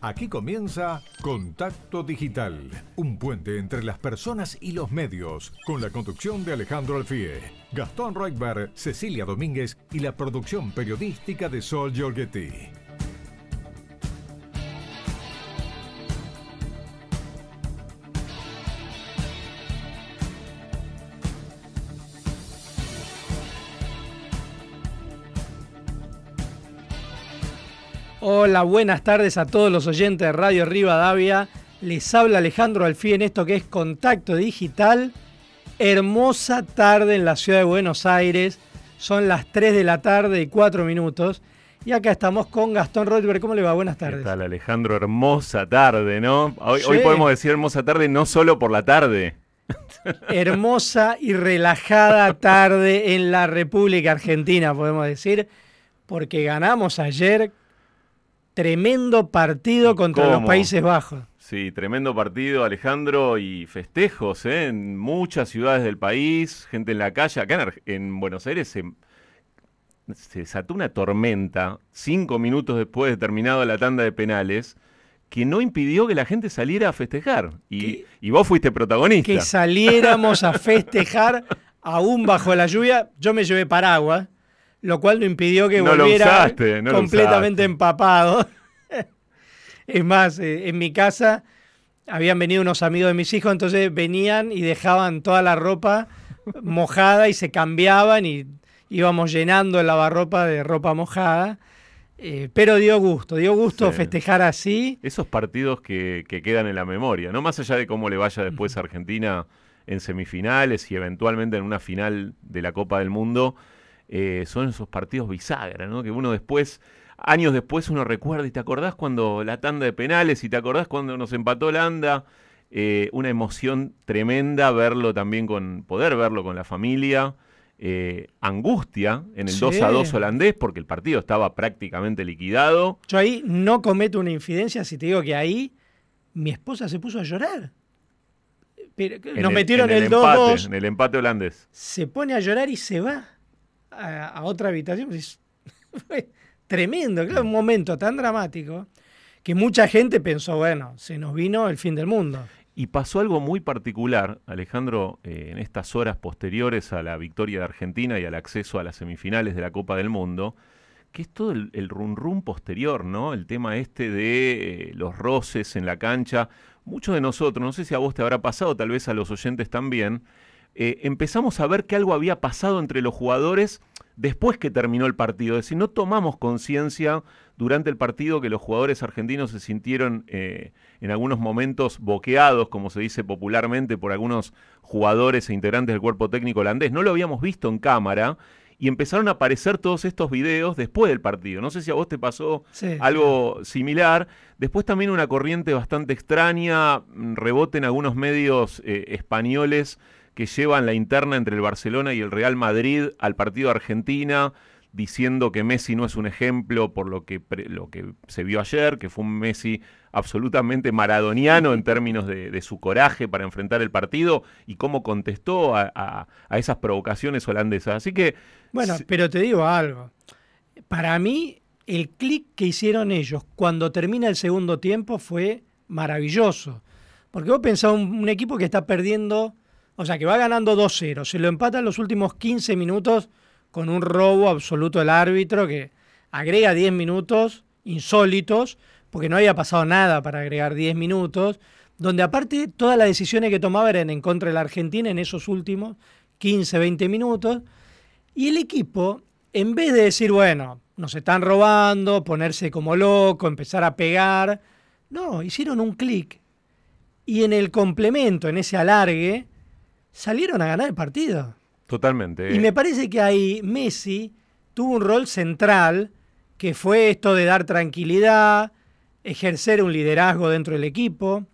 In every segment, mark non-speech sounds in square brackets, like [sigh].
Aquí comienza Contacto Digital, un puente entre las personas y los medios, con la conducción de Alejandro Alfie, Gastón Reutberg, Cecilia Domínguez y la producción periodística de Sol Giorgetti. Hola, buenas tardes a todos los oyentes de Radio Rivadavia. Les habla Alejandro Alfí en esto que es Contacto Digital. Hermosa tarde en la ciudad de Buenos Aires. Son las 3 de la tarde y 4 minutos. Y acá estamos con Gastón Rotberg. ¿Cómo le va? Buenas tardes. ¿Qué tal, Alejandro? Hermosa tarde, ¿no? Hoy, hoy podemos decir hermosa tarde no solo por la tarde. Hermosa y relajada tarde en la República Argentina, podemos decir, porque ganamos ayer Tremendo partido contra los Países Bajos. Sí, tremendo partido, Alejandro, y festejos ¿eh? en muchas ciudades del país, gente en la calle. Acá en, Buenos Aires se, se desató una tormenta cinco minutos después de terminado la tanda de penales que no impidió que la gente saliera a festejar. Y, y, vos fuiste protagonista. Que saliéramos a [laughs] festejar aún bajo la lluvia. Yo me llevé paraguas lo cual no impidió que volviera completamente empapado. [laughs] es más, eh, en mi casa habían venido unos amigos de mis hijos, entonces venían y dejaban toda la ropa mojada y se cambiaban y íbamos llenando el lavarropa de ropa mojada. Eh, pero dio gusto, dio gusto festejar así. Esos partidos que, que, quedan en la memoria, ¿no? Más allá de cómo le vaya después a Argentina en semifinales y eventualmente en una final de la Copa del Mundo, eh, son esos partidos bisagra, ¿no? Que uno después, años después, uno recuerda y te acordás cuando la tanda de penales y te acordás cuando nos empató Landa. Eh, una emoción tremenda verlo también con, poder verlo con la familia. Eh, angustia en el 2 a 2 holandés porque el partido estaba prácticamente liquidado. Yo ahí no cometo una infidencia si te digo que ahí mi esposa se puso a llorar. nos metieron el, el 2-2. En el empate holandés. Se pone a llorar y se va a, otra habitación. [laughs] Fue tremendo, claro, un momento tan dramático que mucha gente pensó, bueno, se nos vino el fin del mundo. Y pasó algo muy particular, Alejandro, eh, en estas horas posteriores a la victoria de Argentina y al acceso a las semifinales de la Copa del Mundo, que es todo el, el run run posterior, ¿no? El tema este de eh, los roces en la cancha. Muchos de nosotros, no sé si a vos te habrá pasado, tal vez a los oyentes también, eh, empezamos a ver que algo había pasado entre los jugadores después que terminó el partido. Es decir, no tomamos conciencia durante el partido que los jugadores argentinos se sintieron eh, en algunos momentos boqueados, como se dice popularmente, por algunos jugadores e integrantes del cuerpo técnico holandés. No lo habíamos visto en cámara y empezaron a aparecer todos estos videos después del partido. No sé si a vos te pasó algo similar. Después también una corriente bastante extraña, rebote en algunos medios eh, españoles que llevan la interna entre el Barcelona y el Real Madrid al partido Argentina, diciendo que Messi no es un ejemplo por lo que, lo que se vio ayer, que fue un Messi absolutamente maradoniano en términos de, su coraje para enfrentar el partido y cómo contestó a, esas provocaciones holandesas. Así que... Bueno, pero te digo algo. Para mí, el clic que hicieron ellos cuando termina el segundo tiempo fue maravilloso. Porque vos pensás un equipo que está perdiendo o sea, que va ganando 2-0. Se lo empata en los últimos 15 minutos con un robo absoluto del árbitro que agrega 10 minutos insólitos, porque no había pasado nada para agregar 10 minutos, donde aparte todas las decisiones que tomaba eran en contra de la Argentina en esos últimos 15, 20 minutos. Y el equipo, en vez de decir, bueno, nos están robando, ponerse como loco, empezar a pegar, no, hicieron un clic. Y en el complemento, en ese alargue, salieron a ganar el partido. Totalmente. Y me parece que ahí Messi tuvo un rol central, que fue esto de dar tranquilidad, ejercer un liderazgo dentro del equipo.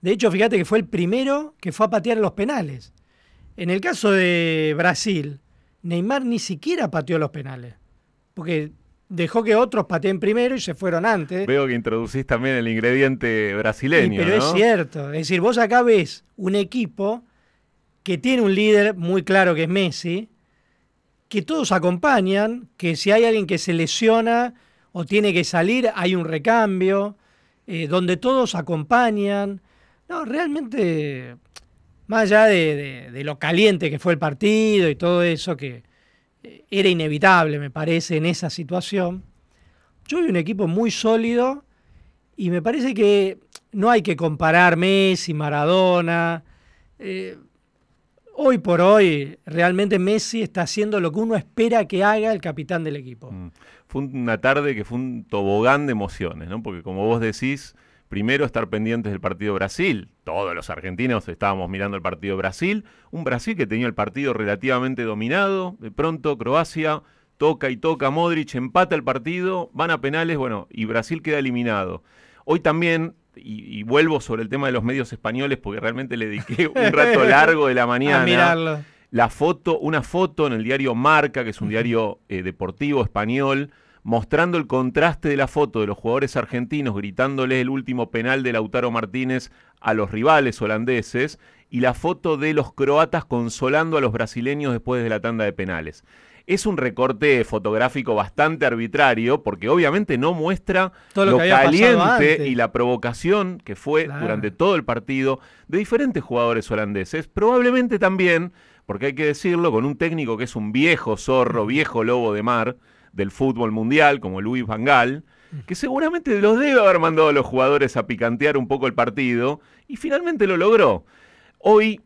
De hecho, fíjate que fue el primero que fue a patear los penales. En el caso de Brasil, Neymar ni siquiera pateó los penales, porque dejó que otros pateen primero y se fueron antes. Veo que introducís también el ingrediente brasileño. pero es cierto, es decir, vos acá ves un equipo que tiene un líder muy claro que es Messi, que todos acompañan, que si hay alguien que se lesiona o tiene que salir, hay un recambio, eh, donde todos acompañan. No, realmente, más allá de, lo caliente que fue el partido y todo eso, que eh, era inevitable, me parece, en esa situación, yo vi un equipo muy sólido y me parece que no hay que comparar Messi, Maradona. Eh, hoy por hoy, realmente Messi está haciendo lo que uno espera que haga el capitán del equipo. Mm. Fue una tarde que fue un tobogán de emociones, ¿no? Porque como vos decís, primero estar pendientes del partido Brasil. Todos los argentinos estábamos mirando el partido Brasil. Un Brasil que tenía el partido relativamente dominado. De pronto Croacia toca y toca Modric, empata el partido, van a penales, bueno, y Brasil queda eliminado. Hoy también y, vuelvo sobre el tema de los medios españoles porque realmente le dediqué [laughs] un rato largo de la mañana. A mirarlo. La foto, una foto en el diario Marca, que es un diario eh, deportivo español, mostrando el contraste de la foto de los jugadores argentinos gritándole el último penal de Lautaro Martínez a los rivales holandeses y la foto de los croatas consolando a los brasileños después de la tanda de penales es un recorte fotográfico bastante arbitrario, porque obviamente no muestra lo, caliente y la provocación que fue durante todo el partido de diferentes jugadores holandeses. Probablemente también, porque hay que decirlo, con un técnico que es un viejo zorro, viejo lobo de mar del fútbol mundial, como Luis Van Gaal, que seguramente los debe haber mandado a los jugadores a picantear un poco el partido, y finalmente lo logró. Hoy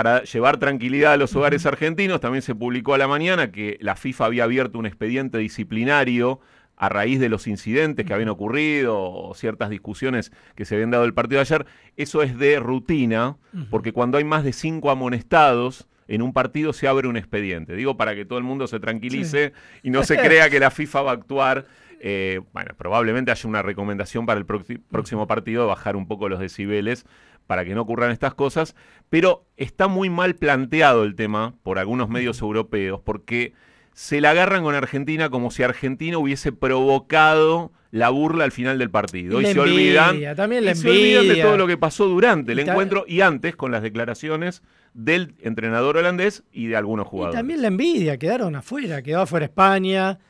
para llevar tranquilidad a los hogares argentinos, también se publicó a la mañana que la FIFA había abierto un expediente disciplinario a raíz de los incidentes que habían ocurrido o ciertas discusiones que se habían dado el partido de ayer. Eso es de rutina, porque cuando hay más de cinco amonestados, en un partido se abre un expediente. Digo, para que todo el mundo se tranquilice y no se crea que la [laughs] FIFA va a actuar. Eh, bueno, probablemente haya una recomendación para el próximo partido de bajar un poco los decibeles para que no ocurran estas cosas, pero está muy mal planteado el tema por algunos medios europeos, porque se la agarran con Argentina como si Argentina hubiese provocado la burla al final del partido. Y, se, olvidan, también de todo lo que pasó durante el encuentro y antes con las declaraciones del entrenador holandés y de algunos jugadores. Y también la envidia, quedaron afuera, quedó afuera España,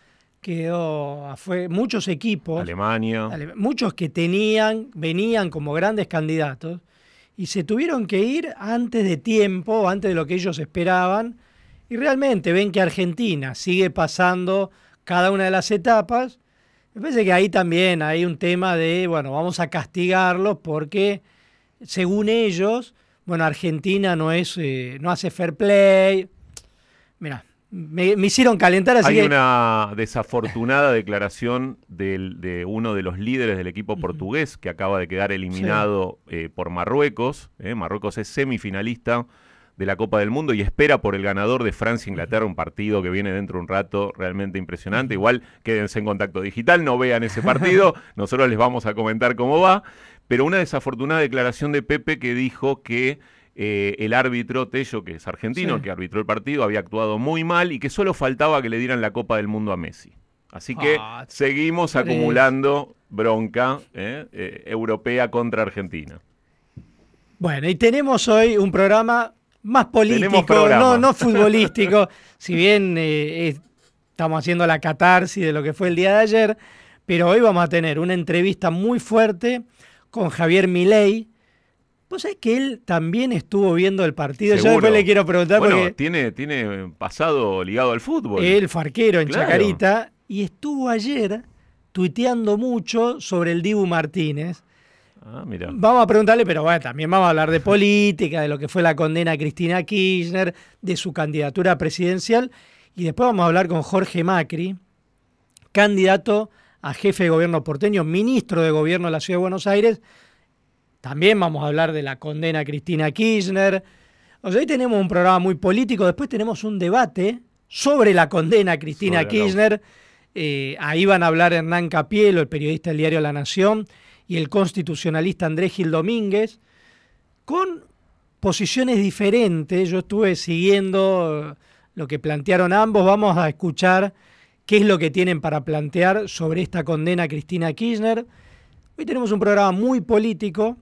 quedó afuera muchos equipos. Alemania. muchos que tenían, venían como grandes candidatos y se tuvieron que ir antes de tiempo, antes de lo que ellos esperaban, y realmente ven que Argentina sigue pasando cada una de las etapas. Me parece que ahí también hay un tema de, bueno, vamos a castigarlos porque, según ellos, bueno, Argentina no, es, eh, no hace fair play. Mira, me, hicieron calentar así Hay una desafortunada [laughs] declaración de uno de los líderes del equipo portugués que acaba de quedar eliminado eh, por Marruecos. Eh. Marruecos es semifinalista de la Copa del Mundo y espera por el ganador de Francia-Inglaterra, un partido que viene dentro de un rato realmente impresionante. Igual quédense en contacto digital, no vean ese partido, [laughs] nosotros les vamos a comentar cómo va. Pero una desafortunada declaración de Pepe que dijo que eh, el árbitro Tello, que es argentino, que arbitró el partido, había actuado muy mal y que solo faltaba que le dieran la Copa del Mundo a Messi. Así que ah, seguimos acumulando bronca eh, eh, europea contra Argentina. Bueno, y tenemos hoy un programa más político, no, no [laughs] futbolístico, si bien estamos haciendo la catarsis de lo que fue el día de ayer, pero hoy vamos a tener una entrevista muy fuerte con Javier Milei, Vos sabés que él también estuvo viendo el partido. Yo después le quiero preguntar bueno, porque. Tiene, tiene pasado ligado al fútbol. El farquero en Chacarita. Y estuvo ayer tuiteando mucho sobre el Dibu Martínez. Ah, mira. Vamos a preguntarle, pero bueno, también vamos a hablar de política, de lo que fue la condena a Cristina Kirchner, de su candidatura presidencial. Y después vamos a hablar con Jorge Macri, candidato a jefe de gobierno porteño, ministro de gobierno de la Ciudad de Buenos Aires también vamos a hablar de la condena a Cristina Kirchner. O sea, hoy tenemos un programa muy político, después tenemos un debate sobre la condena a Cristina Kirchner. Eh, ahí van a hablar Hernán Capielo, el periodista del diario La Nación, y el constitucionalista Andrés Gil Domínguez, con posiciones diferentes. Yo estuve siguiendo lo que plantearon ambos. Vamos a escuchar qué es lo que tienen para plantear sobre esta condena a Cristina Kirchner. Hoy tenemos un programa muy político,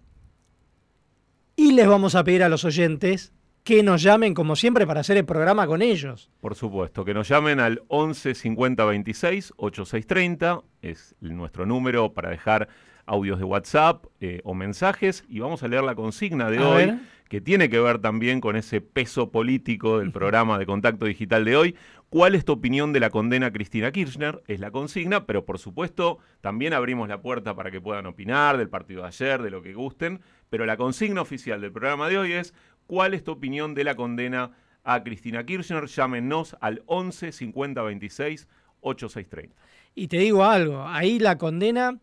y les vamos a pedir a los oyentes que nos llamen, como siempre, para hacer el programa con ellos. Por supuesto, que nos llamen al 11 50 26 8630, es nuestro número para dejar audios de WhatsApp eh, o mensajes y vamos a leer la consigna de hoy que tiene que ver también con ese peso político del programa de contacto digital de hoy. ¿Cuál es tu opinión de la condena a Cristina Kirchner? Es la consigna, pero por supuesto también abrimos la puerta para que puedan opinar del partido de ayer, de lo que gusten, pero la consigna oficial del programa de hoy es ¿cuál es tu opinión de la condena a Cristina Kirchner? Llámenos al 11 50 26 8630. Y te digo algo, ahí la condena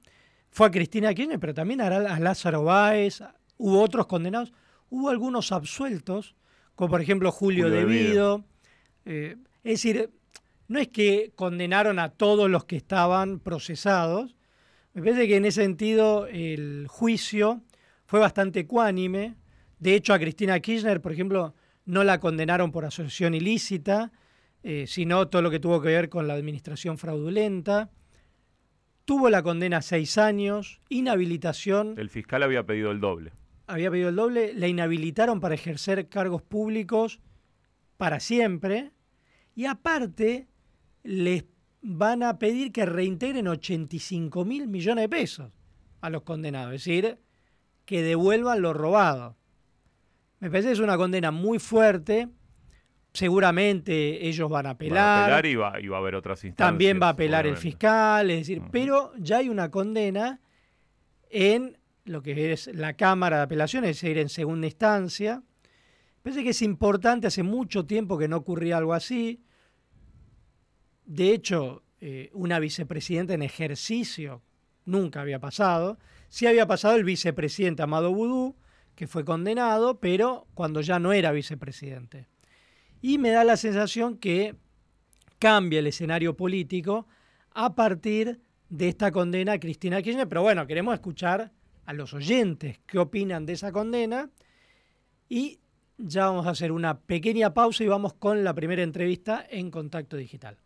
fue a Cristina Kirchner, pero también a, Lázaro Báez, hubo otros condenados, hubo algunos absueltos, como por ejemplo Julio, Devido. Eh, es decir, no es que condenaron a todos los que estaban procesados, me parece que en ese sentido el juicio fue bastante ecuánime. De hecho, a Cristina Kirchner, por ejemplo, no la condenaron por asociación ilícita, eh, sino todo lo que tuvo que ver con la administración fraudulenta. Tuvo la condena a seis años, inhabilitación. El fiscal había pedido el doble. Había pedido el doble, la inhabilitaron para ejercer cargos públicos para siempre y aparte, les van a pedir que reintegren 85 mil millones de pesos a los condenados, es decir, que devuelvan lo robado. Me parece que es una condena muy fuerte. Seguramente ellos van a apelar. Van a apelar y va, y va a haber otras instancias. También va a apelar el fiscal, es decir, pero ya hay una condena en lo que es la Cámara de Apelaciones, es decir, en segunda instancia. Parece que es importante, hace mucho tiempo que no ocurría algo así. De hecho, eh, una vicepresidenta en ejercicio nunca había pasado. Sí había pasado el vicepresidente Amado Boudou, que fue condenado, pero cuando ya no era vicepresidente. Y me da la sensación que cambia el escenario político a partir de esta condena a Cristina Kirchner. Pero bueno, queremos escuchar a los oyentes qué opinan de esa condena. Y ya vamos a hacer una pequeña pausa y vamos con la primera entrevista en Contacto Digital.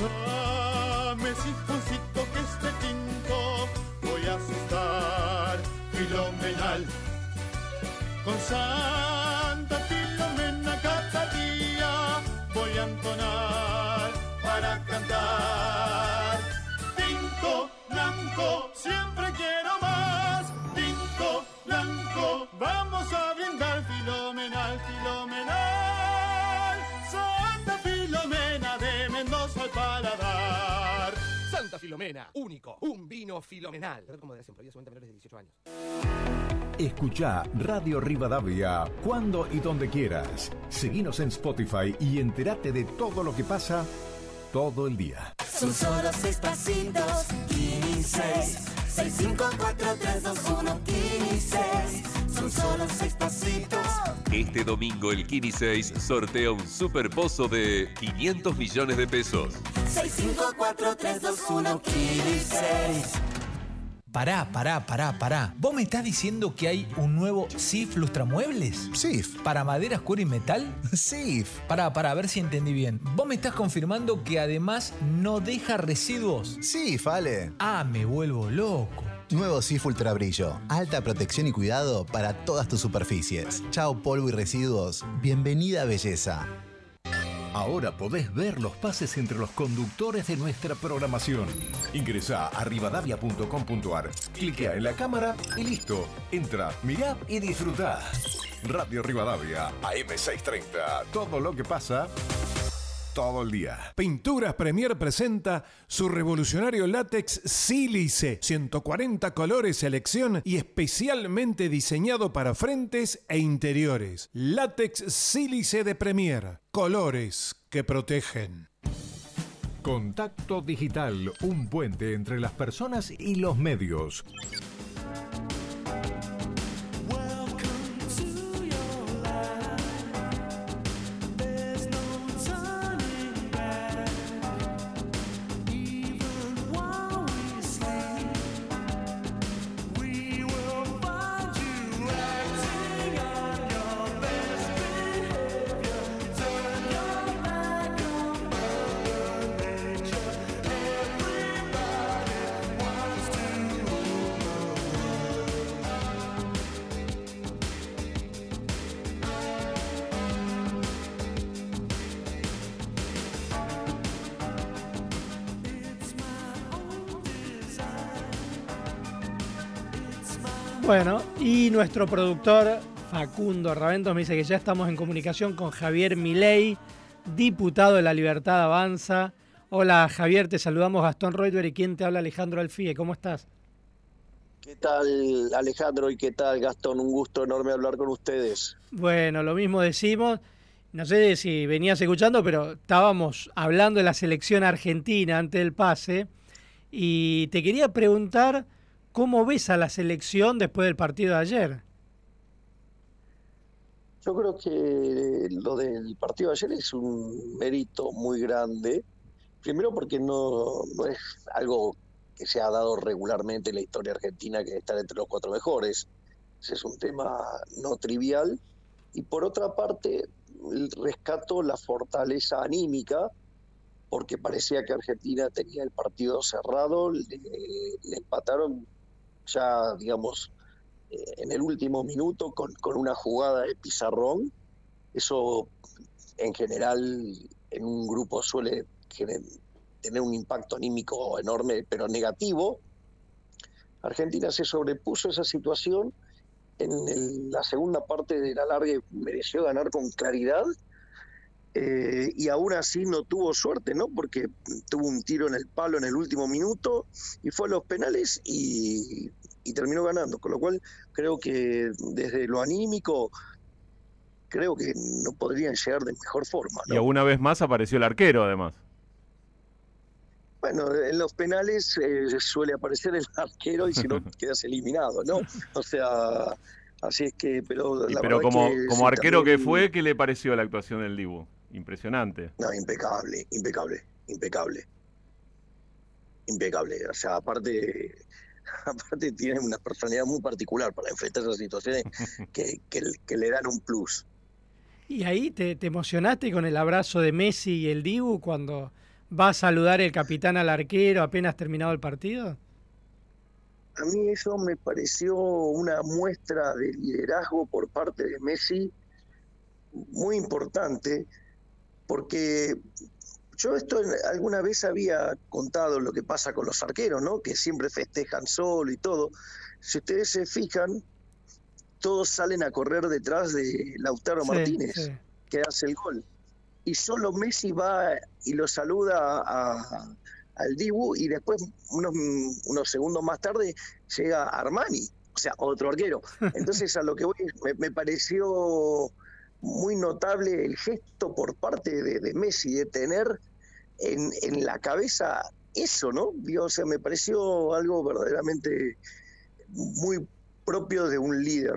Pásame, sifoncito, que este tinto voy a asustar. Filomenal. Con Santa Filomena, único, un vino filomenal. menores de 18 años. Escucha Radio Rivadavia cuando y donde quieras. Seguinos en Spotify y entérate de todo lo que pasa todo el día. Son solo seis pasitos, 15, 6, 5, 4, 3, 2, 1, 15. Son solo seis pasitos. Este domingo el Kini 6 sortea un super pozo de 500 millones de pesos. 6, 5, 4, 3, 2, 1, 15. Pará, pará, pará, pará. ¿Vos me estás diciendo que hay un nuevo SIF Lustramuebles? SIF. ¿Para maderas, cuero y metal? [laughs] SIF. Pará, pará, a ver si entendí bien. ¿Vos me estás confirmando que además no deja residuos? SIF, Ale. Ah, me vuelvo loco. Nuevo SIF Ultra Brillo. Alta protección y cuidado para todas tus superficies. Chao polvo y residuos. Bienvenida belleza. Ahora podés ver los pases entre los conductores de nuestra programación. Ingresa a rivadavia.com.ar, cliquea en la cámara y listo. Entra, mirá y disfrutá. Radio Rivadavia, AM630. Todo lo que pasa, todo el día. Pinturas Premier presenta su revolucionario látex Sílice, 140 colores selección y especialmente diseñado para frentes e interiores. Látex Sílice de Premier, colores que protegen. Contacto Digital, un puente entre las personas y los medios. Nuestro productor Facundo Raventos me dice que ya estamos en comunicación con Javier Milei, diputado de La Libertad Avanza. Hola Javier, te saludamos Gastón Reuter y quien te habla Alejandro Alfie. ¿Cómo estás? ¿Qué tal Alejandro y qué tal Gastón? Un gusto enorme hablar con ustedes. Bueno, lo mismo decimos. No sé si venías escuchando, pero estábamos hablando de la selección argentina ante el pase. Y te quería preguntar cómo ves a la selección después del partido de ayer. Yo creo que lo del partido de ayer es un mérito muy grande. Primero porque no, no es algo que se ha dado regularmente en la historia argentina que estar entre los cuatro mejores. Ese es un tema no trivial. Y por otra parte, rescato la fortaleza anímica, porque parecía que Argentina tenía el partido cerrado, le, le empataron ya, digamos, eh, en el último minuto con, con una jugada de pizarrón. Eso en general en un grupo suele tener un impacto anímico enorme, pero negativo. Argentina se sobrepuso a esa situación. En el- la segunda parte del alargue mereció ganar con claridad. Eh, y aún así no tuvo suerte, ¿no? Porque tuvo un tiro en el palo en el último minuto y fue a los penales y, y terminó ganando. Con lo cual creo que desde lo anímico creo que no podrían llegar de mejor forma. Y alguna vez más apareció el arquero, además. Bueno, en los penales eh, suele aparecer el [laughs] arquero y si no [laughs] quedas eliminado, ¿no? O sea, así es que, pero la pero como, arquero que fue, ¿qué le pareció la actuación del Dibu? Impresionante. No, impecable, impecable, impecable. Impecable. O sea, aparte, [laughs] aparte tiene una personalidad muy particular para enfrentar esas situaciones [laughs] que, que, que le dan un plus. Y ahí te, te emocionaste con el abrazo de Messi y el Dibu cuando va a saludar el capitán al arquero apenas terminado el partido. A mí eso me pareció una muestra de liderazgo por parte de Messi muy importante, porque yo esto alguna vez había contado lo que pasa con los arqueros, ¿no? Que siempre festejan solo y todo. Si ustedes se fijan, todos salen a correr detrás de Lautaro Sí, Martínez, sí. que hace el gol. Y solo Messi va y lo saluda a- al Dibu y después, unos, unos segundos más tarde, llega Armani, o sea, otro arquero. [laughs] Entonces, a lo que voy, me, me pareció muy notable el gesto por parte de, de Messi de tener en, en la cabeza eso, ¿no? O sea, me pareció algo verdaderamente muy propio de un líder.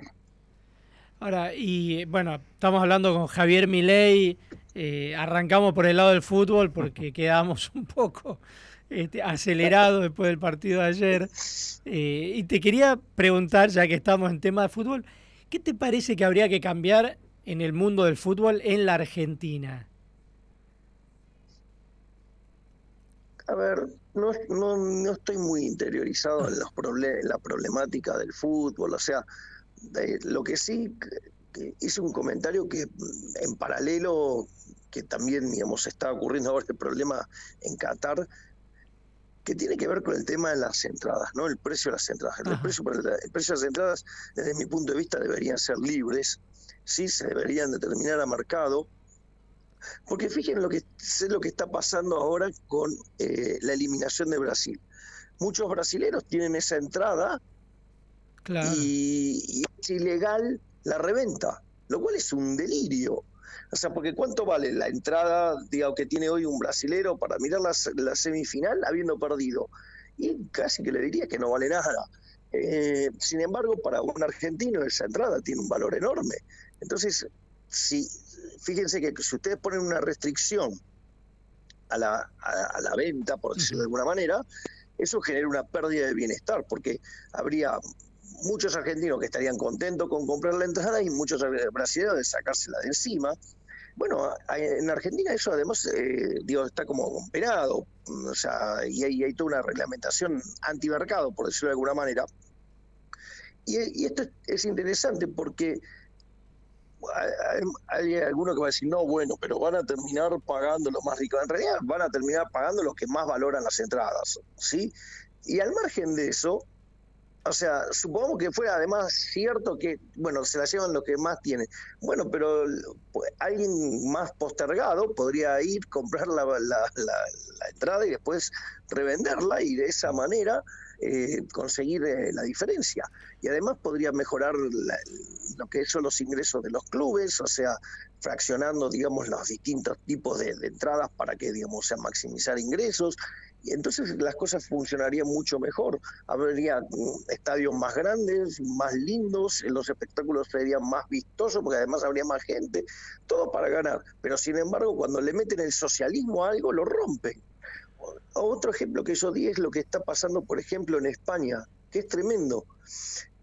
Ahora, y bueno, estamos hablando con Javier Milei, eh, arrancamos por el lado del fútbol porque [laughs] quedamos un poco este, acelerados después del partido de ayer. Eh, y te quería preguntar, ya que estamos en tema de fútbol, ¿qué te parece que habría que cambiar en el mundo del fútbol en la Argentina? A ver, no, no, no estoy muy interiorizado en, los en la problemática del fútbol, o sea, de- lo que sí que- hice un comentario que en paralelo, que también, digamos, está ocurriendo ahora el problema en Qatar, que tiene que ver con el tema de las entradas, ¿no? El precio de las entradas. Precio, el precio de las entradas, desde mi punto de vista, deberían ser libres, sí se deberían determinar a mercado, porque fíjense lo que, sé lo que está pasando ahora con eh, la eliminación de Brasil. Muchos brasileros tienen esa entrada Claro. y, y es ilegal la reventa, lo cual es un delirio. O sea, porque ¿cuánto vale la entrada digamos, que tiene hoy un brasilero para mirar la semifinal habiendo perdido? Y casi que le diría que no vale nada. Eh, sin embargo, para un argentino esa entrada tiene un valor enorme. Entonces, si, fíjense que si ustedes ponen una restricción a la, a, a la venta, por decirlo de alguna manera, eso genera una pérdida de bienestar, porque habría muchos argentinos que estarían contentos con comprar la entrada y muchos brasileños de sacársela de encima. Bueno, en Argentina eso además, eh, digo, está como penado, o sea, y hay, hay toda una reglamentación antimercado, por decirlo de alguna manera. Y, y esto es, es interesante porque hay, hay alguno que va a decir, no, bueno, pero van a terminar pagando los más ricos. En realidad van a terminar pagando los que más valoran las entradas, ¿sí? Y al margen de eso, O sea, supongamos que fuera además cierto que, bueno, se la llevan los que más tienen. Bueno, pero pues, alguien más postergado podría ir, comprar la, entrada y después revenderla y de esa manera eh, conseguir eh, la diferencia. Y además podría mejorar lo que son los ingresos de los clubes, o sea, fraccionando, digamos, los distintos tipos de, de entradas para que, digamos, sea maximizar ingresos. Y entonces las cosas funcionarían mucho mejor. Habría mm, estadios más grandes, más lindos, los espectáculos serían más vistosos porque además habría más gente, todo para ganar. Pero sin embargo, cuando le meten el socialismo a algo, lo rompen. Otro ejemplo que yo di es lo que está pasando, por ejemplo, en España, que es tremendo.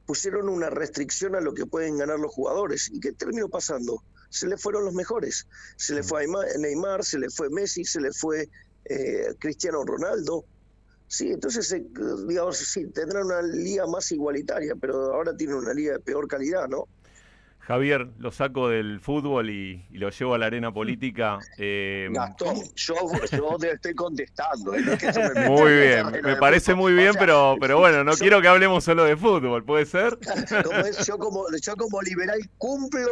Pusieron una restricción a lo que pueden ganar los jugadores. ¿Y qué terminó pasando? Se le fueron los mejores. Se le fue a Neymar- se le fue Messi, se le fue eh, Cristiano Ronaldo. Sí, entonces, eh, digamos, sí, tendrán una liga más igualitaria, pero ahora tienen una liga de peor calidad, ¿no? Javier, lo saco del fútbol y, y lo llevo a la arena política. [laughs] Eh, Gastón, yo, yo te estoy contestando. ¿eh? No es que yo me muy bien, me parece muy bien, pero, pero bueno, no [laughs] yo- quiero que hablemos solo de fútbol, ¿puede ser? [laughs] Como es, yo, como, yo como liberal cumplo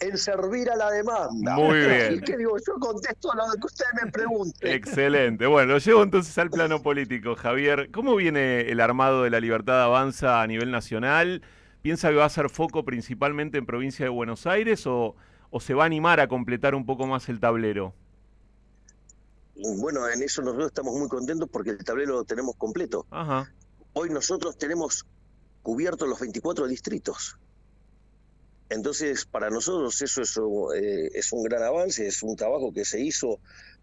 en servir a la demanda. Muy bien. Que digo, yo contesto a lo que usted me pregunte. Excelente. Bueno, lo llevo entonces al plano político. Javier, ¿cómo viene el armado de la Libertad Avanza a nivel nacional? ¿Piensa que va a ser foco principalmente en provincia de Buenos Aires o, o se va a animar a completar un poco más el tablero? Bueno, en eso nosotros estamos muy contentos porque el tablero lo tenemos completo. Ajá. Hoy nosotros tenemos cubiertos los 24 distritos. Entonces, para nosotros eso es, eh, es un gran avance, es un trabajo que se hizo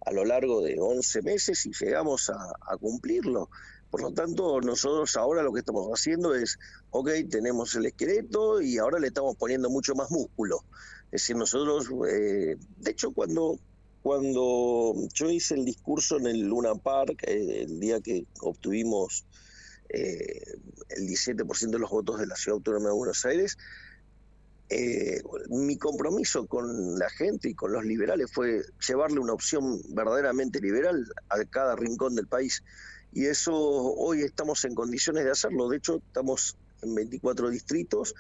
a lo largo de 11 meses y llegamos a, a cumplirlo. Por lo tanto, nosotros ahora lo que estamos haciendo es, ok, tenemos el esqueleto y ahora le estamos poniendo mucho más músculo. Es decir, nosotros, eh, de hecho, cuando, cuando yo hice el discurso en el Luna Park, eh, el día que obtuvimos eh, el 17% de los votos de la Ciudad Autónoma de Buenos Aires, eh, mi compromiso con la gente y con los liberales fue llevarle una opción verdaderamente liberal a cada rincón del país. Y eso hoy estamos en condiciones de hacerlo. De hecho, estamos en 24 distritos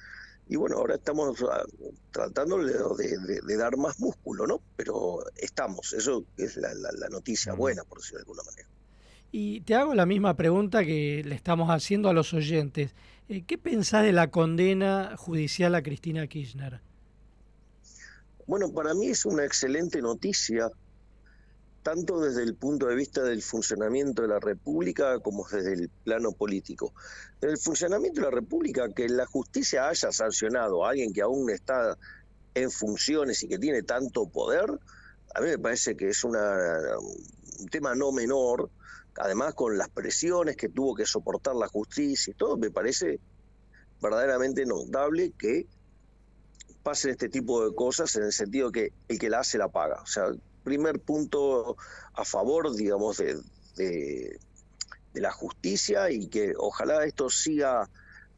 y bueno, ahora estamos ah, tratando de, de- de dar más músculo, ¿no? Pero estamos, eso es la, la- la noticia buena, por decirlo de alguna manera. Y te hago la misma pregunta que le estamos haciendo a los oyentes. Eh, ¿Qué pensás de la condena judicial a Cristina Kirchner? Bueno, para mí es una excelente noticia, tanto desde el punto de vista del funcionamiento de la República como desde el plano político. El funcionamiento de la República, que la justicia haya sancionado a alguien que aún está en funciones y que tiene tanto poder, a mí me parece que es un tema no menor, además con las presiones que tuvo que soportar la justicia y todo, me parece verdaderamente notable que pasen este tipo de cosas en el sentido que el que la hace la paga. O sea, primer punto a favor, digamos, de, de, la justicia y que ojalá esto siga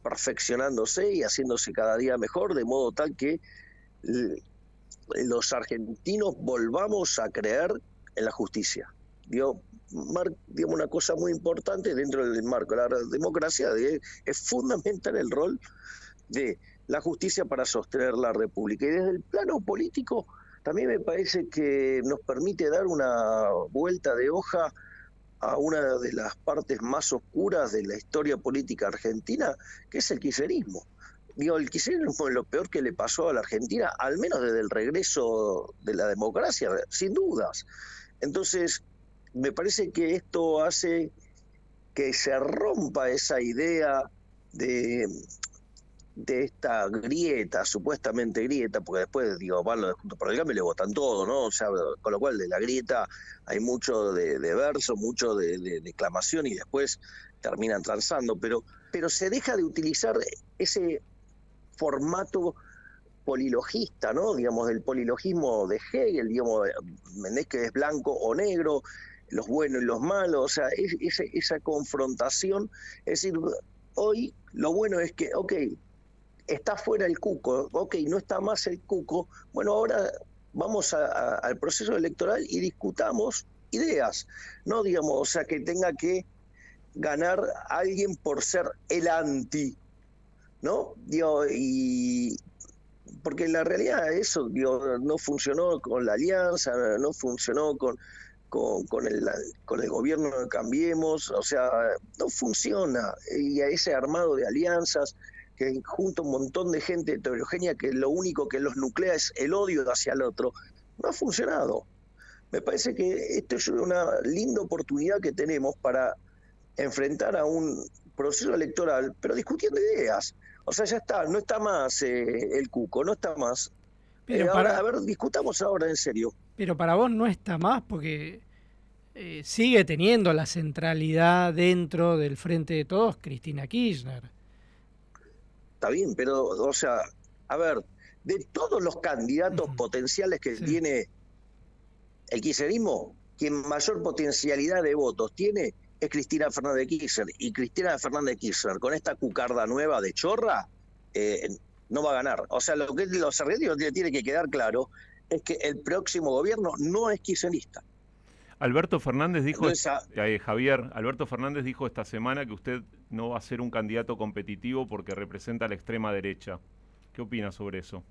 perfeccionándose y haciéndose cada día mejor, de modo tal que los argentinos volvamos a creer en la justicia. Digo, mar- digamos, una cosa muy importante dentro del marco de la democracia de- es fundamental el rol de la justicia para sostener la República. Y desde el plano político también me parece que nos permite dar una vuelta de hoja a una de las partes más oscuras de la historia política argentina, que es el kirchnerismo. Digo, el kirchnerismo es lo peor que le pasó a la Argentina, al menos desde el regreso de la democracia, sin dudas. Entonces, me parece que esto hace que se rompa esa idea de, de esta grieta, supuestamente grieta, porque después, digo, van los de Juntos por el Cambio y le votan todo, ¿no? O sea, con lo cual de la grieta hay mucho de, verso, mucho de, de declamación y después terminan transando, pero, pero se deja de utilizar ese formato polilogista, ¿no? Digamos, del polilogismo de Hegel, digamos, Menés que es blanco o negro, los buenos y los malos, o sea, es- ese- esa confrontación, es decir, hoy lo bueno es que, ok, está fuera el cuco, ok, no está más el cuco, bueno, ahora vamos a- a- al proceso electoral y discutamos ideas, no digamos, o sea, que tenga que ganar alguien por ser el anti, ¿no? Digo, y porque la realidad eso no funcionó con la alianza, no funcionó con, con, con, el, con el gobierno de Cambiemos, o sea, no funciona. Y a ese armado de alianzas que junta un montón de gente heterogénea que lo único que los nuclea es el odio hacia el otro, no ha funcionado. Me parece que esto es una linda oportunidad que tenemos para enfrentar a un proceso electoral, pero discutiendo ideas. O sea, ya está, no está más eh, el cuco, no está más. Pero Eh, para- ahora, a ver, discutamos ahora en serio. Pero para vos no está más porque eh, sigue teniendo la centralidad dentro del frente de todos Cristina Kirchner. Está bien, pero, o sea, a ver, de todos los candidatos potenciales que tiene el kirchnerismo, quien mayor potencialidad de votos tiene es Cristina Fernández de Kirchner. Y Cristina Fernández de Kirchner, con esta cucarda nueva de chorra, eh, no va a ganar. O sea, lo que los argentinos le tiene que quedar claro es que el próximo gobierno no es kirchnerista. Alberto Fernández dijo, Entonces, eh, Javier, Alberto Fernández dijo esta semana que usted no va a ser un candidato competitivo porque representa a la extrema derecha. ¿Qué opina sobre eso?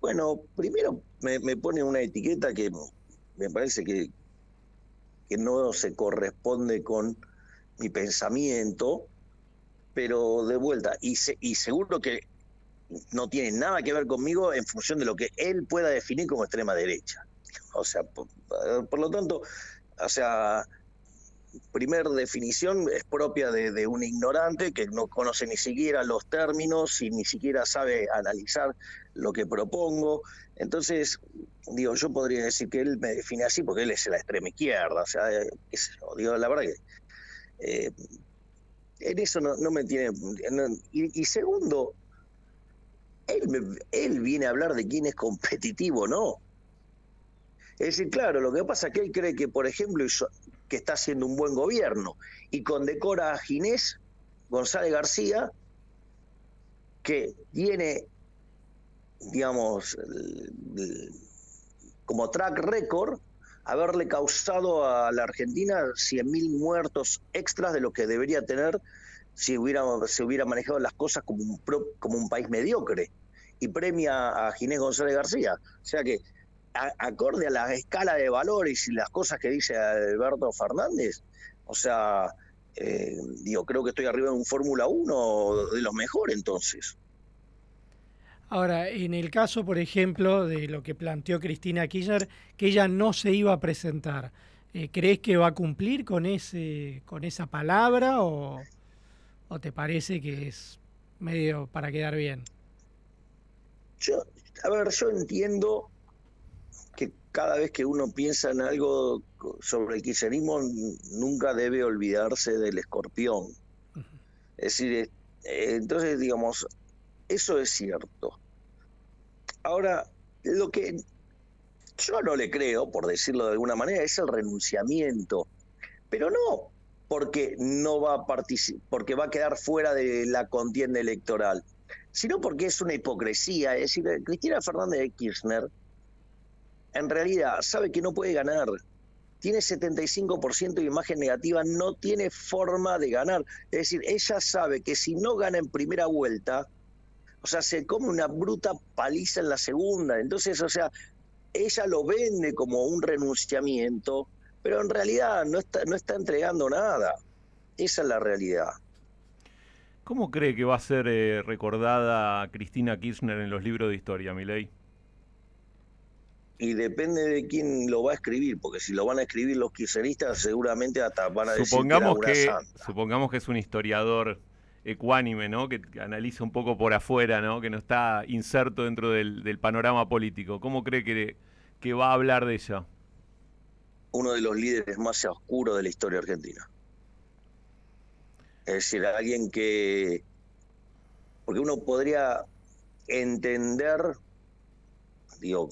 Bueno, primero me, me pone una etiqueta que me parece que, que no se corresponde con mi pensamiento, pero de vuelta, y, se- y seguro que no tiene nada que ver conmigo en función de lo que él pueda definir como extrema derecha. [laughs] O sea, por, por lo tanto, o sea, primer definición es propia de, un ignorante que no conoce ni siquiera los términos y ni siquiera sabe analizar lo que propongo. Entonces, digo, yo podría decir que él me define así porque él es la extrema izquierda. O sea, eh, sé yo, digo, la verdad que eh, en eso no, me tiene... y, segundo, él, me- él viene a hablar de quién es competitivo, ¿no? Es decir, claro, lo que pasa es que él cree que, por ejemplo, que está haciendo un buen gobierno y condecora a Ginés González García, que tiene, digamos, como track record haberle causado a la Argentina 100.000 muertos extras de lo que debería tener si hubiera, hubiera manejado las cosas como un, como un país mediocre. Y premia a Ginés González García. O sea que, a- acorde a la escala de valores y las cosas que dice Alberto Fernández, o sea, eh, digo, creo que estoy arriba de un Fórmula 1 de los mejores entonces. Ahora, en el caso, por ejemplo, de lo que planteó Cristina Kirchner, que ella no se iba a presentar, eh, ¿crees que va a cumplir con ese con esa palabra o, o te parece que es medio para quedar bien? Yo, a ver, yo entiendo que cada vez que uno piensa en algo sobre el kirchnerismo, nunca debe olvidarse del escorpión. Es decir, eh, eh, entonces, digamos, eso es cierto. Ahora, lo que yo no le creo, por decirlo de alguna manera, es el renunciamiento. Pero no porque no va a partici- porque va a quedar fuera de la contienda electoral, sino porque es una hipocresía. Es decir, Cristina Fernández de Kirchner en realidad sabe que no puede ganar. Tiene 75% de imagen negativa, no tiene forma de ganar. Es decir, ella sabe que si no gana en primera vuelta, o sea, se come una bruta paliza en la segunda. Entonces, o sea, ella lo vende como un renunciamiento, pero en realidad no está, no está entregando nada. Esa es la realidad. ¿Cómo cree que va a ser eh, recordada Cristina Kirchner en los libros de historia, Milei? Y depende de quién lo va a escribir, porque si lo van a escribir los kirchneristas, seguramente hasta van a decir Supongamos que, que, era una santa. supongamos que es un historiador ecuánime, ¿no? Que, que analiza un poco por afuera, ¿no? Que no está inserto dentro del, del panorama político. ¿Cómo cree que, que va a hablar de ella? uno de los líderes más oscuros de la historia argentina. Es decir, alguien que... Porque uno podría entender, digo,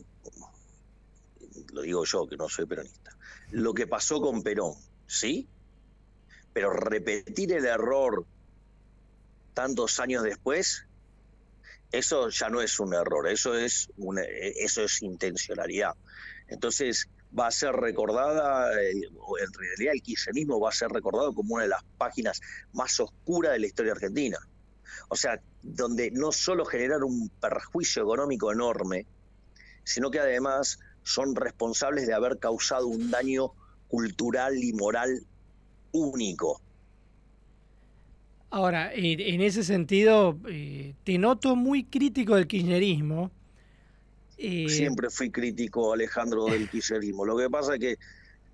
lo digo yo que no soy peronista, lo que pasó con Perón, ¿sí? Pero repetir el error tantos años después, eso ya no es un error, eso es una, eso es intencionalidad. Entonces, va a ser recordada, eh, en realidad el kirchnerismo va a ser recordado como una de las páginas más oscuras de la historia argentina. O sea, donde no solo generaron un perjuicio económico enorme, sino que además son responsables de haber causado un daño cultural y moral único. Ahora, en ese sentido, eh, te noto muy crítico del kirchnerismo. Eh, Siempre fui crítico, Alejandro, del [laughs] kirchnerismo. Lo que pasa es que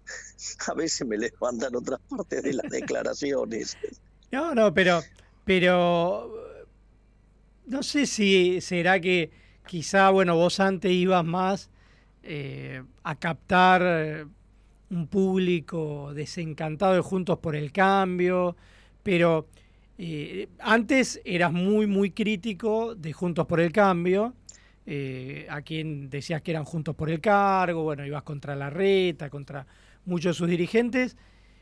[laughs] a veces me levantan otras partes de las declaraciones. [laughs] No, no, pero, pero no sé si será que quizá, bueno, vos antes ibas más eh, a captar eh, un público desencantado de Juntos por el Cambio, pero eh, antes eras muy, muy crítico de Juntos por el Cambio, a quien decías que eran Juntos por el Cargo, bueno, ibas contra la reta, contra muchos de sus dirigentes,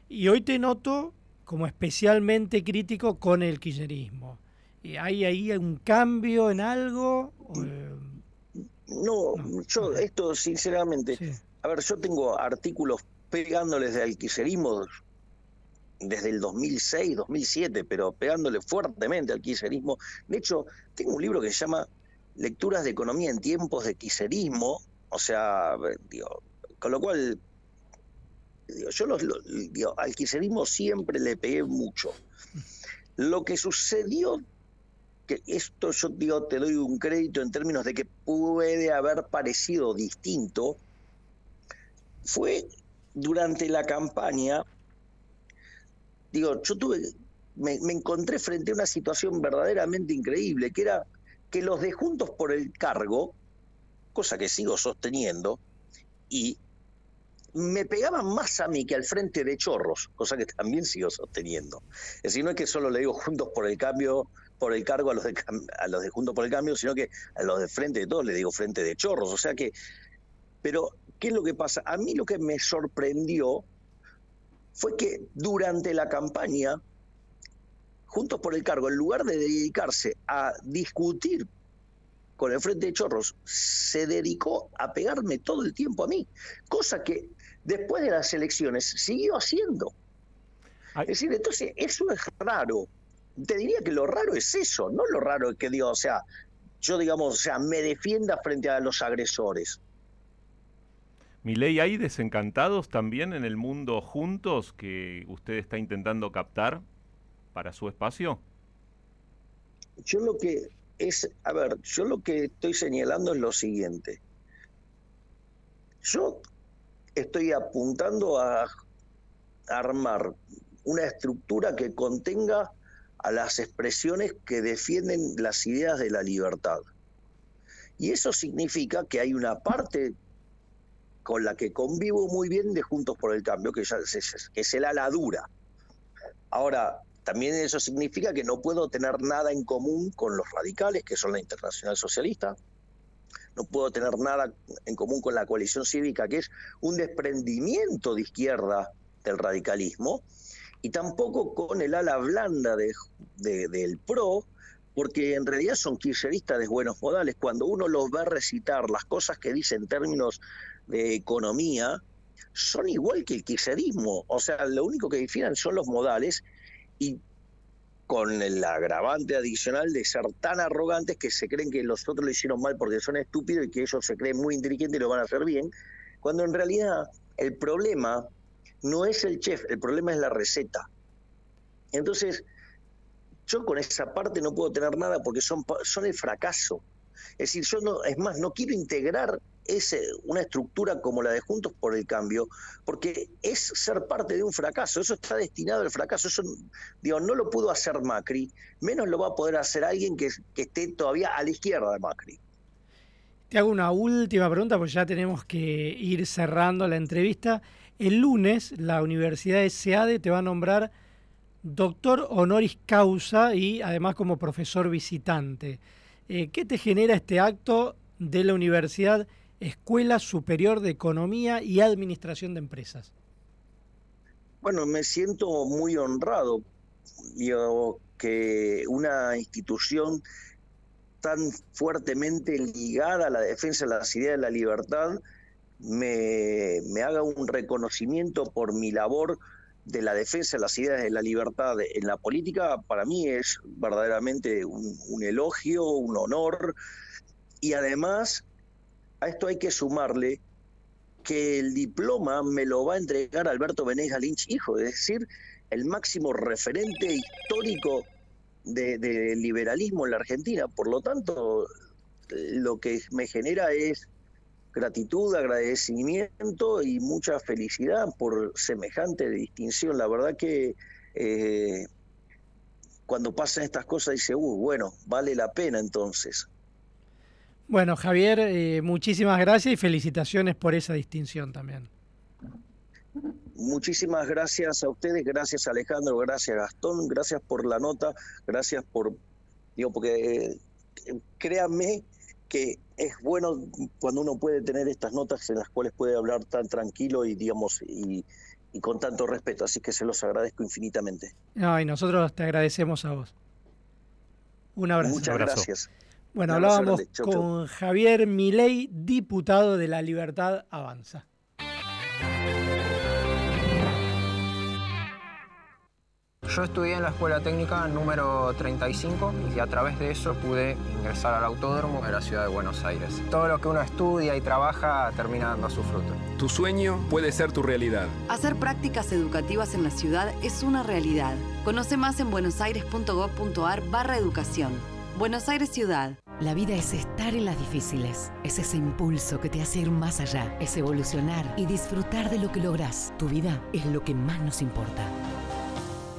y hoy te noto como especialmente crítico con el kirchnerismo. ¿Hay ahí un cambio en algo? No, yo esto sinceramente, a ver, yo tengo artículos pegándoles del kirchnerismo desde el 2006, 2007, pero pegándole fuertemente al kirchnerismo. De hecho, tengo un libro que se llama Lecturas de Economía en tiempos de kirchnerismo, o sea, digo, con lo cual, digo, yo los, lo- digo, al kirchnerismo siempre le pegué mucho. Lo que sucedió que esto yo digo, te doy un crédito en términos de que puede haber parecido distinto, fue durante la campaña, digo, yo tuve, me, me encontré frente a una situación verdaderamente increíble, que era que los de Juntos por el Cargo, cosa que sigo sosteniendo, y me pegaban más a mí que al frente de Chorros, cosa que también sigo sosteniendo. Es decir, no es que solo le digo Juntos por el Cambio, por el cargo a los de, a los de Juntos por el Cambio, sino que a los de frente de todos le digo frente de Chorros. O sea que, pero, ¿qué es lo que pasa? A mí lo que me sorprendió fue que durante la campaña, Juntos por el Cargo, en lugar de dedicarse a discutir con el Frente de Chorros, se dedicó a pegarme todo el tiempo a mí, cosa que después de las elecciones siguió haciendo. Es decir, entonces eso es raro. Te diría que lo raro es eso, no lo raro es que digo, o sea, yo digamos, o sea, me defienda frente a los agresores. Milei, ¿hay desencantados también en el mundo juntos que usted está intentando captar para su espacio? Yo lo que es, a ver, yo lo que estoy señalando es lo siguiente. Yo estoy apuntando a armar una estructura que contenga a las expresiones que defienden las ideas de la libertad. Y eso significa que hay una parte con la que convivo muy bien de Juntos por el Cambio, que, ya, es- el ala dura. Ahora, también eso significa que no puedo tener nada en común con los radicales, que son la Internacional Socialista. No puedo tener nada en común con la coalición cívica, que es un desprendimiento de izquierda del radicalismo. Y tampoco con el ala blanda de- de- del PRO, porque en realidad son kirchneristas de buenos modales. Cuando uno los va a recitar las cosas que dice en términos de economía, son igual que el kirchnerismo. O sea, lo único que difieren son los modales y con el agravante adicional de ser tan arrogantes que se creen que los otros lo hicieron mal porque son estúpidos y que ellos se creen muy inteligentes y lo van a hacer bien, cuando en realidad el problema no es el chef, el problema es la receta. Entonces, yo con esa parte no puedo tener nada porque son, son el fracaso. Es decir, yo no, es más, no quiero integrar ese, una estructura como la de Juntos por el Cambio, porque es ser parte de un fracaso, eso está destinado al fracaso, eso digo, no lo pudo hacer Macri, menos lo va a poder hacer alguien que, que esté todavía a la izquierda de Macri. Te hago una última pregunta, porque ya tenemos que ir cerrando la entrevista. El lunes, la Universidad de SEADE te va a nombrar doctor honoris causa y además como profesor visitante. Eh, ¿Qué te genera este acto de la Universidad Escuela Superior de Economía y Administración de Empresas? Bueno, me siento muy honrado digo, que una institución tan fuertemente ligada a la defensa de las ideas de la libertad me, me haga un reconocimiento por mi labor de la defensa de las ideas de la libertad en la política, para mí es verdaderamente un, elogio, un honor, y además a esto hay que sumarle que el diploma me lo va a entregar Alberto Benegas Lynch, hijo, es decir, el máximo referente histórico del de liberalismo en la Argentina. Por lo tanto, lo que me genera es gratitud, agradecimiento y mucha felicidad por semejante distinción. La verdad que eh, cuando pasan estas cosas dice, uh, bueno, vale la pena entonces. Bueno, Javier, eh, muchísimas gracias y felicitaciones por esa distinción también. Muchísimas gracias a ustedes, gracias Alejandro, gracias Gastón, gracias por la nota, gracias por, digo, porque eh, créanme que es bueno cuando uno puede tener estas notas en las cuales puede hablar tan tranquilo y digamos y, y con tanto respeto, así que se los agradezco infinitamente. No, y nosotros te agradecemos a vos. Un abrazo. Muchas gracias. Bueno, hablábamos chau. con Javier Milei, diputado de La Libertad Avanza. Yo estudié en la escuela técnica número 35 y a través de eso pude ingresar al autódromo de la ciudad de Buenos Aires. Todo lo que uno estudia y trabaja termina dando su fruto. Tu sueño puede ser tu realidad. Hacer prácticas educativas en la ciudad es una realidad. Conoce más en buenosaires.gov.ar barra educación. Buenos Aires Ciudad. La vida es estar en las difíciles. Es ese impulso que te hace ir más allá. Es evolucionar y disfrutar de lo que lográs. Tu vida es lo que más nos importa.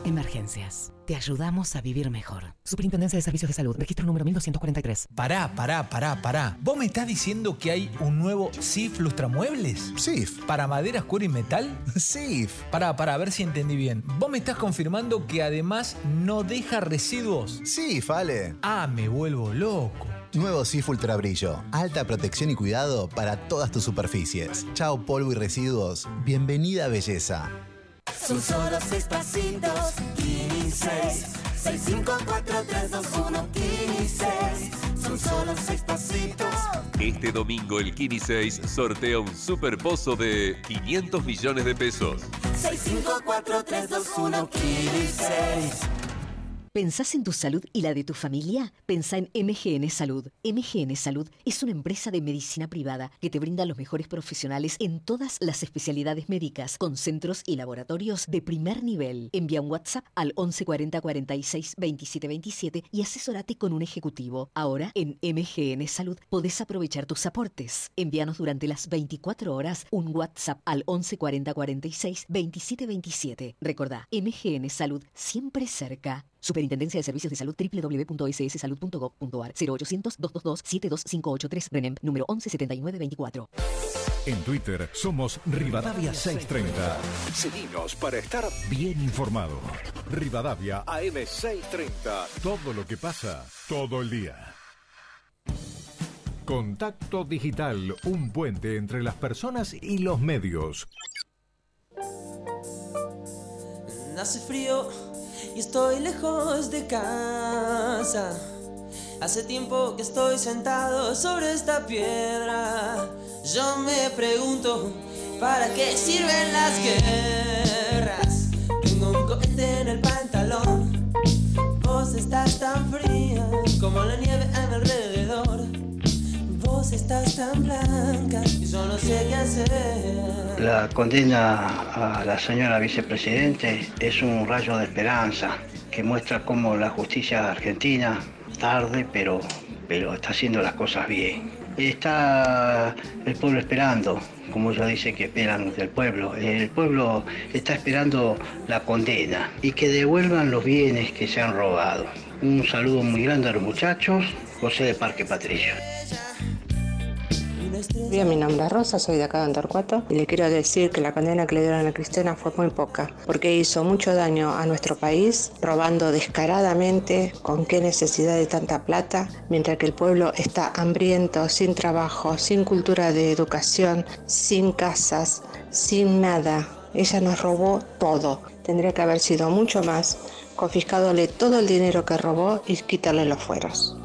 Emergencias. Te ayudamos a vivir mejor. Superintendencia de Servicios de Salud. Registro número 1243. Pará, pará, pará, pará. ¿Vos me estás diciendo que hay un nuevo SIF Lustramuebles? SIF. ¿Para maderas, cuero y metal? [laughs] SIF. Pará, pará, a ver si entendí bien. ¿Vos me estás confirmando que además no deja residuos? SIF, vale. Ah, me vuelvo loco. Nuevo SIF Ultra Brillo. Alta protección y cuidado para todas tus superficies. Chao polvo y residuos. Bienvenida belleza. Son solo seis pasitos, Kini 6. 6, 5, 4, 3, 2, 1, Kini 6. Son solo seis pasitos. Este domingo el Kini 6 sortea un super pozo de 500 millones de pesos. 6, 5, 4, 3, 2, 1, Kini 6. ¿Pensás en tu salud y la de tu familia? Pensá en MGN Salud. MGN Salud es una empresa de medicina privada que te brinda los mejores profesionales en todas las especialidades médicas, con centros y laboratorios de primer nivel. Envía un WhatsApp al 1140 46 27 27 y asesórate con un ejecutivo. Ahora, en MGN Salud, podés aprovechar tus aportes. Envíanos durante las 24 horas un WhatsApp al 1140 46 27 27. Recordá, MGN Salud, siempre cerca. Superintendencia de Servicios de Salud www.sssalud.gov.ar 0800-222-72583 RENEM número 117924. En Twitter somos Rivadavia 630. Seguinos para estar bien informado. Rivadavia AM 630. Todo lo que pasa, todo el día. Contacto Digital, un puente entre las personas y los medios. Hace frío y estoy lejos de casa. Hace tiempo que estoy sentado sobre esta piedra. Yo me pregunto, ¿para qué sirven las guerras? Tengo un cohete en el pantalón. Vos estás tan fría como la nieve a mi alrededor. Estás tan blanca y yo sé qué hacer. La condena a la señora vicepresidente es un rayo de esperanza que muestra cómo la justicia argentina, tarde, pero, pero está haciendo las cosas bien. Está el pueblo esperando, como ella dice que esperan del pueblo. El pueblo está esperando la condena y que devuelvan los bienes que se han robado. Un saludo muy grande a los muchachos, José de Parque Patricio. Bien, mi nombre es Rosa, soy de acá de y le quiero decir que la condena que le dieron a Cristina fue muy poca, porque hizo mucho daño a nuestro país, robando descaradamente, con qué necesidad de tanta plata, mientras que el pueblo está hambriento, sin trabajo, sin cultura de educación, sin casas, sin nada. Ella nos robó todo. Tendría que haber sido mucho más, confiscadole todo el dinero que robó y quitarle los fueros.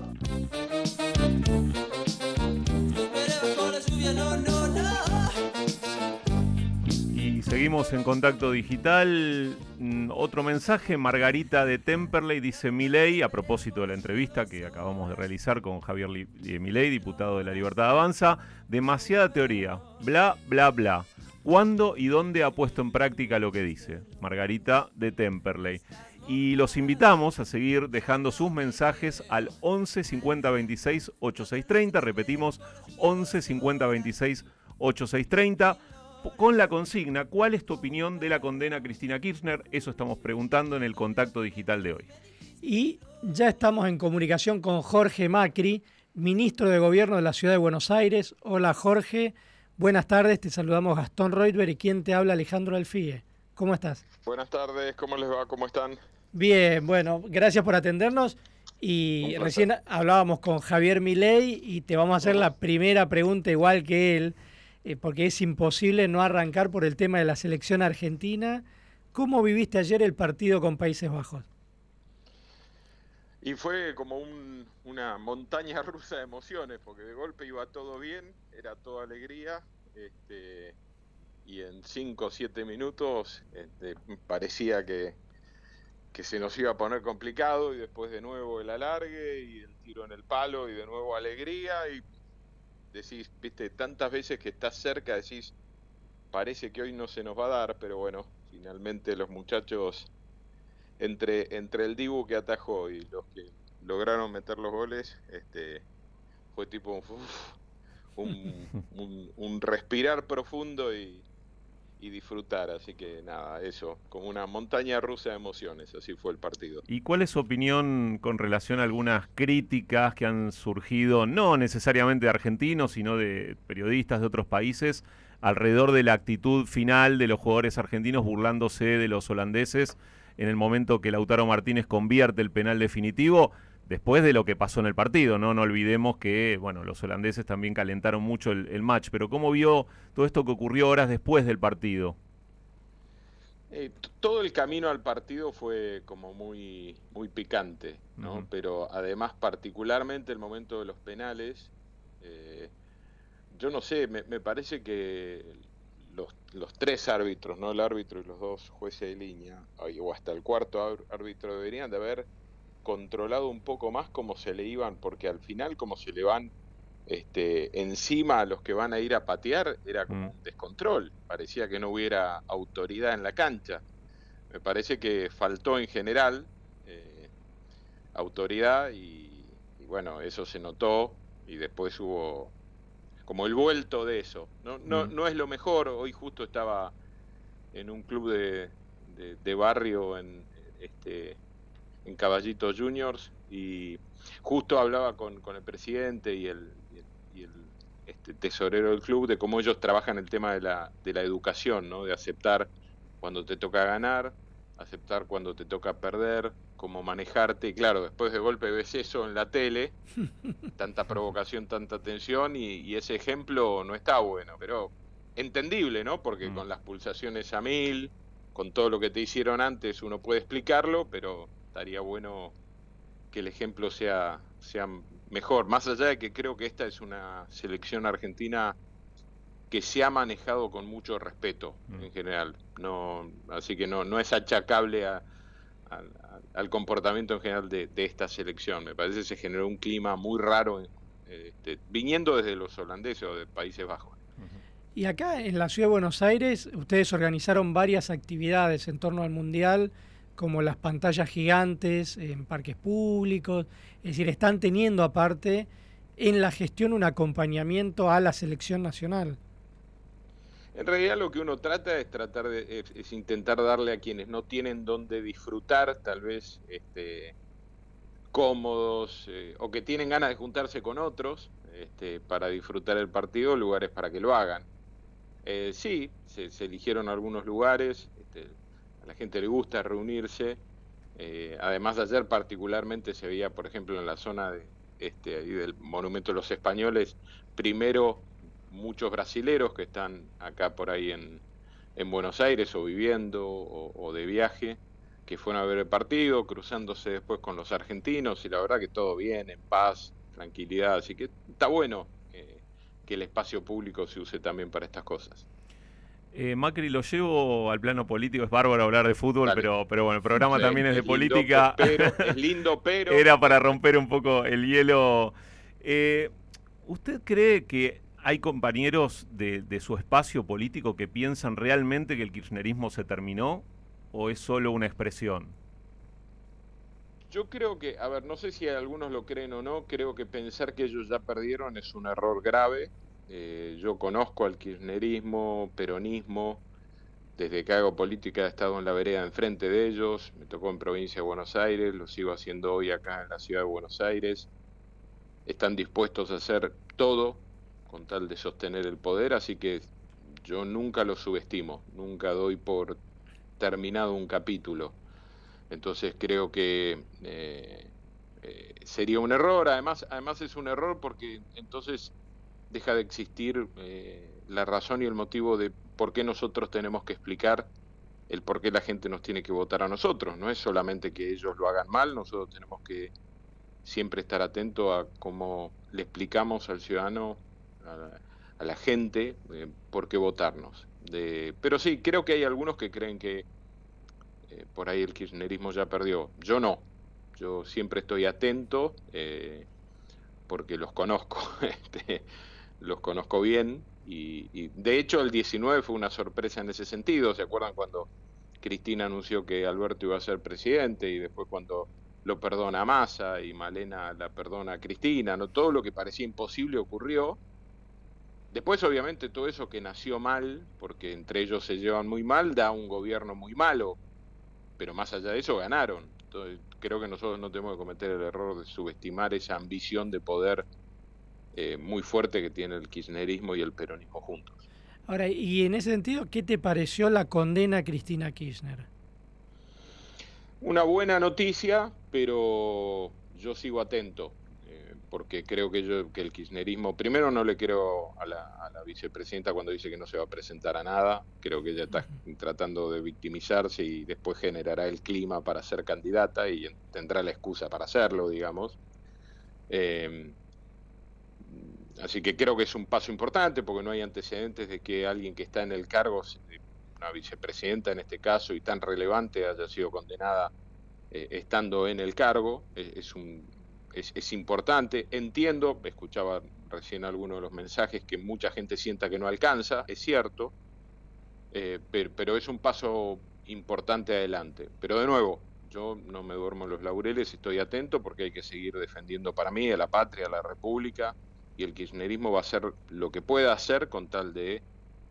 Seguimos en contacto digital. Mm, Otro mensaje, Margarita de Temperley dice Milei, a propósito de la entrevista que acabamos de realizar con Javier eh, Milei, diputado de la Libertad Avanza, demasiada teoría, bla, bla, bla. ¿Cuándo y dónde ha puesto en práctica lo que dice? Margarita de Temperley. Y los invitamos a seguir dejando sus mensajes al 11 50 26 8630. Repetimos, 11 50 26 8630 con la consigna, ¿cuál es tu opinión de la condena a Cristina Kirchner? Eso estamos preguntando en el contacto digital de hoy. Y ya estamos en comunicación con Jorge Macri, ministro de Gobierno de la Ciudad de Buenos Aires. Hola Jorge, buenas tardes, te saludamos Gastón Reutberg y quien te habla Alejandro Alfie. ¿Cómo estás? Buenas tardes, ¿cómo les va? ¿Cómo están? Bien, bueno, gracias por atendernos. Y recién hablábamos con Javier Milei y te vamos a hacer la primera pregunta igual que él, eh, porque es imposible no arrancar por el tema de la selección argentina. ¿Cómo viviste ayer el partido con Países Bajos? Y fue como un- una montaña [laughs] rusa de emociones, porque de golpe iba todo bien, era toda alegría, este, y en 5 o 7 minutos este, parecía que, que se nos iba a poner complicado, y después de nuevo el alargue, y el tiro en el palo, y de nuevo alegría, y decís, viste, tantas veces que estás cerca, decís, parece que hoy no se nos va a dar, pero bueno, finalmente los muchachos entre, entre el Dibu que atajó y los que lograron meter los goles, este, fue tipo uf, un, [laughs] un- un respirar profundo y, y disfrutar. Así que nada, eso, como una montaña rusa de emociones, así fue el partido. ¿Y cuál es su opinión con relación a algunas críticas que han surgido, no necesariamente de argentinos, sino de periodistas de otros países, alrededor de la actitud final de los jugadores argentinos burlándose de los holandeses en el momento que Lautaro Martínez convierte el penal definitivo? Después de lo que pasó en el partido, ¿no? No olvidemos que, bueno, los holandeses también calentaron mucho el, el match, pero ¿cómo vio todo esto que ocurrió horas después del partido? Eh, todo el camino al partido fue como muy, muy picante, ¿no? Pero además, particularmente el momento de los penales, eh, yo no sé, me, me parece que los, los tres árbitros, ¿no? El árbitro y los dos jueces de línea, o hasta el cuarto ár- árbitro deberían de haber controlado un poco más cómo se le iban, porque al final como se le van este, encima a los que van a ir a patear, era como un descontrol, parecía que no hubiera autoridad en la cancha. Me parece que faltó en general eh, autoridad y, y bueno, eso se notó y después hubo como el vuelto de eso. No, no, Mm. no es lo mejor, hoy justo estaba en un club de, de- de barrio en, este, en Caballito Juniors y justo hablaba con, con el presidente y el, y el- este, tesorero del club de cómo ellos trabajan el tema de la, de la educación, ¿no? de aceptar cuando te toca ganar, aceptar cuando te toca perder, cómo manejarte. Y claro, después de golpe ves eso en la tele, [laughs] tanta provocación, tanta tensión, y, y ese ejemplo no está bueno, pero entendible, ¿no? Porque con las pulsaciones a mil, con todo lo que te hicieron antes, uno puede explicarlo, pero estaría bueno que el ejemplo sea, sea mejor. Más allá de que creo que esta es una selección argentina que se ha manejado con mucho respeto en general. No, así que no, no es achacable a- al- comportamiento en general de, de esta selección. Me parece que se generó un clima muy raro, este, viniendo desde los holandeses o de Países Bajos. Y acá en la ciudad de Buenos Aires, ustedes organizaron varias actividades en torno al Mundial, como las pantallas gigantes en parques públicos. Es decir, están teniendo aparte en la gestión un acompañamiento a la selección nacional. En realidad lo que uno trata es tratar de, es, intentar darle a quienes no tienen donde disfrutar, tal vez este, cómodos eh, o que tienen ganas de juntarse con otros este, para disfrutar el partido, lugares para que lo hagan. Eh, sí, se, se eligieron algunos lugares, este, la gente le gusta reunirse. eh, además ayer particularmente se veía, por ejemplo, en la zona de, este, ahí del Monumento de los Españoles, primero muchos brasileros que están acá por ahí en, en Buenos Aires o viviendo o, de viaje, que fueron a ver el partido, cruzándose después con los argentinos y la verdad que todo bien, en paz, tranquilidad, así que está bueno eh, que el espacio público se use también para estas cosas. Eh, Macri lo llevo al plano político, es bárbaro hablar de fútbol, pero, pero bueno, el programa Sí, también es de lindo, política. pero- es [laughs] lindo, pero- Era para romper un poco el hielo. Eh, ¿Usted cree que hay compañeros de, de su espacio político que piensan realmente que el kirchnerismo se terminó o es solo una expresión? Yo creo que, a ver, no sé si algunos lo creen o no, creo que pensar que ellos ya perdieron es un error grave. Eh, yo conozco al kirchnerismo, peronismo, desde que hago política he estado en la vereda enfrente de ellos, me tocó en provincia de Buenos Aires, lo sigo haciendo hoy acá en la ciudad de Buenos Aires. Están dispuestos a hacer todo con tal de sostener el poder, así que yo nunca lo subestimo, nunca doy por terminado un capítulo. Entonces creo que eh, eh, sería un error, además, además es un error porque entonces deja de existir eh, la razón y el motivo de por qué nosotros tenemos que explicar el por qué la gente nos tiene que votar a nosotros. No es solamente que ellos lo hagan mal, nosotros tenemos que siempre estar atentos a cómo le explicamos al ciudadano, a la, gente, eh, por qué votarnos. De, pero sí, creo que hay algunos que creen que eh, por ahí el kirchnerismo ya perdió. Yo no. Yo siempre estoy atento eh, porque los conozco, [laughs] este, los conozco bien y, de hecho el 19 fue una sorpresa en ese sentido. ¿Se acuerdan cuando Cristina anunció que Alberto iba a ser presidente y después cuando lo perdona Massa y Malena la perdona a Cristina? ¿no? Todo lo que parecía imposible ocurrió. Después, obviamente, todo eso que nació mal, porque entre ellos se llevan muy mal, da un gobierno muy malo, pero más allá de eso ganaron. Entonces, creo que nosotros no tenemos que cometer el error de subestimar esa ambición de poder eh, muy fuerte que tiene el kirchnerismo y el peronismo juntos. Ahora, y en ese sentido, ¿qué te pareció la condena a Cristina Kirchner? Una buena noticia, pero yo sigo atento, eh, porque creo que, yo, que el kirchnerismo, primero no le creo a la, a la vicepresidenta cuando dice que no se va a presentar a nada, creo que ella está tratando de victimizarse y después generará el clima para ser candidata y tendrá la excusa para hacerlo, digamos. Eh, así que creo que es un paso importante porque no hay antecedentes de que alguien que está en el cargo, una vicepresidenta en este caso y tan relevante, haya sido condenada eh, estando en el cargo. Es, es un, es, importante. Entiendo, escuchaba recién algunos de los mensajes, que mucha gente sienta que no alcanza, es cierto, eh, pero, pero es un paso importante adelante. Pero de nuevo, yo no me duermo en los laureles, estoy atento porque hay que seguir defendiendo para mí a la patria, a la república, y el kirchnerismo va a hacer lo que pueda hacer con tal de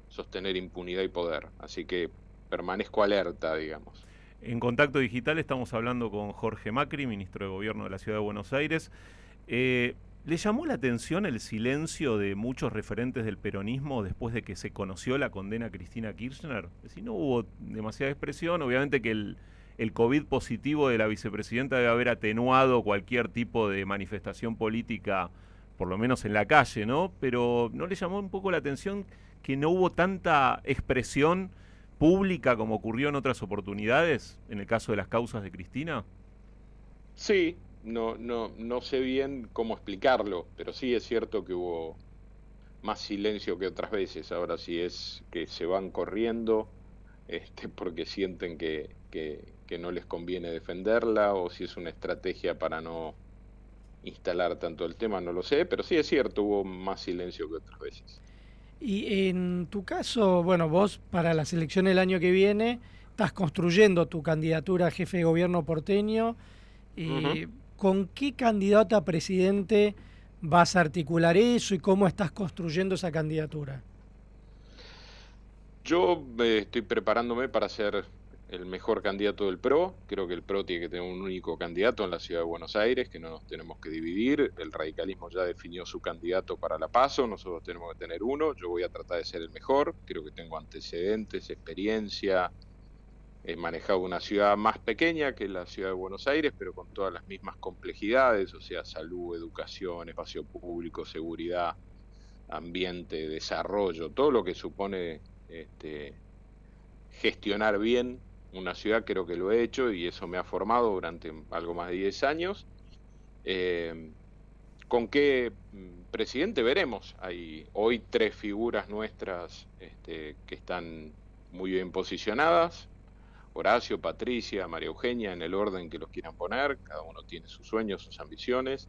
sostener impunidad y poder. Así que permanezco alerta, digamos. En Contacto Digital estamos hablando con Jorge Macri, ministro de Gobierno de la Ciudad de Buenos Aires. Eh, ¿Le llamó la atención el silencio de muchos referentes del peronismo después de que se conoció la condena a Cristina Kirchner? Es decir, no hubo demasiada expresión. Obviamente que el, el COVID positivo de la vicepresidenta debe haber atenuado cualquier tipo de manifestación política, por lo menos en la calle, ¿no? Pero ¿no le llamó un poco la atención que no hubo tanta expresión pública como ocurrió en otras oportunidades, en el caso de las causas de Cristina? Sí, no, no, no sé bien cómo explicarlo, pero sí es cierto que hubo más silencio que otras veces. Ahora sí es que se van corriendo este, porque sienten que, que, que no les conviene defenderla o si es una estrategia para no instalar tanto el tema, no lo sé, pero sí es cierto, hubo más silencio que otras veces. Y en tu caso, bueno, vos para las elecciones del año que viene estás construyendo tu candidatura a jefe de gobierno porteño. Eh, uh -huh. ¿Con qué candidato a presidente vas a articular eso y cómo estás construyendo esa candidatura? Yo eh, estoy preparándome para ser el mejor candidato del PRO. Creo que el PRO tiene que tener un único candidato en la ciudad de Buenos Aires, que no nos tenemos que dividir. El radicalismo ya definió su candidato para la PASO, nosotros tenemos que tener uno. Yo voy a tratar de ser el mejor. Creo que tengo antecedentes, experiencia. He manejado una ciudad más pequeña que la ciudad de Buenos Aires, pero con todas las mismas complejidades, o sea, salud, educación, espacio público, seguridad, ambiente, desarrollo, todo lo que supone este, gestionar bien una ciudad creo que lo he hecho y eso me ha formado durante algo más de 10 años. Eh, ¿Con qué mm, presidente veremos? Hay hoy tres figuras nuestras este, que están muy bien posicionadas. Horacio, Patricia, María Eugenia, en el orden que los quieran poner, cada uno tiene sus sueños, sus ambiciones.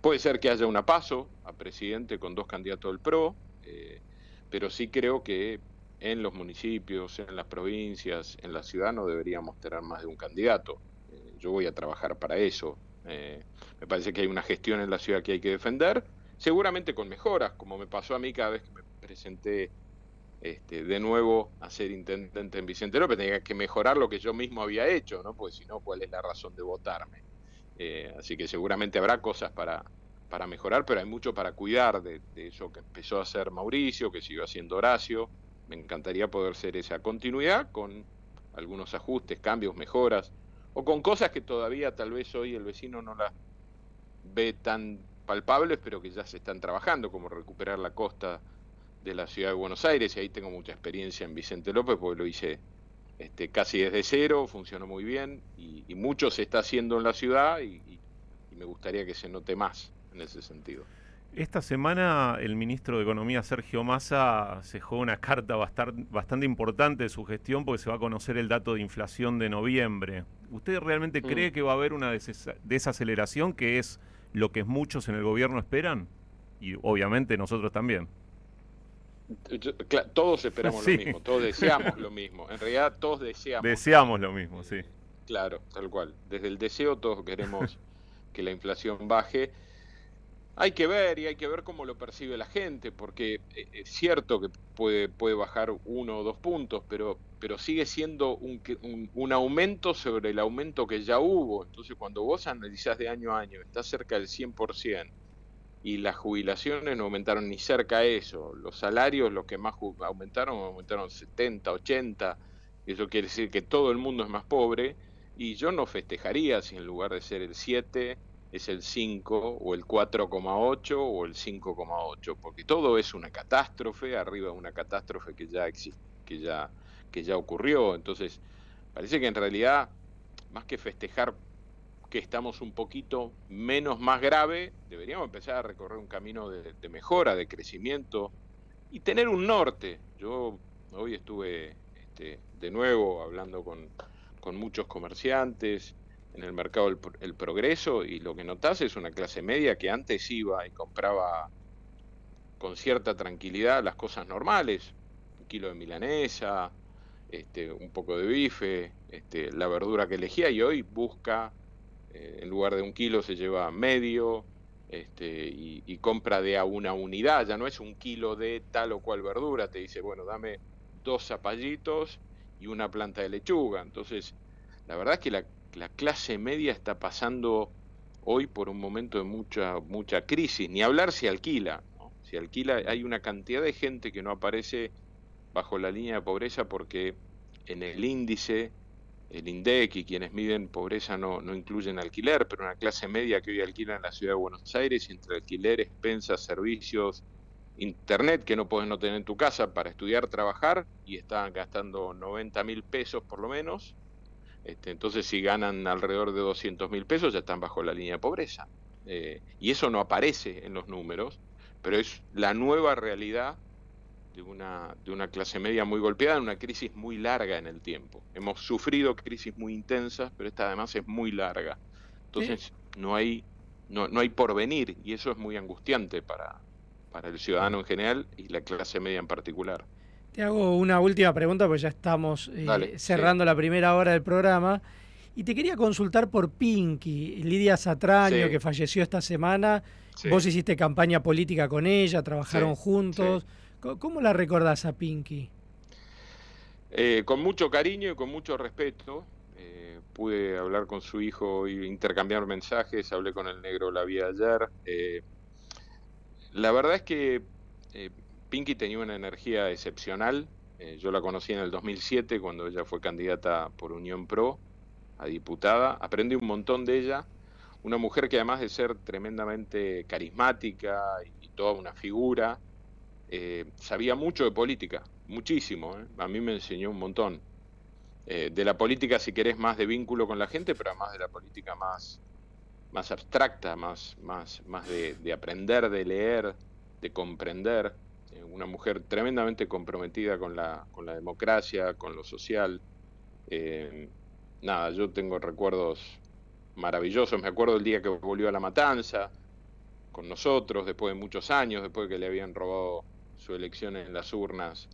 Puede ser que haya una paso a presidente con dos candidatos del PRO, eh, pero sí creo que en los municipios, en las provincias, en la ciudad no deberíamos tener más de un candidato. Eh, yo voy a trabajar para eso. Eh, me parece que hay una gestión en la ciudad que hay que defender, seguramente con mejoras, como me pasó a mí cada vez que me presenté este, de nuevo a ser intendente en Vicente López, tenía que mejorar lo que yo mismo había hecho, ¿no? Porque si no, ¿cuál es la razón de votarme? Eh, así que seguramente habrá cosas para, para mejorar, pero hay mucho para cuidar de, eso que empezó a hacer Mauricio, que siguió haciendo Horacio. Me encantaría poder ser esa continuidad con algunos ajustes, cambios, mejoras, o con cosas que todavía tal vez hoy el vecino no las ve tan palpables, pero que ya se están trabajando, como recuperar la costa de la ciudad de Buenos Aires, y ahí tengo mucha experiencia en Vicente López, porque lo hice este, casi desde cero, funcionó muy bien, y, mucho se está haciendo en la ciudad, y, me gustaría que se note más en ese sentido. Esta semana el ministro de Economía Sergio Massa dejó una carta bastante importante de su gestión porque se va a conocer el dato de inflación de noviembre. ¿Usted realmente mm. cree que va a haber una desaceleración que es lo que muchos en el gobierno esperan? Y obviamente nosotros también todos esperamos [laughs] lo mismo, todos deseamos lo mismo. En realidad todos deseamos. Deseamos lo mismo, sí. Claro, tal cual. Desde el deseo todos queremos [laughs] que la inflación baje. Hay que ver y hay que ver cómo lo percibe la gente, porque eh, es cierto que puede, puede bajar uno o dos puntos, pero, pero sigue siendo un, un, un aumento sobre el aumento que ya hubo. Entonces cuando vos analizás de año a año, está cerca del 100%, y las jubilaciones no aumentaron ni cerca a eso. Los salarios, los que más aumentaron, aumentaron 70, 80. Eso quiere decir que todo el mundo es más pobre. Y yo no festejaría si en lugar de ser el 7 es el 5 o el 4,8 o el 5,8, porque todo es una catástrofe, arriba de una catástrofe que ya existe, que ya, que ya ocurrió. Entonces, parece que en realidad, más que festejar que estamos un poquito menos más grave, deberíamos empezar a recorrer un camino de, mejora, de crecimiento y tener un norte. Yo hoy estuve este, de nuevo hablando con, muchos comerciantes en el mercado el, progreso y lo que notas es una clase media que antes iba y compraba con cierta tranquilidad las cosas normales, un kilo de milanesa, este, un poco de bife, este, la verdura que elegía y hoy busca eh, en lugar de un kilo se lleva medio este, y, compra de a una unidad, ya no es un kilo de tal o cual verdura, te dice, bueno, dame dos zapallitos y una planta de lechuga. Entonces, la verdad es que la, clase media está pasando hoy por un momento de mucha, mucha crisis, ni hablar si alquila. Si alquila, hay una cantidad de gente que no aparece bajo la línea de pobreza porque en el índice el INDEC y quienes miden pobreza no, no incluyen alquiler, pero una clase media que hoy alquila en la ciudad de Buenos Aires, entre alquileres, expensas, servicios, internet que no puedes no tener en tu casa para estudiar, trabajar, y están gastando 90 mil pesos por lo menos. Este, entonces, si ganan alrededor de 200 mil pesos, ya están bajo la línea de pobreza. Eh, y eso no aparece en los números, pero es la nueva realidad de una, de una clase media muy golpeada en una crisis muy larga en el tiempo. Hemos sufrido crisis muy intensas, pero esta además es muy larga. Entonces no hay no, no hay porvenir y eso es muy angustiante para, para el ciudadano en general y la clase media en particular. Te hago una última pregunta porque ya estamos eh, cerrando la primera hora del programa. Y te quería consultar por Pinky, Lidia Satraño, que falleció esta semana. Vos hiciste campaña política con ella, trabajaron juntos. ¿Cómo la recordás a Pinky? Eh, con mucho cariño y con mucho respeto. Eh, pude hablar con su hijo y intercambiar mensajes. Hablé con el negro la vi ayer. La verdad es que Pinky tenía una energía excepcional. yo la conocí en el 2007 cuando ella fue candidata por Unión Pro a diputada. Aprendí un montón de ella. Una mujer que además de ser tremendamente carismática y toda una figura, eh, sabía mucho de política, muchísimo, ¿eh? a mí me enseñó un montón. Eh, de la política, si querés, más de vínculo con la gente, pero además de la política más, más abstracta, más, más, más de aprender, de leer, de comprender. Eh, una mujer tremendamente comprometida con la, con la democracia, con lo social. Eh, nada, yo tengo recuerdos maravillosos. Me acuerdo el día que volvió a la matanza con nosotros, después de muchos años, después de que le habían robado su elección en las urnas,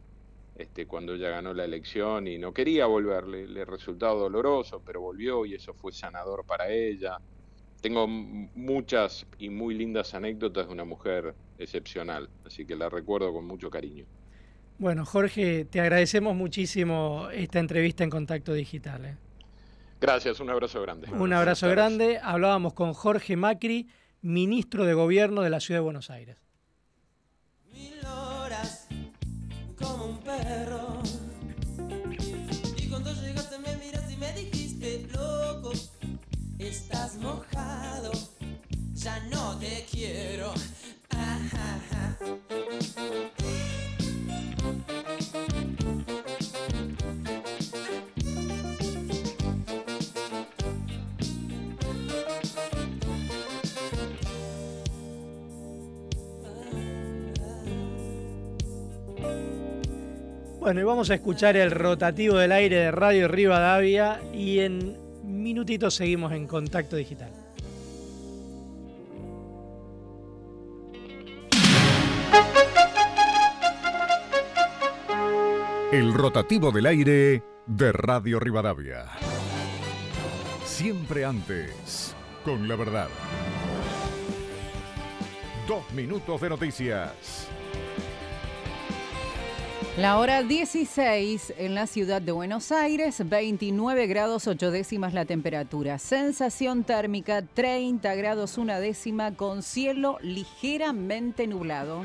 este, cuando ella ganó la elección y no quería volver, le, le resultaba doloroso, pero volvió y eso fue sanador para ella. Tengo muchas y muy lindas anécdotas de una mujer excepcional, así que la recuerdo con mucho cariño. Bueno, Jorge, te agradecemos muchísimo esta entrevista en Contacto Digital. ¿eh? Gracias, un abrazo grande. Un abrazo grande. Hablábamos con Jorge Macri, ministro de Gobierno de la Ciudad de Buenos Aires. horas como Bueno, y vamos a escuchar el rotativo del aire de Radio Rivadavia y en minutitos seguimos en Contacto Digital. El rotativo del aire de Radio Rivadavia. Siempre antes, con la verdad. Dos minutos de noticias. La hora 16 en la ciudad de Buenos Aires, 29 grados 8 décimas la temperatura. Sensación térmica 30 grados una décima con cielo ligeramente nublado.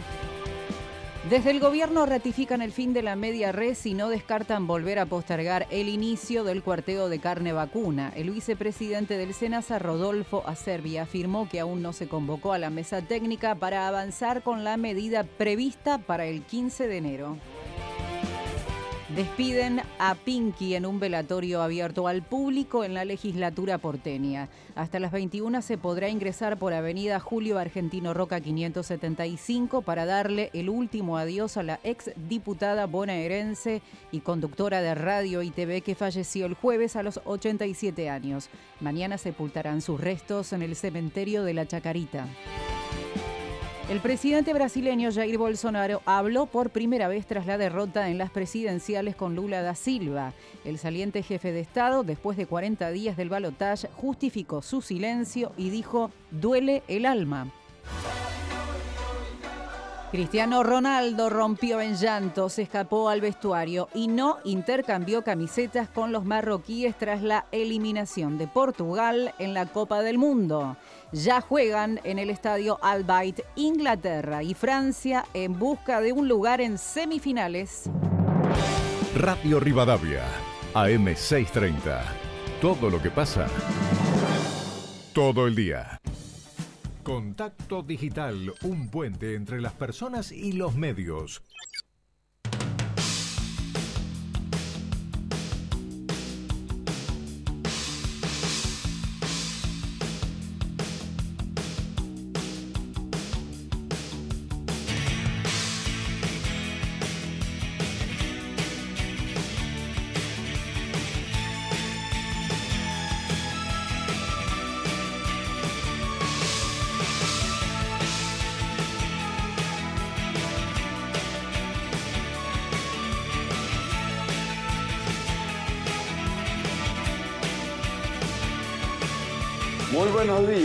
Desde el gobierno ratifican el fin de la media res y no descartan volver a postergar el inicio del cuarteo de carne vacuna. El vicepresidente del SENASA, Rodolfo Acerbi, afirmó que aún no se convocó a la mesa técnica para avanzar con la medida prevista para el 15 de enero. Despiden a Pinky en un velatorio abierto al público en la legislatura porteña. Hasta las 21 se podrá ingresar por Avenida Julio Argentino Roca 575 para darle el último adiós a la ex diputada bonaerense y conductora de radio y TV que falleció el jueves a los 87 años. Mañana sepultarán sus restos en el cementerio de la Chacarita. El presidente brasileño Jair Bolsonaro habló por primera vez tras la derrota en las presidenciales con Lula da Silva. El saliente jefe de Estado, después de 40 días del balotaje, justificó su silencio y dijo, duele el alma. Cristiano Ronaldo rompió en llanto, se escapó al vestuario y no intercambió camisetas con los marroquíes tras la eliminación de Portugal en la Copa del Mundo. Ya juegan en el estadio Al Bayt Inglaterra y Francia en busca de un lugar en semifinales. Radio Rivadavia, AM630. Todo lo que pasa. Todo el día. Contacto Digital, un puente entre las personas y los medios.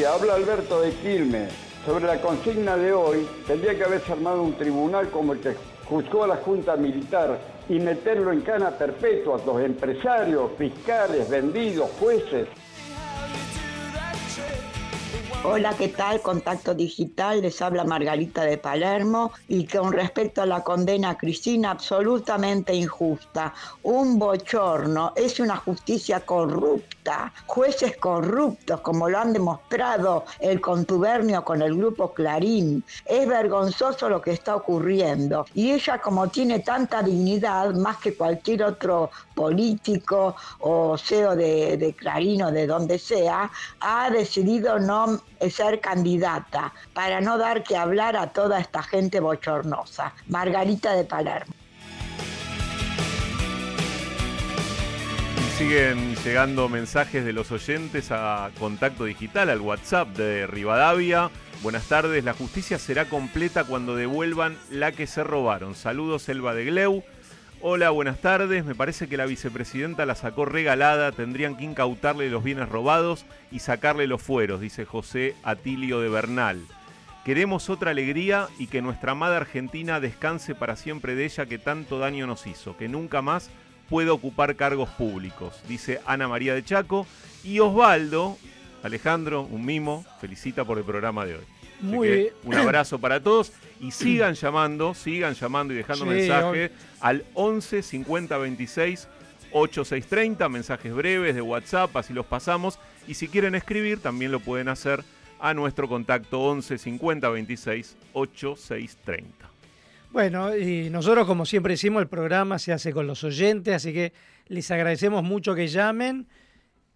Habla Alberto de Quilmes. Sobre la consigna de hoy, tendría que haberse armado un tribunal como el que juzgó a la Junta Militar y meterlo en cana perpetua a los empresarios, fiscales, vendidos, jueces. Hola, ¿qué tal? Contacto Digital, les habla Margarita de Palermo y con respecto a la condena a Cristina, absolutamente injusta, un bochorno, es una justicia corrupta, jueces corruptos, como lo han demostrado el contubernio con el grupo Clarín. Es vergonzoso lo que está ocurriendo y ella como tiene tanta dignidad, más que cualquier otro político o CEO de, de Clarín o de donde sea, ha decidido no ser candidata para no dar que hablar a toda esta gente bochornosa. Margarita de Palermo. Siguen llegando mensajes de los oyentes a contacto digital, al WhatsApp de Rivadavia. Buenas tardes, la justicia será completa cuando devuelvan la que se robaron. Saludos, Elba de Gleu. Hola, buenas tardes. Me parece que la vicepresidenta la sacó regalada. Tendrían que incautarle los bienes robados y sacarle los fueros, dice José Atilio de Bernal. Queremos otra alegría y que nuestra amada Argentina descanse para siempre de ella que tanto daño nos hizo, que nunca más pueda ocupar cargos públicos, dice Ana María de Chaco. Y Osvaldo, Alejandro, un mimo, felicita por el programa de hoy. Muy bien. Un abrazo para todos y sigan [clears throat] llamando, sigan llamando y dejando Sí, mensaje al 11 50 26 8630, mensajes breves de WhatsApp, así los pasamos. Y si quieren escribir, también lo pueden hacer a nuestro contacto 11 50 26 8630. Bueno, y nosotros como siempre decimos, el programa se hace con los oyentes, así que les agradecemos mucho que llamen.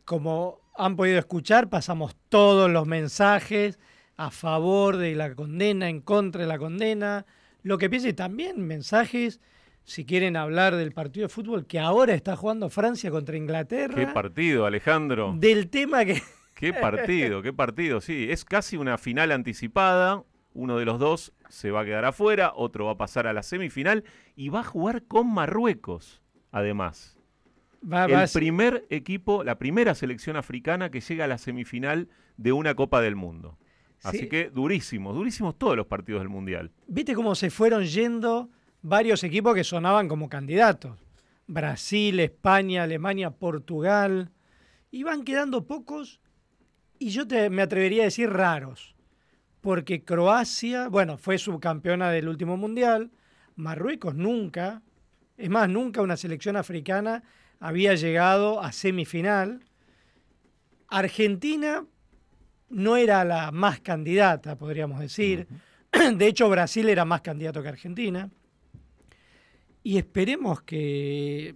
Como han podido escuchar, pasamos todos los mensajes a favor de la condena, en contra de la condena, lo que piensen también mensajes, si quieren hablar del partido de fútbol que ahora está jugando Francia contra Inglaterra, Qué partido, Alejandro. del tema que... [laughs] Qué partido, qué partido, sí. Es casi una final anticipada. Uno de los dos se va a quedar afuera, otro va a pasar a la semifinal y va a jugar con Marruecos, además. Va- el va primer equipo, la primera selección africana que llega a la semifinal de una Copa del Mundo. Así Sí. que durísimos, durísimos todos los partidos del Mundial. ¿Viste cómo se fueron yendo varios equipos que sonaban como candidatos? Brasil, España, Alemania, Portugal. Y van quedando pocos y yo te, me atrevería a decir raros. Porque Croacia, bueno, fue subcampeona del último mundial. Marruecos nunca. Es más, nunca una selección africana había llegado a semifinal. Argentina no era la más candidata, podríamos decir. [clears throat] De hecho, Brasil era más candidato que Argentina. Y esperemos que...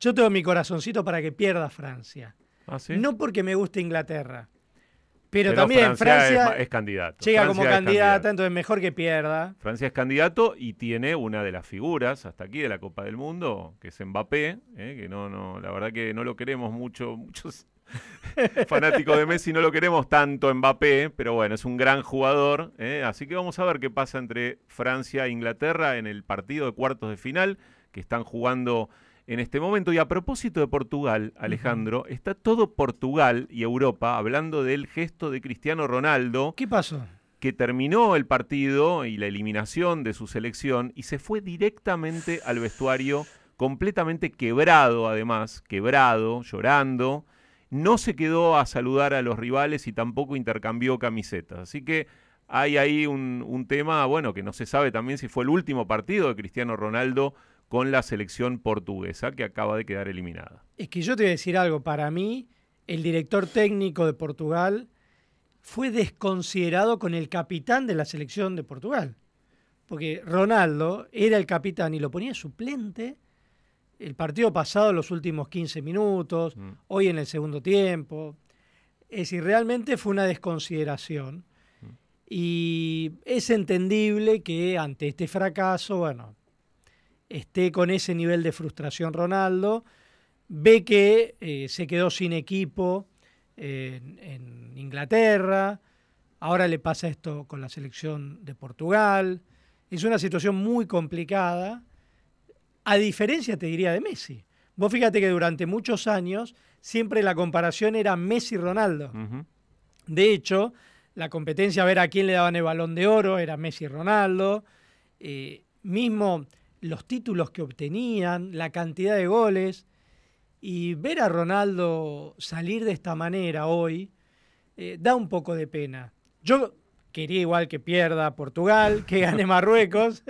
Yo tengo mi corazoncito para que pierda Francia. ¿Ah, sí? No porque me guste Inglaterra. Pero, Pero también Francia Francia, es es candidato. llega Francia como candidata, candidato. entonces mejor que pierda. Francia es candidato y tiene una de las figuras hasta aquí de la Copa del Mundo, que es Mbappé, ¿eh? que no, no, la verdad que no lo queremos mucho, [laughs] muchos [laughs] fanáticos de Messi no lo queremos tanto Mbappé, pero bueno, es un gran jugador, ¿eh? así que vamos a ver qué pasa entre Francia e Inglaterra en el partido de cuartos de final que están jugando en este momento. Y a propósito de Portugal, Alejandro, está todo Portugal y Europa hablando del gesto de Cristiano Ronaldo. ¿Qué pasó? Que terminó el partido y la eliminación de su selección y se fue directamente al vestuario completamente quebrado, además, quebrado, llorando. No se quedó a saludar a los rivales y tampoco intercambió camisetas. Así que hay ahí un, tema, bueno, que no se sabe también si fue el último partido de Cristiano Ronaldo con la selección portuguesa que acaba de quedar eliminada. Es que yo te voy a decir algo, para mí el director técnico de Portugal fue desconsiderado con el capitán de la selección de Portugal. Porque Ronaldo era el capitán y lo ponía suplente el partido pasado, los últimos 15 minutos, hoy en el segundo tiempo. Es decir, realmente fue una desconsideración. Y es entendible que ante este fracaso, bueno, esté con ese nivel de frustración Ronaldo, ve que eh, se quedó sin equipo en, en Inglaterra, ahora le pasa esto con la selección de Portugal, es una situación muy complicada, a diferencia, te diría, de Messi. Vos fíjate que durante muchos años siempre la comparación era Messi-Ronaldo. De hecho, la competencia a ver a quién le daban el balón de oro era Messi-Ronaldo. Eh, mismo los títulos que obtenían, la cantidad de goles. Y ver a Ronaldo salir de esta manera hoy, eh, da un poco de pena. Yo quería igual que pierda Portugal, que gane [laughs] Marruecos,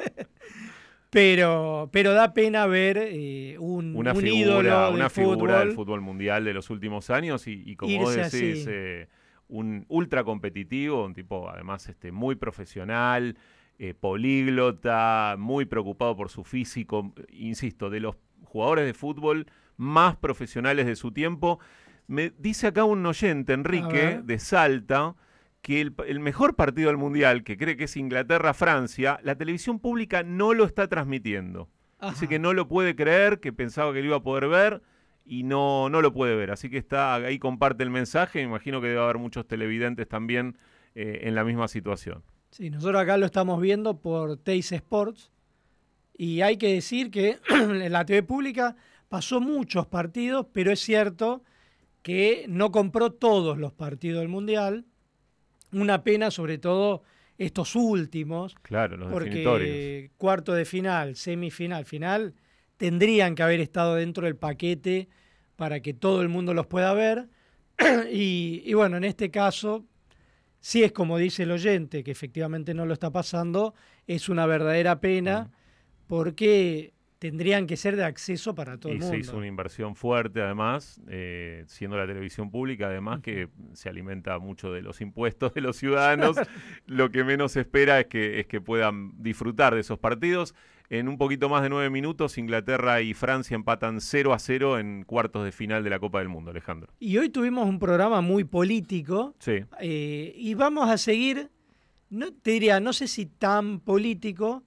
pero, pero da pena ver eh, un, una un figura, ídolo del una figura fútbol. del fútbol mundial de los últimos años y, y como vos decís, eh, un ultra competitivo, un tipo además este, muy profesional, eh, políglota, muy preocupado por su físico, insisto, de los jugadores de fútbol más profesionales de su tiempo. Me dice acá un oyente, Enrique, de Salta, que el, el mejor partido del Mundial, que cree que es Inglaterra-Francia, la televisión pública no lo está transmitiendo. Dice Ajá. que no lo puede creer, que pensaba que lo iba a poder ver y no, no lo puede ver. Así que está ahí comparte el mensaje. Me imagino que debe haber muchos televidentes también eh, en la misma situación. Sí, nosotros acá lo estamos viendo por Teis Sports y hay que decir que [clears throat] en la TV pública pasó muchos partidos, pero es cierto que no compró todos los partidos del Mundial. Una pena sobre todo estos últimos, Claro, los porque cuarto de final, semifinal, final, tendrían que haber estado dentro del paquete para que todo el mundo los pueda ver. [clears throat] y, y bueno, en este caso, si es como dice el oyente, que efectivamente no lo está pasando, es una verdadera pena porque tendrían que ser de acceso para todo y el se mundo. hizo una inversión fuerte, además, eh, siendo la televisión pública, además que se alimenta mucho de los impuestos de los ciudadanos. [laughs] Lo que menos se espera es que, es que puedan disfrutar de esos partidos. En un poquito más de nueve minutos, Inglaterra y Francia empatan 0 a 0 en cuartos de final de la Copa del Mundo, Alejandro. Y hoy tuvimos un programa muy político Sí. eh, y vamos a seguir, no te diría, no sé si tan político,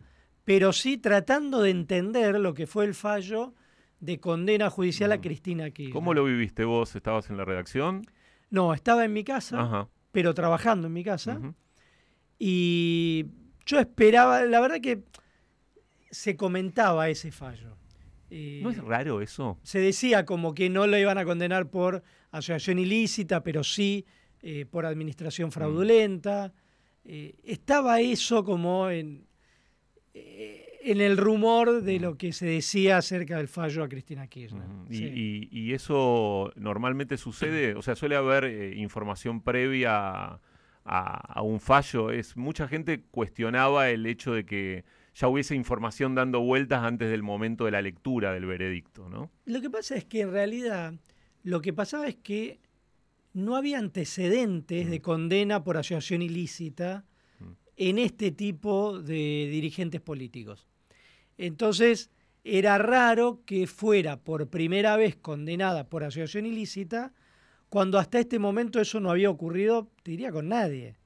pero sí tratando de entender lo que fue el fallo de condena judicial a Cristina Kirchner. ¿Cómo lo viviste vos? ¿Estabas en la redacción? No, estaba en mi casa, Ajá. pero trabajando en mi casa. Y yo esperaba, la verdad que se comentaba ese fallo. Eh, ¿No es raro eso? se decía como que no lo iban a condenar por asociación ilícita, pero sí eh, por administración fraudulenta. Eh, estaba eso como en, eh, en el rumor de lo que se decía acerca del fallo a Cristina Kirchner. Y, Sí. y- y eso normalmente sucede, o sea, suele haber eh, información previa a, a un fallo. Es Mucha gente cuestionaba el hecho de que ya hubiese información dando vueltas antes del momento de la lectura del veredicto, ¿no? Lo que pasa es que en realidad lo que pasaba es que no había antecedentes de condena por asociación ilícita en este tipo de dirigentes políticos. Entonces, era raro que fuera por primera vez condenada por asociación ilícita cuando hasta este momento eso no había ocurrido, te diría, con nadie.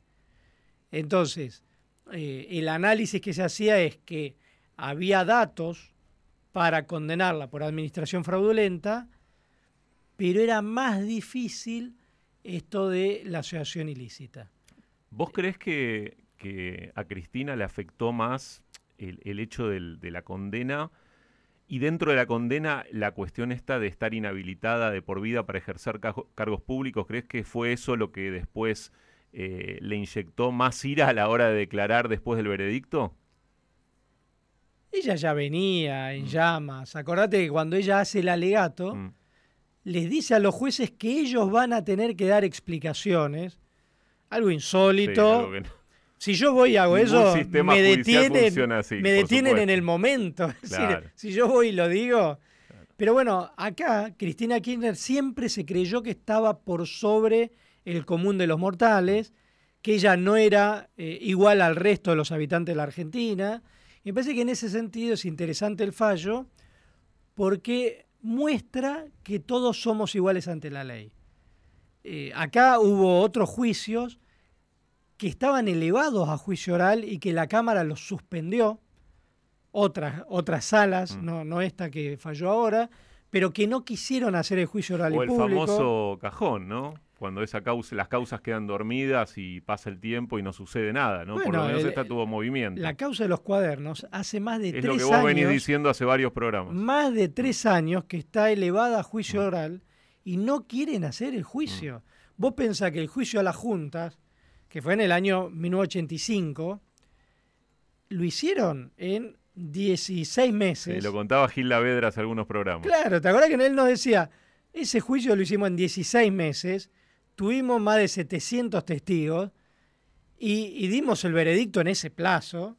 Entonces, eh, el análisis que se hacía es que había datos para condenarla por administración fraudulenta, pero era más difícil esto de la asociación ilícita. ¿Vos crees que, que a Cristina le afectó más el, el hecho del- de la condena y dentro de la condena la cuestión esta de estar inhabilitada de por vida para ejercer cargos públicos? ¿Crees que fue eso lo que después eh, le inyectó más ira a la hora de declarar después del veredicto? Ella ya venía en llamas. Acordate que cuando ella hace el alegato, les dice a los jueces que ellos van a tener que dar explicaciones. Algo insólito. Sí, algo que no- Si yo voy y hago eso, me detienen, funciona así, me por detienen en el momento. [laughs] Claro. si yo voy y lo digo. Pero bueno, acá Cristina Kirchner siempre se creyó que estaba por sobre el común de los mortales, que ella no era eh, igual al resto de los habitantes de la Argentina. Y me parece que en ese sentido es interesante el fallo porque muestra que todos somos iguales ante la ley. Eh, acá hubo otros juicios que estaban elevados a juicio oral y que la Cámara los suspendió, otras, otras salas, Mm. no, no esta que falló ahora, pero que no quisieron hacer el juicio oral O y el público. famoso cajón, ¿no? Cuando esa causa, las causas quedan dormidas y pasa el tiempo y no sucede nada, ¿no? Por lo menos el- esta tuvo movimiento. La causa de los cuadernos hace más de es tres lo que vos años. venís diciendo hace varios programas. más de tres años que está elevada a juicio oral y no quieren hacer el juicio. Vos pensás que el juicio a las juntas, que fue en el año 1985, lo hicieron en 16 meses. Sí, lo contaba Gil Lavedra hace algunos programas. Claro, ¿te acuerdas que él nos decía, ese juicio lo hicimos en 16 meses, tuvimos más de 700 testigos y, y dimos el veredicto en ese plazo.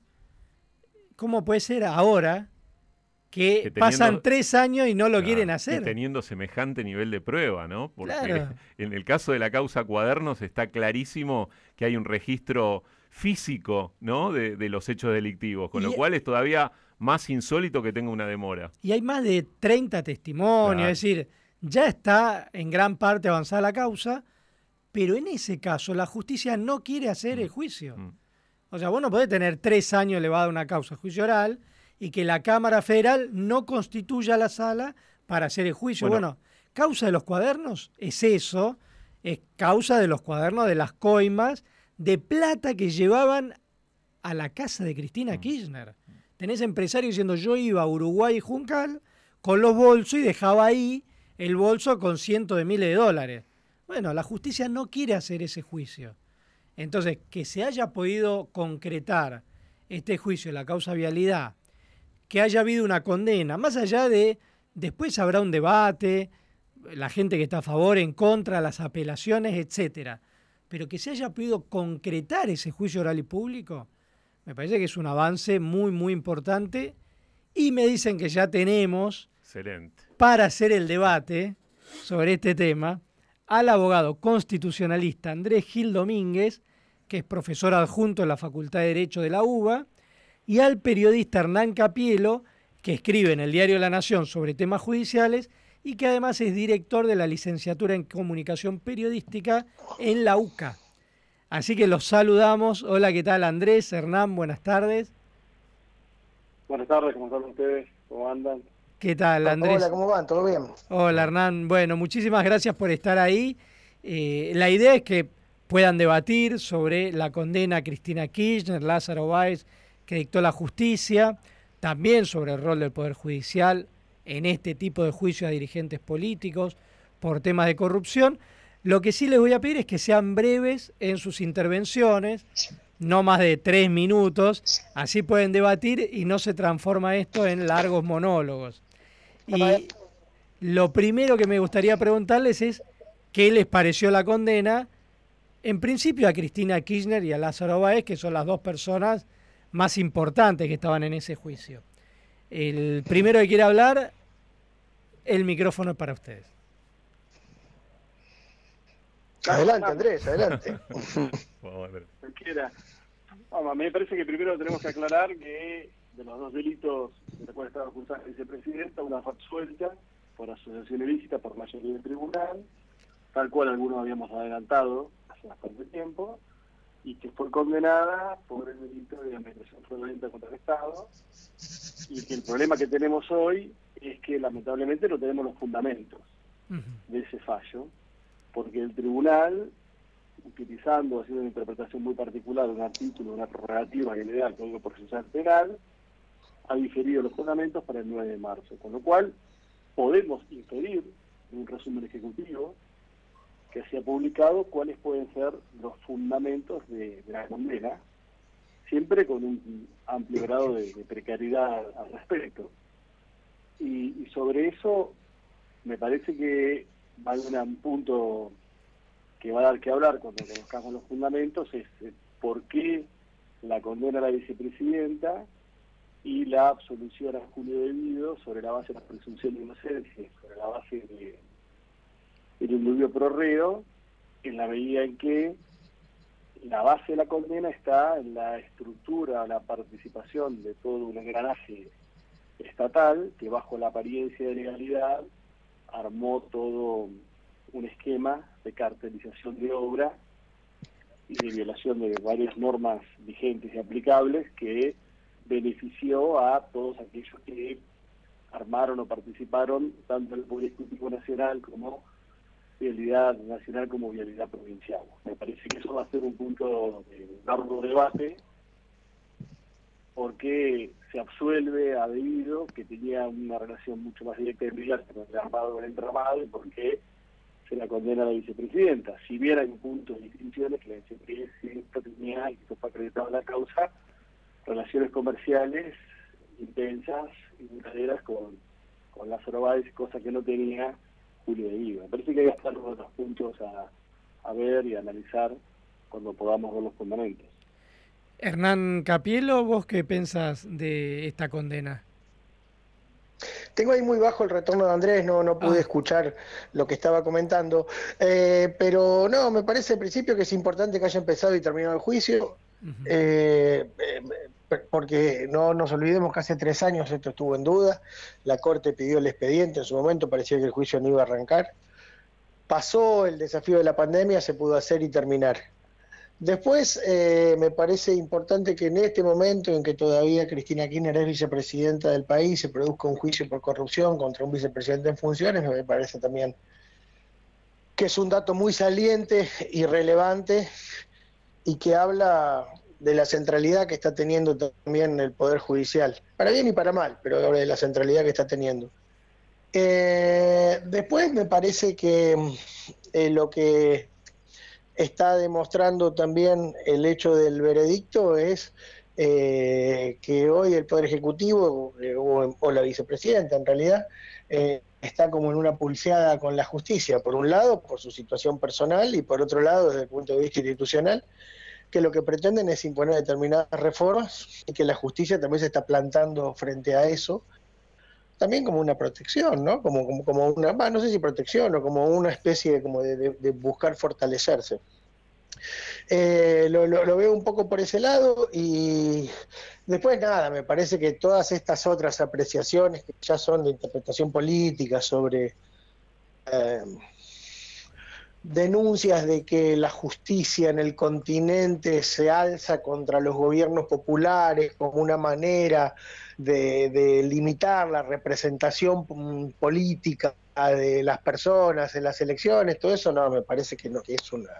¿Cómo puede ser ahora que, Que teniendo- pasan tres años y no lo Claro, quieren hacer? teniendo semejante nivel de prueba, ¿no? Porque Claro. [laughs] en el caso de la causa Cuadernos está clarísimo que hay un registro físico, ¿no? De, de los hechos delictivos, con lo Y- cual es todavía más insólito que tenga una demora. Y hay más de 30 testimonios, Claro. es decir, ya está en gran parte avanzada la causa, pero en ese caso la justicia no quiere hacer Mm. el juicio. O sea, vos no podés tener tres años elevada una causa juicio oral y que la Cámara Federal no constituya la sala para hacer el juicio. Bueno. Bueno, causa de los cuadernos es eso, es causa de los cuadernos de las coimas de plata que llevaban a la casa de Cristina Kirchner. Tenés empresarios diciendo yo iba a Uruguay y Juncal con los bolsos y dejaba ahí el bolso con cientos de miles de dólares. Bueno, la justicia no quiere hacer ese juicio. Entonces, que se haya podido concretar este juicio, la causa vialidad, que haya habido una condena, más allá de, después habrá un debate, la gente que está a favor, en contra, las apelaciones, etcétera. Pero que se haya podido concretar ese juicio oral y público, me parece que es un avance muy, muy importante. Y me dicen que ya tenemos Excelente. para hacer el debate sobre este tema al abogado constitucionalista Andrés Gil Domínguez, que es profesor adjunto en la Facultad de Derecho de la UBA, y al periodista Hernán Capielo, que escribe en el diario La Nación sobre temas judiciales y que además es director de la licenciatura en comunicación periodística en la UCA. Así que los saludamos. Hola, ¿qué tal Andrés? Hernán, buenas tardes. Buenas tardes, ¿cómo están ustedes? ¿Cómo andan? ¿Qué tal Andrés? Hola, ¿cómo van? ¿Todo bien? Hola Hernán, bueno, muchísimas gracias por estar ahí. Eh, la idea es que puedan debatir sobre la condena a Cristina Kirchner, Lázaro Báez, que dictó la justicia, también sobre el rol del Poder Judicial en este tipo de juicios a dirigentes políticos por temas de corrupción. Lo que sí les voy a pedir es que sean breves en sus intervenciones, no más de tres minutos, así pueden debatir y no se transforma esto en largos monólogos. Y lo primero que me gustaría preguntarles es qué les pareció la condena, en principio a Cristina Kirchner y a Lázaro Báez, que son las dos personas más importantes que estaban en ese juicio. El primero que quiere hablar, el micrófono es para ustedes. Adelante, Andrés, adelante. [laughs] Cualquiera. Vamos, a mí me parece que primero tenemos que aclarar que de los dos delitos de los cuales estaba acusada la vicepresidenta, una fue absuelta por asociación ilícita por mayoría del tribunal, tal cual algunos habíamos adelantado hace bastante tiempo, y que fue condenada por el delito de administración fraudulenta contra el Estado, y que el problema que tenemos hoy es que lamentablemente no tenemos los fundamentos de ese fallo, porque el tribunal, utilizando, haciendo una interpretación muy particular de un artículo, una prerrogativa que le da al Código Procesal Penal, ha diferido los fundamentos para el 9 de marzo, con lo cual podemos inferir en un resumen ejecutivo que se ha publicado cuáles pueden ser los fundamentos de, la condena, siempre con un amplio grado de, precariedad al respecto. Y, y sobre eso me parece que va a haber un punto que va a dar que hablar cuando conozcamos los fundamentos, es por qué la condena a la vicepresidenta y la absolución a Julio Debido sobre la base de la presunción de inocencia, sobre la base de el indubio pro reo, en la medida en que la base de la condena está en la estructura, la participación de todo un engranaje estatal que bajo la apariencia de legalidad armó todo un esquema de cartelización de obra y de violación de varias normas vigentes y aplicables que benefició a todos aquellos que armaron o participaron tanto el Poder Ejecutivo Nacional como vialidad nacional como vialidad provincial. Me parece que eso va a ser un punto de largo debate porque se absuelve a debido que tenía una relación mucho más directa y inmediata con el armado con el entramado y porque se la condena a la vicepresidenta. Si bien hay puntos de distinciones que la vicepresidenta tenía, y esto fue acreditado en la causa, relaciones comerciales intensas y duraderas con, con Lázaro Báez, cosa que no tenía Julio de. Me parece que hay estar los puntos a, a ver y a analizar cuando podamos ver los fundamentos. Hernán Capielo, ¿vos qué pensás de esta condena? Tengo ahí muy bajo el retorno de Andrés, no, no pude Ah. escuchar lo que estaba comentando, Eh, pero no, me parece al principio que es importante que haya empezado y terminado el juicio, eh, eh, porque no nos olvidemos que hace tres años esto estuvo en duda, la Corte pidió el expediente, en su momento parecía que el juicio no iba a arrancar, pasó el desafío de la pandemia, se pudo hacer y terminar. Después, eh, me parece importante que en este momento en que todavía Cristina Kirchner es vicepresidenta del país, se produzca un juicio por corrupción contra un vicepresidente en funciones, me parece también que es un dato muy saliente y relevante y que habla de la centralidad que está teniendo también el Poder Judicial, para bien y para mal, pero de la centralidad que está teniendo. Eh, después me parece que mm, eh, lo que está demostrando también el hecho del veredicto es eh, que hoy el Poder Ejecutivo, o, o la vicepresidenta en realidad, está como en una pulseada con la justicia, por un lado por su situación personal y por otro lado desde el punto de vista institucional, que lo que pretenden es imponer determinadas reformas y que la justicia también se está plantando frente a eso, también como una protección, ¿no? Como, como, como una, bah, no sé si protección o como una especie de, como de, buscar fortalecerse. Eh, lo, lo- lo veo un poco por ese lado y después nada, me parece que todas estas otras apreciaciones que ya son de interpretación política sobre eh, denuncias de que la justicia en el continente se alza contra los gobiernos populares como una manera de, limitar la representación política de las personas en las elecciones, todo eso no, me parece que no, es una,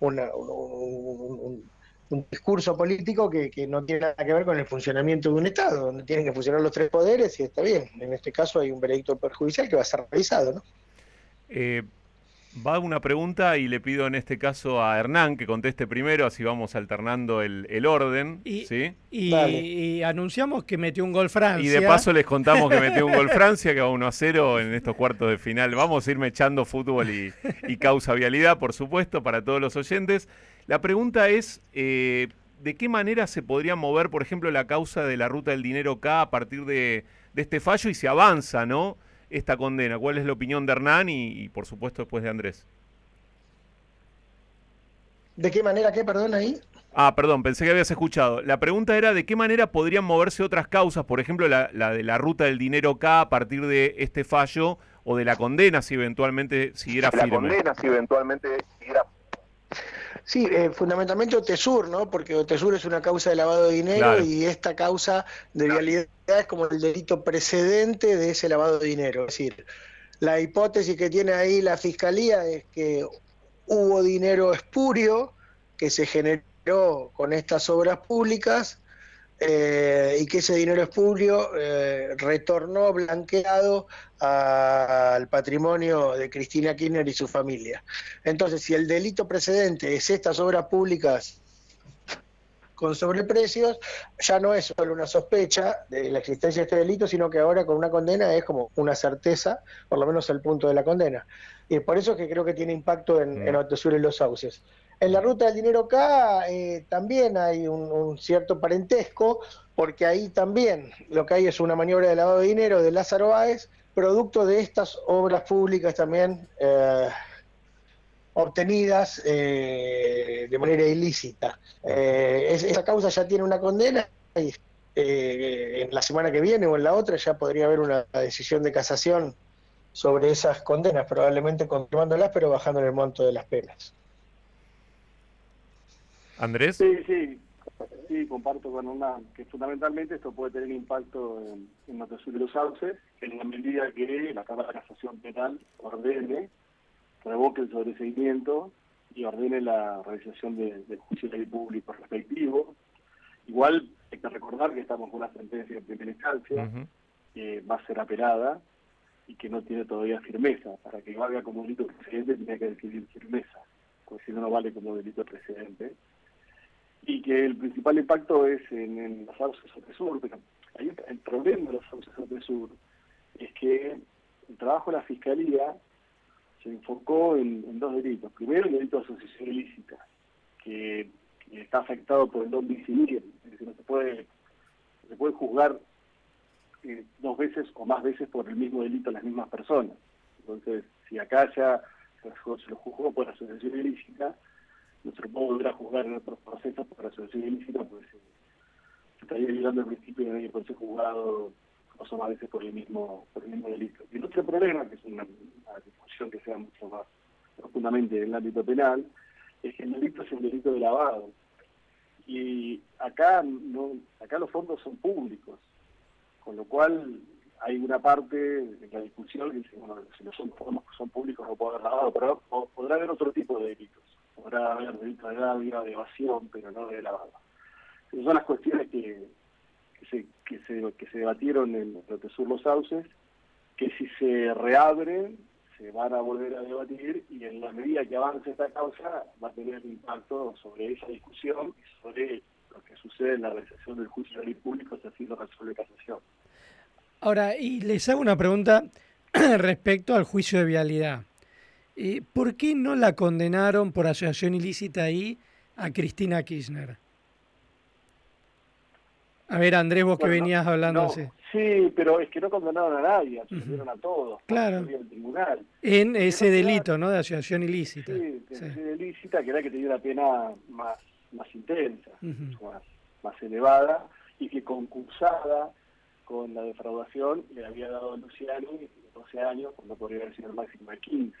una- un, un- un- un discurso político que, que no tiene nada que ver con el funcionamiento de un Estado, donde tienen que funcionar los tres poderes y está bien. En este caso hay un veredicto perjudicial que va a ser revisado, ¿no? Eh, va una pregunta y le pido en este caso a Hernán que conteste primero, así vamos alternando el, el orden. ¿sí? Y, y anunciamos que metió un gol Francia. Y de paso les contamos que metió un gol Francia, que va 1 a 0 en estos cuartos de final. Vamos a irme echando fútbol y, y causa vialidad, por supuesto, para todos los oyentes. La pregunta es, eh, ¿de qué manera se podría mover, por ejemplo, la causa de la ruta del dinero K a partir de, de este fallo y se avanza, ¿no? Esta condena. ¿Cuál es la opinión de Hernán y, y, por supuesto, después de Andrés? ¿De qué manera qué, perdón, ahí? Ah, perdón, pensé que habías escuchado. La pregunta era de qué manera podrían moverse otras causas, por ejemplo, la, la de la ruta del dinero K a partir de este fallo o de la condena si eventualmente siguiera La firme. condena, si eventualmente siguiera Sí, eh, fundamentalmente OTESUR, ¿no? Porque OTESUR es una causa de lavado de dinero Claro. y esta causa de vialidad es como el delito precedente de ese lavado de dinero. Es decir, la hipótesis que tiene ahí la fiscalía es que hubo dinero espurio que se generó con estas obras públicas eh, y que ese dinero espurio eh, retornó blanqueado a- al patrimonio de Cristina Kirchner y su familia. Entonces, si el delito precedente es estas obras públicas con sobreprecios, ya no es solo una sospecha de la existencia de este delito, sino que ahora con una condena es como una certeza, por lo menos al punto de la condena. Y por eso es que creo que tiene impacto en, en Otesur y los sauces. En la ruta del dinero acá eh, también hay un, cierto parentesco, porque ahí también lo que hay es una maniobra de lavado de dinero de Lázaro Báez, producto de estas obras públicas también eh, obtenidas eh, de manera ilícita. Eh, es- esa causa ya tiene una condena y en la semana que viene o en la otra ya podría haber una decisión de casación sobre esas condenas, probablemente confirmándolas pero bajando el monto de las penas. Andrés. Sí, sí, sí, comparto con una que fundamentalmente esto puede tener impacto en, en Notesur y los sauces en la medida que la Cámara de Casación Penal ordene, revoque el sobreseimiento y ordene la realización de- del juicio de ley público respectivo. Igual hay que recordar que estamos con una sentencia de primera instancia que va a ser apelada y que no tiene todavía firmeza. Para que valga como delito precedente tiene que decidir firmeza, porque si no, no vale como delito precedente y que el principal impacto es en, en los sauces sur, pero ahí está- el problema de los sauces sur es que el trabajo de la fiscalía se enfocó en, dos delitos. Primero, el delito de asociación ilícita, que, está afectado por el don idem, es decir, no se puede, se puede juzgar eh, dos veces o más veces por el mismo delito a las mismas personas. Entonces, si acá ya se lo juzgó por asociación ilícita, no se lo puede volver a juzgar en otros procesos por asociación ilícita, porque se, se estaría violando el principio de puede ser juzgado o más veces por el mismo delito. Y el otro problema, que es una, discusión que sea mucho más profundamente en el ámbito penal, es que el delito es el delito de lavado. Y acá no acá los fondos son públicos, con lo cual hay una parte de la discusión que dice, bueno, si no son fondos son públicos no puede haber lavado, pero po- podrá haber otro tipo de delitos. Haber delitos de gravia, de evasión, pero no de lavado. Esas son las cuestiones que, que se, que se, que se debatieron en Protesur Los Sauces, que si se reabren, se van a volver a debatir y en la medida que avance esta causa va a tener impacto sobre esa discusión y sobre lo que sucede en la realización del juicio de ley público si así lo resuelve casación. Ahora, y les hago una pregunta [clears throat] respecto al juicio de vialidad. Eh, ¿Por qué no la condenaron por asociación ilícita ahí a Cristina Kirchner? A ver, Andrés, vos que venías hablando no, Sí, pero es que no condenaron a nadie, absolvieron a todos. Claro. tribunal. en ese delito, ¿no? De asociación ilícita. Sí, Sí. ilícita, que era que tenía una pena más, más intensa, más, más elevada, y que concursada con la defraudación le había dado a Luciani 12 años, cuando podría haber sido el máximo de 15.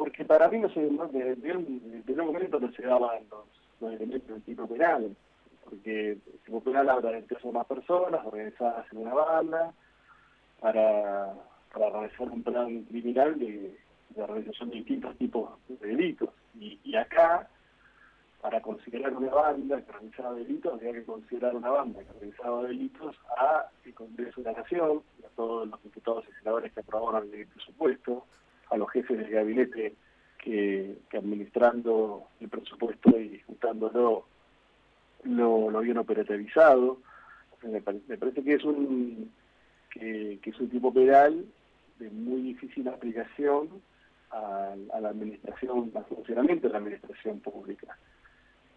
Porque para mí no se, desde, desde un momento no se daban los, los elementos del tipo penal, porque el tipo penal habla de tres o más personas organizadas en una banda para, para realizar un plan criminal de, de realización de distintos tipos de delitos. Y, y acá, para considerar una banda que realizaba delitos, había que considerar una banda que realizaba delitos a el Congreso de la Nación, a todos los diputados y senadores que aprobaron el presupuesto, a los jefes del gabinete que, administrando el presupuesto y disputándolo lo, lo habían operativizado. Me, pare- me parece que es un que, es un tipo penal de muy difícil aplicación a, la administración, al funcionamiento de la administración pública.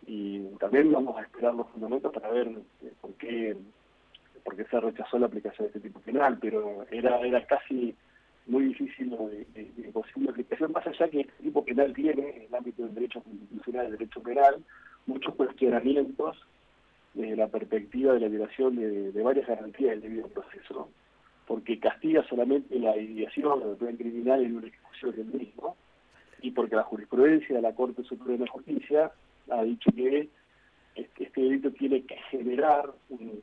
Y también vamos a esperar los fundamentos para ver eh, por qué por qué se rechazó la aplicación de este tipo penal, pero era era casi muy difícil de, de- de posible aplicación, más allá que este tipo penal tiene en el ámbito del derecho constitucional, del derecho penal, muchos cuestionamientos desde la perspectiva de la violación de, varias garantías del debido proceso, porque castiga solamente la ideación del plan criminal en una ejecución del mismo, y porque la jurisprudencia de la Corte Suprema de Justicia ha dicho que este, este delito tiene que generar un,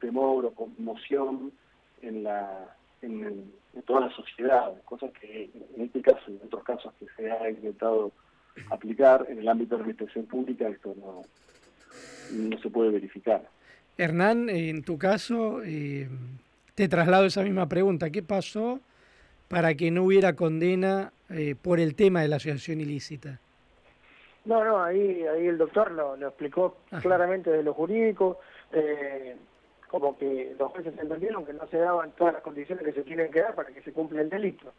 temor o conmoción en la en toda la sociedad, cosas que en este caso y en otros casos que se ha intentado aplicar en el ámbito de la administración pública esto no, no se puede verificar. Hernán, en tu caso, eh, te traslado esa misma pregunta. ¿Qué pasó para que no hubiera condena eh, por el tema de la asociación ilícita? No, no, ahí, ahí el doctor lo, lo explicó claramente de lo jurídico, eh, como que los jueces entendieron que no se daban todas las condiciones que se tienen que dar para que se cumpla el delito,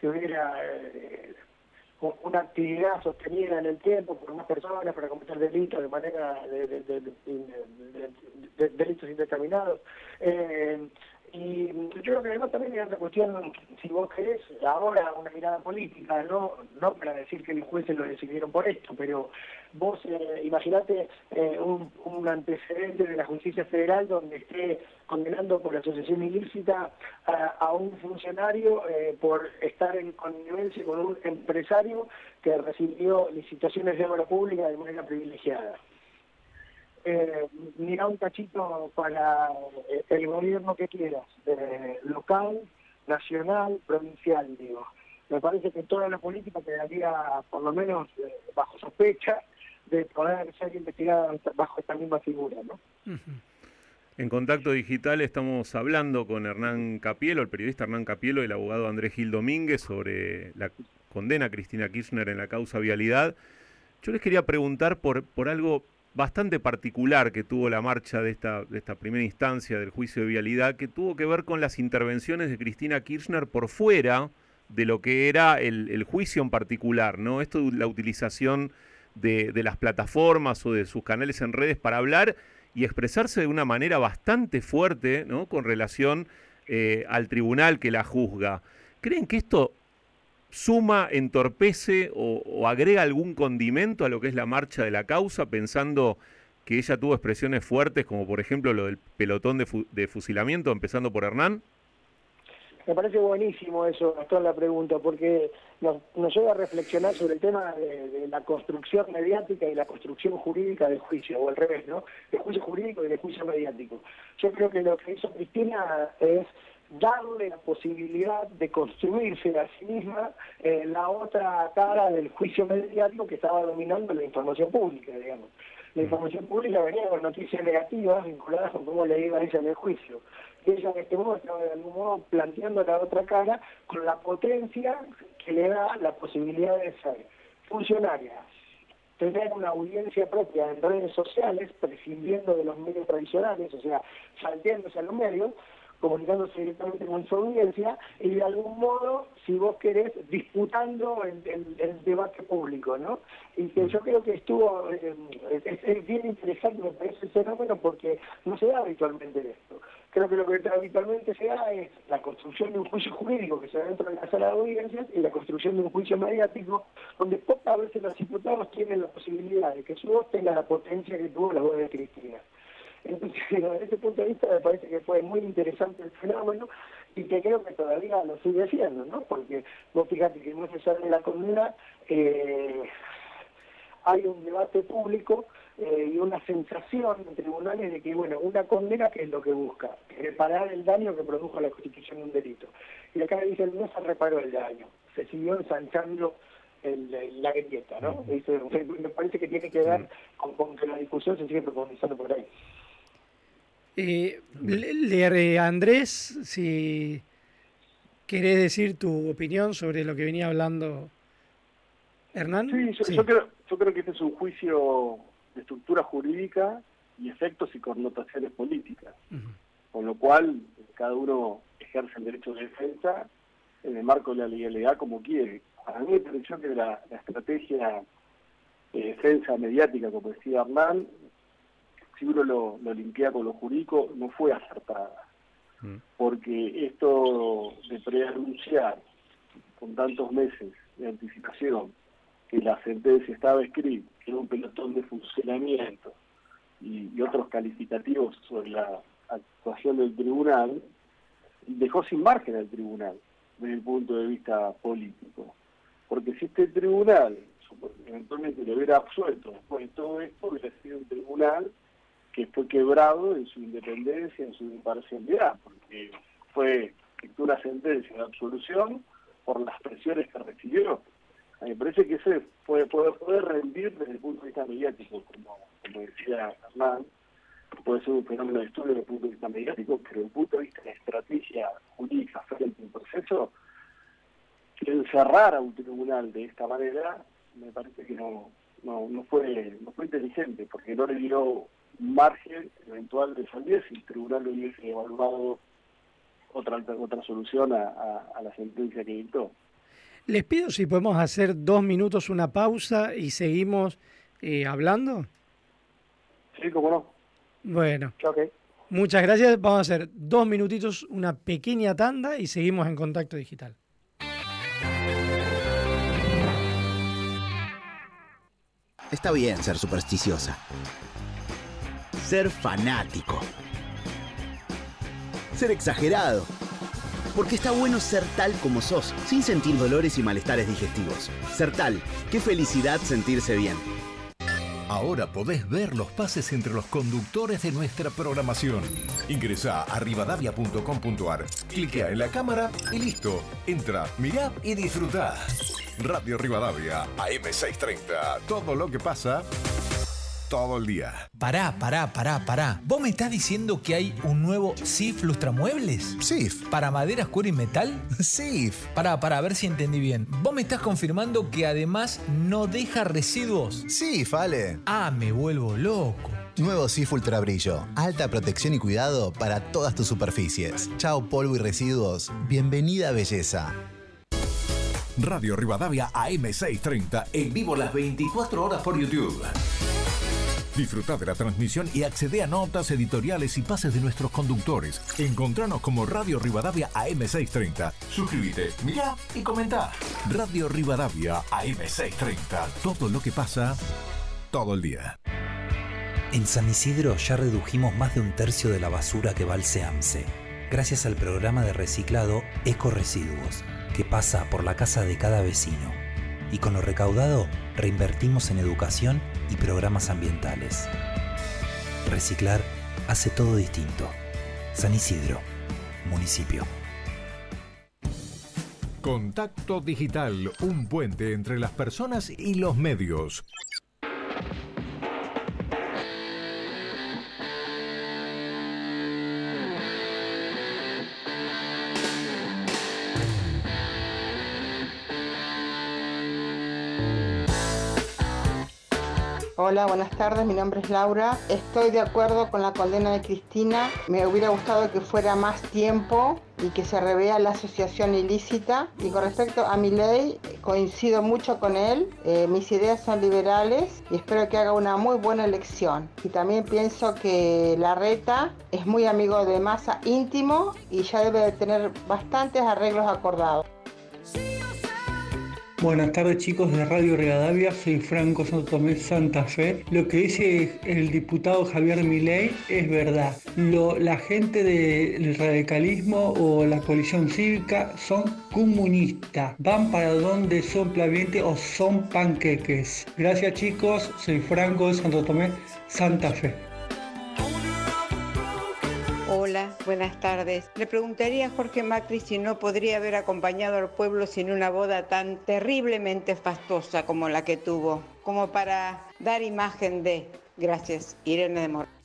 que hubiera eh, una actividad sostenida en el tiempo por más personas para cometer delitos de manera de, de- de- de- de- de- de- delitos indeterminados. Eh, y yo creo que además también hay otra cuestión, si vos querés, ahora una mirada política, no no para decir que los jueces lo decidieron por esto, pero vos eh, imaginate eh, un, un antecedente de la justicia federal donde esté condenando por asociación ilícita a, un funcionario eh, por estar en connivencia con un empresario que recibió licitaciones de obra pública de manera privilegiada eh, mira un cachito para el gobierno que quieras, eh, local, nacional, provincial, digo. Me parece que toda la política quedaría, por lo menos, eh, bajo sospecha de poder ser investigada bajo esta misma figura, ¿no? En contacto digital estamos hablando con Hernán Capielo, el periodista Hernán Capielo y el abogado Andrés Gil Domínguez sobre la condena a Cristina Kirchner en la causa vialidad. Yo les quería preguntar por, por algo bastante particular que tuvo la marcha de esta, de esta primera instancia del juicio de vialidad, que tuvo que ver con las intervenciones de Cristina Kirchner por fuera de lo que era el, el juicio en particular, ¿no? Esto la utilización de, de las plataformas o de sus canales en redes para hablar y expresarse de una manera bastante fuerte, ¿no? Con relación eh, al tribunal que la juzga. ¿Creen que esto suma, entorpece o, agrega algún condimento a lo que es la marcha de la causa, pensando que ella tuvo expresiones fuertes, como por ejemplo lo del pelotón de, fu- de fusilamiento, empezando por Hernán? Me parece buenísimo eso, Gastón, la pregunta, porque nos, lleva a reflexionar sobre el tema de, la construcción mediática y la construcción jurídica del juicio, o al revés, ¿no? Del juicio jurídico y del juicio mediático. Yo creo que lo que hizo Cristina es darle la posibilidad de construirse a sí misma eh, la otra cara del juicio mediático que estaba dominando la información pública, digamos. La información pública venía con noticias negativas vinculadas con cómo le iba a ella en el juicio. Y ella en este modo estaba de algún modo planteando la otra cara con la potencia que le da la posibilidad de ser funcionaria, tener una audiencia propia en redes sociales, prescindiendo de los medios tradicionales, o sea, salteándose a los medios, comunicándose directamente con su audiencia y de algún modo, si vos querés, disputando el, el- el debate público, ¿no? Y que yo creo que estuvo, eh, es, es bien interesante, me parece el fenómeno, porque no se da habitualmente esto. Creo que lo que habitualmente se da es la construcción de un juicio jurídico que se da dentro de la sala de audiencias y la construcción de un juicio mediático donde pocas veces los diputados tienen la posibilidad de que su voz tenga la potencia que tuvo la voz de Cristina. Entonces, desde ese punto de vista me parece que fue muy interesante el fenómeno y que creo que todavía lo sigue siendo, ¿no? Porque vos fíjate que más allá de la condena eh, hay un debate público eh, y una sensación en tribunales de que, bueno, una condena que es lo que busca, reparar el daño que produjo la constitución de un delito. Y acá dicen, no se reparó el daño, se siguió ensanchando el- la grieta, ¿no? Dice, me parece que tiene que ver con, con que la discusión se sigue profundizando por ahí. Eh, le- le- Andrés, si querés decir tu opinión sobre lo que venía hablando Hernán. Sí, yo, yo creo, yo creo que este es un juicio de estructura jurídica y efectos y connotaciones políticas, con lo cual cada uno ejerce el derecho de defensa en el marco de la legalidad como quiere. A mí me pareció que la, la estrategia de defensa mediática, como decía Hernán, si uno lo, lo linkea con lo jurídico, no fue acertada. Porque esto de preanunciar con tantos meses de anticipación que la sentencia estaba escrita, que era un pelotón de funcionamiento y, y otros calificativos sobre la actuación del tribunal, dejó sin margen al tribunal desde el punto de vista político. Porque si este tribunal eventualmente lo hubiera absuelto después de todo esto, hubiera sido un tribunal fue quebrado en su independencia, en su imparcialidad, porque fue una sentencia de absolución por las presiones que recibió. A mí me parece que ese puede, puede, rendir desde el punto de vista mediático, como, como decía Hernán, puede ser un fenómeno de estudio desde el punto de vista mediático, pero desde el punto de vista de estrategia jurídica frente a un proceso, encerrar a un tribunal de esta manera me parece que no, no, no fue no fue inteligente, porque no le dio margen eventual de salida si el tribunal hubiese evaluado otra otra solución a, a- a la sentencia que dictó. Les pido si podemos hacer dos minutos una pausa y seguimos eh, hablando. Sí, cómo no. Bueno, muchas gracias. Vamos a hacer dos minutitos, una pequeña tanda y seguimos en contacto digital. Está bien ser supersticiosa. Ser fanático. Ser exagerado. Porque está bueno ser tal como sos, sin sentir dolores y malestares digestivos. Ser tal, qué felicidad sentirse bien. Ahora podés ver los pases entre los conductores de nuestra programación. Ingresá a rivadavia.com.ar, cliquea en la cámara y listo. Entra, mirá y disfrutá. Radio Rivadavia, AM630. Todo lo que pasa, todo el día. Pará, pará, pará, pará. ¿Vos me estás diciendo que hay un nuevo SIF Lustramuebles? SIF. ¿Para maderas, cuero y metal? SIF. Pará, pará, a ver si entendí bien. ¿Vos me estás confirmando que además no deja residuos? SIF, Ale. Ah, me vuelvo loco. Nuevo SIF Ultra Brillo. Alta protección y cuidado para todas tus superficies. Chao polvo y residuos. Bienvenida belleza. Radio Rivadavia AM630 en vivo las 24 horas por YouTube. Disfruta de la transmisión y accede a notas, editoriales y pases de nuestros conductores. Encontranos como Radio Rivadavia AM630. Suscríbete, mira y comenta. Radio Rivadavia AM630. Todo lo que pasa todo el día. En San Isidro ya redujimos más de un tercio de la basura que va al SEAMSE, gracias al programa de reciclado Eco Residuos, que pasa por la casa de cada vecino. Y con lo recaudado, reinvertimos en educación y programas ambientales. Reciclar hace todo distinto. San Isidro, municipio. Contacto Digital, un puente entre las personas y los medios. Hola, buenas tardes, mi nombre es Laura. Estoy de acuerdo con la condena de Cristina. Me hubiera gustado que fuera más tiempo y que se revea la asociación ilícita. Y con respecto a mi ley, coincido mucho con él. Eh, mis ideas son liberales y espero que haga una muy buena elección. Y también pienso que la reta es muy amigo de Massa íntimo y ya debe de tener bastantes arreglos acordados. Buenas tardes chicos de Radio Rivadavia, soy Franco Santo Tomé Santa Fe. Lo que dice el diputado Javier Milei es verdad. Lo- la gente del radicalismo o la coalición cívica son comunistas. Van para donde son plaviente o son panqueques. Gracias chicos, soy Franco de Santo Tomé Santa Fe. Buenas tardes. Le preguntaría a Jorge Macri si no podría haber acompañado al pueblo sin una boda tan terriblemente fastuosa como la que tuvo, como para dar imagen de. Gracias, Irene de.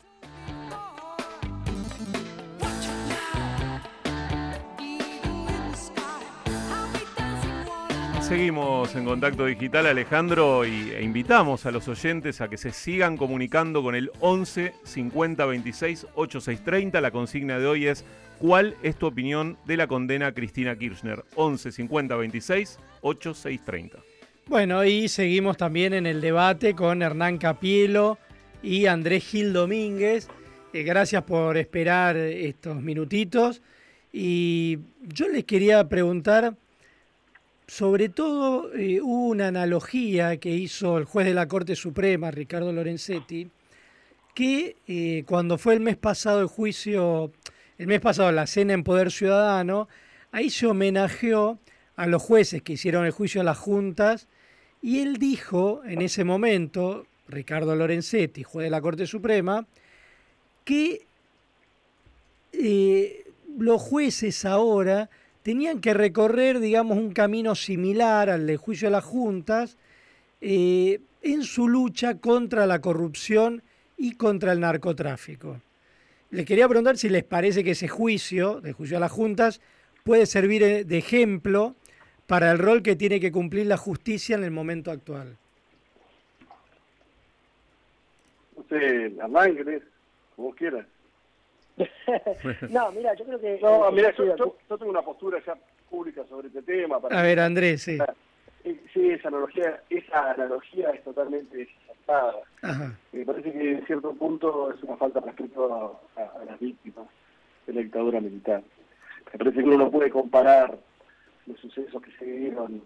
Seguimos en contacto digital, Alejandro, y, e invitamos a los oyentes a que se sigan comunicando con el 11 50 26 8630. La consigna de hoy es: ¿Cuál es tu opinión de la condena a Cristina Kirchner? 11 50 26 8630. Bueno, y seguimos también en el debate con Hernán Capielo y Andrés Gil Domínguez. Eh, gracias por esperar estos minutitos. Y yo les quería preguntar, sobre todo eh, hubo una analogía que hizo el juez de la Corte Suprema, Ricardo Lorenzetti, que eh, cuando fue el mes pasado el juicio, el mes pasado la cena en Poder Ciudadano, ahí se homenajeó a los jueces que hicieron el juicio a las juntas y él dijo en ese momento, Ricardo Lorenzetti, juez de la Corte Suprema, que eh, los jueces ahora tenían que recorrer, digamos, un camino similar al del juicio a las juntas eh, en su lucha contra la corrupción y contra el narcotráfico. Le quería preguntar si les parece que ese juicio, del juicio a las juntas, puede servir eh, de ejemplo para el rol que tiene que cumplir la justicia en el momento actual. No sé, querés, como quieras. No, mira, yo creo que... No, eh, mira, yo, de yo- yo tengo una postura ya pública sobre este tema. para- A ver, Andrés, sí. Sí, esa analogía, esa analogía es totalmente desatada. Ajá. Me parece que en cierto punto es una falta de respeto a, a- a las víctimas de la dictadura militar. Me parece que uno no puede comparar los sucesos que se dieron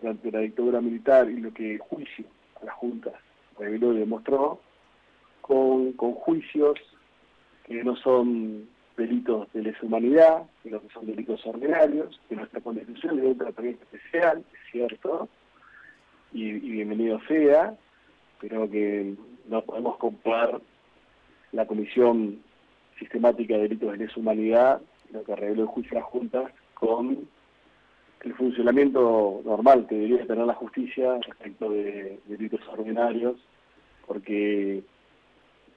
durante la dictadura militar y lo que el juicio a las juntas reveló y demostró con, con juicios que no son delitos de lesa humanidad, sino que son delitos ordinarios, que nuestra constitución le da un tratamiento especial, es cierto, y, bienvenido sea, pero que no podemos comparar la Comisión Sistemática de Delitos de Lesa Humanidad, lo que reveló el juicio a las juntas, con el funcionamiento normal que debería tener la justicia respecto de delitos ordinarios, porque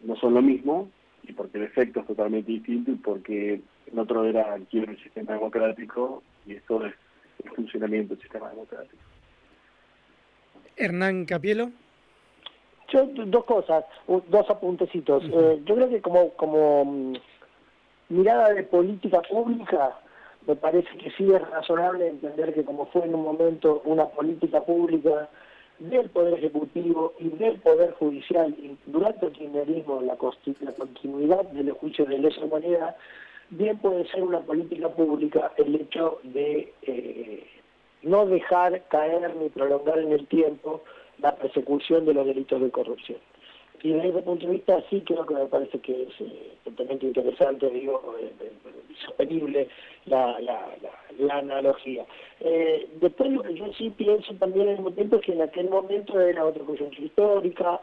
no son lo mismo y porque el efecto es totalmente distinto y porque el otro era el quiebre del sistema democrático y esto es el funcionamiento del sistema democrático. Hernán Capielo. Yo, dos cosas, dos apuntecitos. Eh, yo creo que como, como mm, mirada de política pública, me parece que sí es razonable entender que como fue en un momento una política pública del Poder Ejecutivo y del Poder Judicial y durante el kirchnerismo, la, la continuidad de los juicios de lesa humanidad, bien puede ser una política pública el hecho de eh, no dejar caer ni prolongar en el tiempo la persecución de los delitos de corrupción. Y desde ese punto de vista sí creo que me parece que es eh, totalmente interesante, digo, eh, eh, sostenible la, la, la, analogía. Eh, después lo que yo sí pienso también al mismo tiempo es que en aquel momento era otra cuestión histórica,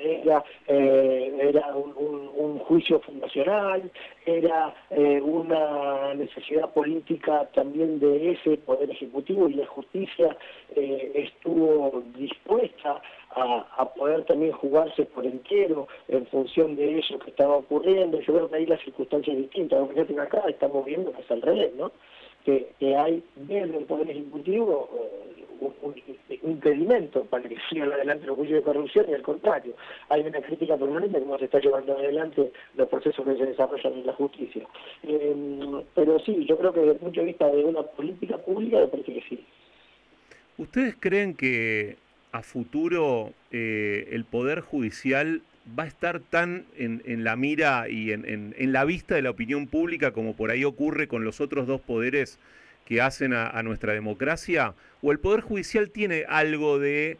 era, era un, un, juicio fundacional, era una necesidad política también de ese Poder Ejecutivo y la justicia estuvo dispuesta a, poder también jugarse por entero en función de eso que estaba ocurriendo. Yo creo que ahí las circunstancias distintas. Lo que acá estamos viendo que es al revés, ¿no? Que, hay desde el Poder Ejecutivo eh, un, impedimento para que sigan adelante los juicios de corrupción y al contrario, hay una crítica permanente de cómo se está llevando adelante los procesos que se desarrollan en la justicia. Eh, pero sí, yo creo que desde el punto de vista de una política pública me parece que sí. ¿Ustedes creen que a futuro eh, el Poder Judicial va a estar tan en, la mira y en, la vista de la opinión pública como por ahí ocurre con los otros dos poderes que hacen a, nuestra democracia? ¿O el Poder Judicial tiene algo de,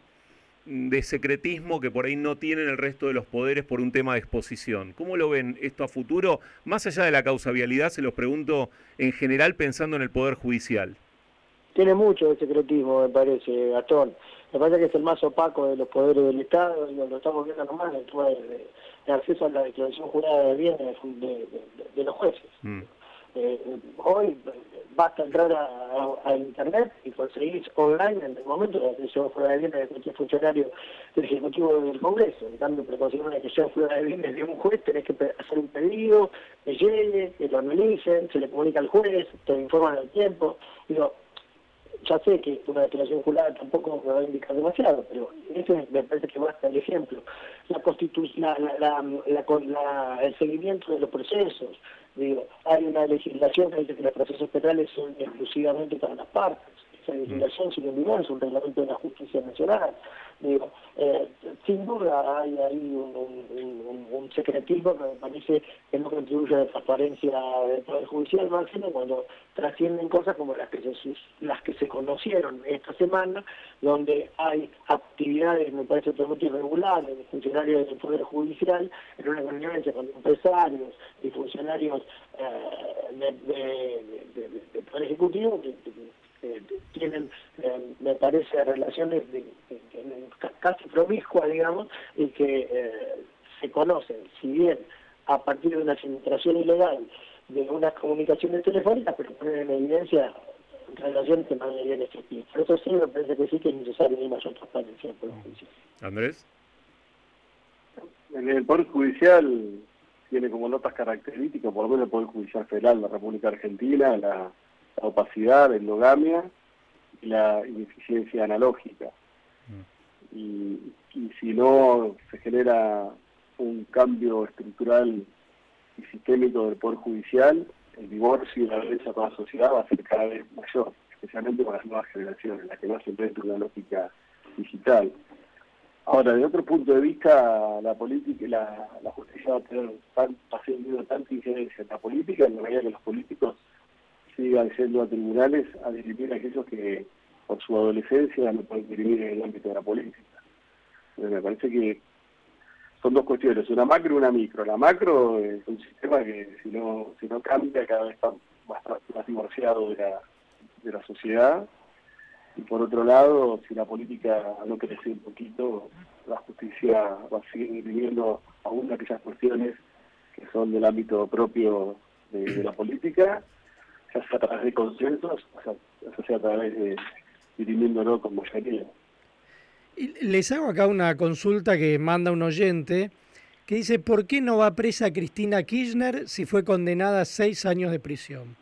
secretismo que por ahí no tienen el resto de los poderes por un tema de exposición? ¿Cómo lo ven esto a futuro? Más allá de la causavialidad, se los pregunto en general pensando en el Poder Judicial. Tiene mucho de secretismo, me parece, Gastón. Me parece que es el más opaco de los poderes del Estado, y lo estamos viendo nomás en el de, acceso a la declaración jurada de bienes de, los jueces. Mm. Eh, hoy basta entrar a, Internet y conseguir online en el momento de la declaración jurada de bienes de cualquier funcionario del Ejecutivo del Congreso. En cambio, para conseguir una declaración jurada de bienes de un juez tenés que hacer un pedido, que llegue, que lo analicen, se le comunica al juez, te informan al tiempo. Digo, ya sé que una declaración jurada tampoco me va a indicar demasiado, pero eso me parece que basta el ejemplo. La la, el seguimiento de los procesos, digo, hay una legislación que dice que los procesos penales son exclusivamente para las partes. Esa legislación sin olvidar es un reglamento de la justicia nacional. Digo, eh, sin duda hay ahí un, secretismo que me parece que no contribuye a la transparencia del Poder Judicial, máximo cuando trascienden cosas como las que se, las que se conocieron esta semana, donde hay actividades, me parece totalmente irregulares, de funcionarios del Poder Judicial en una connivencia con empresarios y funcionarios eh, del Poder Ejecutivo que tienen, eh, me parece, relaciones de, casi promiscuas, digamos, y que eh, se conocen, si bien a partir de una filtración ilegal de unas comunicaciones telefónicas, pero ponen en evidencia relaciones que no deberían existir. Por eso sí me parece que sí que es necesario una mayor transparencia en el Poder Judicial. Andrés. En el Poder Judicial tiene como notas características, por lo menos el Poder Judicial Federal de la República Argentina, la la opacidad, la endogamia y la ineficiencia analógica. Mm. Y, si no se genera un cambio estructural y sistémico del Poder Judicial, el divorcio y la brecha con la sociedad va a ser cada vez mayor, especialmente con las nuevas generaciones, las que no se enfrentan una lógica digital. Ahora, de otro punto de vista, la política, la, la justicia va a tener tan, tanta injerencia en la política, en la medida que los políticos sigan yendo a tribunales a dirimir a aquellos que por su adolescencia no pueden dirimir en el ámbito de la política. me parece que son dos cuestiones, una macro y una micro. La macro es un sistema que si no, si no cambia cada vez está más, más divorciado de la, de la sociedad. Y por otro lado, si la política no crece un poquito, la justicia va a seguir dirimiendo aún aquellas cuestiones que son del ámbito propio de la política ya sea a través de consensos, o sea, sea a través de dirimiéndolo con mayoría. Les hago acá una consulta que manda un oyente que dice, ¿por qué no va presa Cristina Kirchner si fue condenada a seis años de prisión?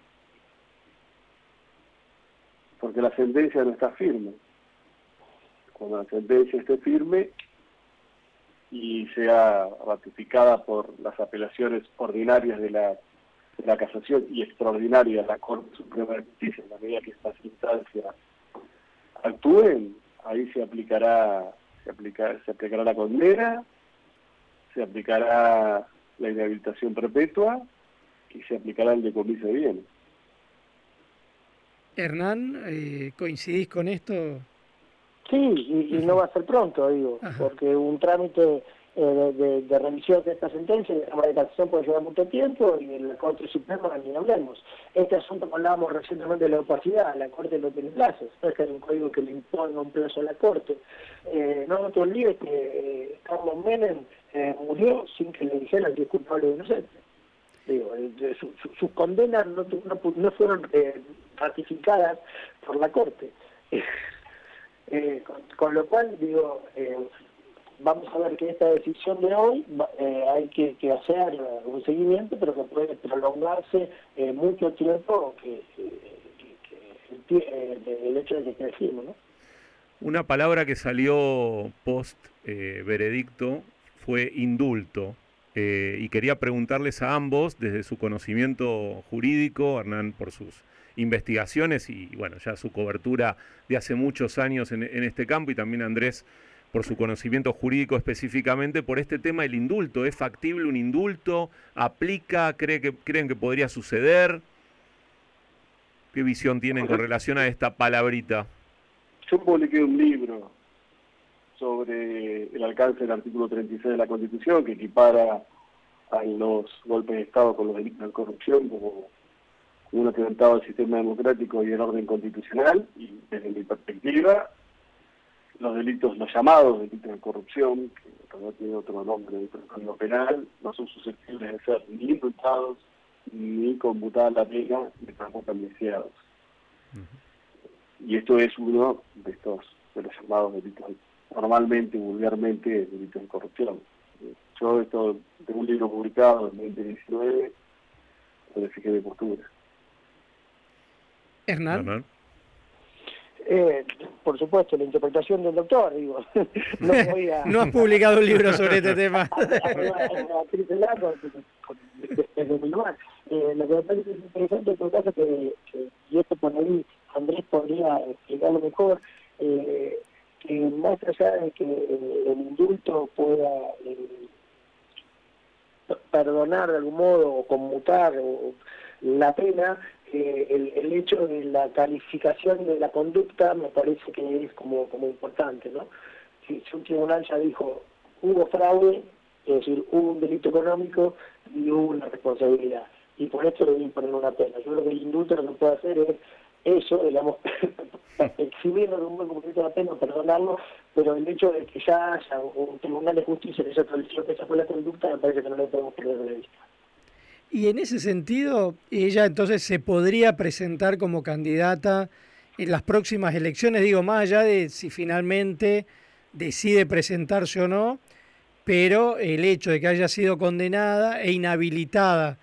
Porque la sentencia no está firme. Cuando la sentencia esté firme y sea ratificada por las apelaciones ordinarias de la de la casación y extraordinaria de la Corte Suprema de Justicia, en la medida que estas instancias actúen, ahí se aplicará, se aplica, se aplicará la condena, se aplicará la inhabilitación perpetua y se aplicará el decomiso de bienes. Hernán, eh, ¿coincidís con esto? Sí, y, no va a ser pronto, digo, porque un trámite eh, de, revisión de esta sentencia la Casación puede llevar mucho tiempo y en la Corte Suprema ni hablemos. Este asunto hablábamos recientemente de la opacidad, la Corte no tiene plazos, no es que hay un código que le imponga un plazo a la Corte. Eh, no te olvides que eh, Carlos Menem murió sin que le dijeran que es culpable o inocente. Digo, sus condenas no, no, fueron ratificadas por la Corte. [laughs] con, lo cual, digo, vamos a ver que esta decisión de hoy eh, hay que, hacer un seguimiento, pero que puede prolongarse eh, mucho tiempo que, el, hecho de que firme. ¿no? Una palabra que salió post eh, veredicto fue indulto. y quería preguntarles a ambos, desde su conocimiento jurídico, Hernán por sus investigaciones y, bueno, ya su cobertura de hace muchos años en este campo, y también Andrés por su conocimiento jurídico específicamente, por este tema del indulto. ¿Es factible un indulto? ¿Aplica? ¿Cree que, ¿Creen que podría suceder? ¿Qué visión tienen con relación a esta palabrita? Yo publiqué un libro sobre el alcance del artículo 36 de la Constitución que equipara a los golpes de Estado con los delitos de corrupción como un atentado al sistema democrático y el orden constitucional y desde mi perspectiva los delitos, los llamados delitos de corrupción, que todavía tiene otro nombre dentro del Código Penal, no son susceptibles de ser ni imputados ni conmutada la pena, ni tampoco amnistiados. Y esto es uno de estos, de los llamados delitos, normalmente, vulgarmente, delitos de corrupción. Yo esto tengo un libro publicado en 2019 donde fijé de postura. Hernán. Eh, por supuesto, la interpretación del doctor, digo. [laughs] no, [laughs] voy a... no has publicado un libro sobre este tema. eh, lo que me parece interesante en todo caso que, y esto por ahí Andrés podría explicarlo mejor, eh, que más allá de que el indulto pueda eh, perdonar de algún modo o conmutar o, la pena, el, el, hecho de la calificación de la conducta me parece que es como, como importante, ¿no? Si, un tribunal ya dijo, hubo fraude, es decir, hubo un delito económico y hubo una responsabilidad, y por esto le poner una pena. Yo creo que el indulto lo que puede hacer es eso, digamos, [laughs] exhibirlo de un buen cumplimiento de la pena, perdonarlo, pero el hecho de que ya haya un tribunal de justicia que haya establecido que esa fue la conducta, me parece que no lo podemos perder de vista. Y en ese sentido, ella entonces se podría presentar como candidata en las próximas elecciones, digo, más allá de si finalmente decide presentarse o no, pero el hecho de que haya sido condenada e inhabilitada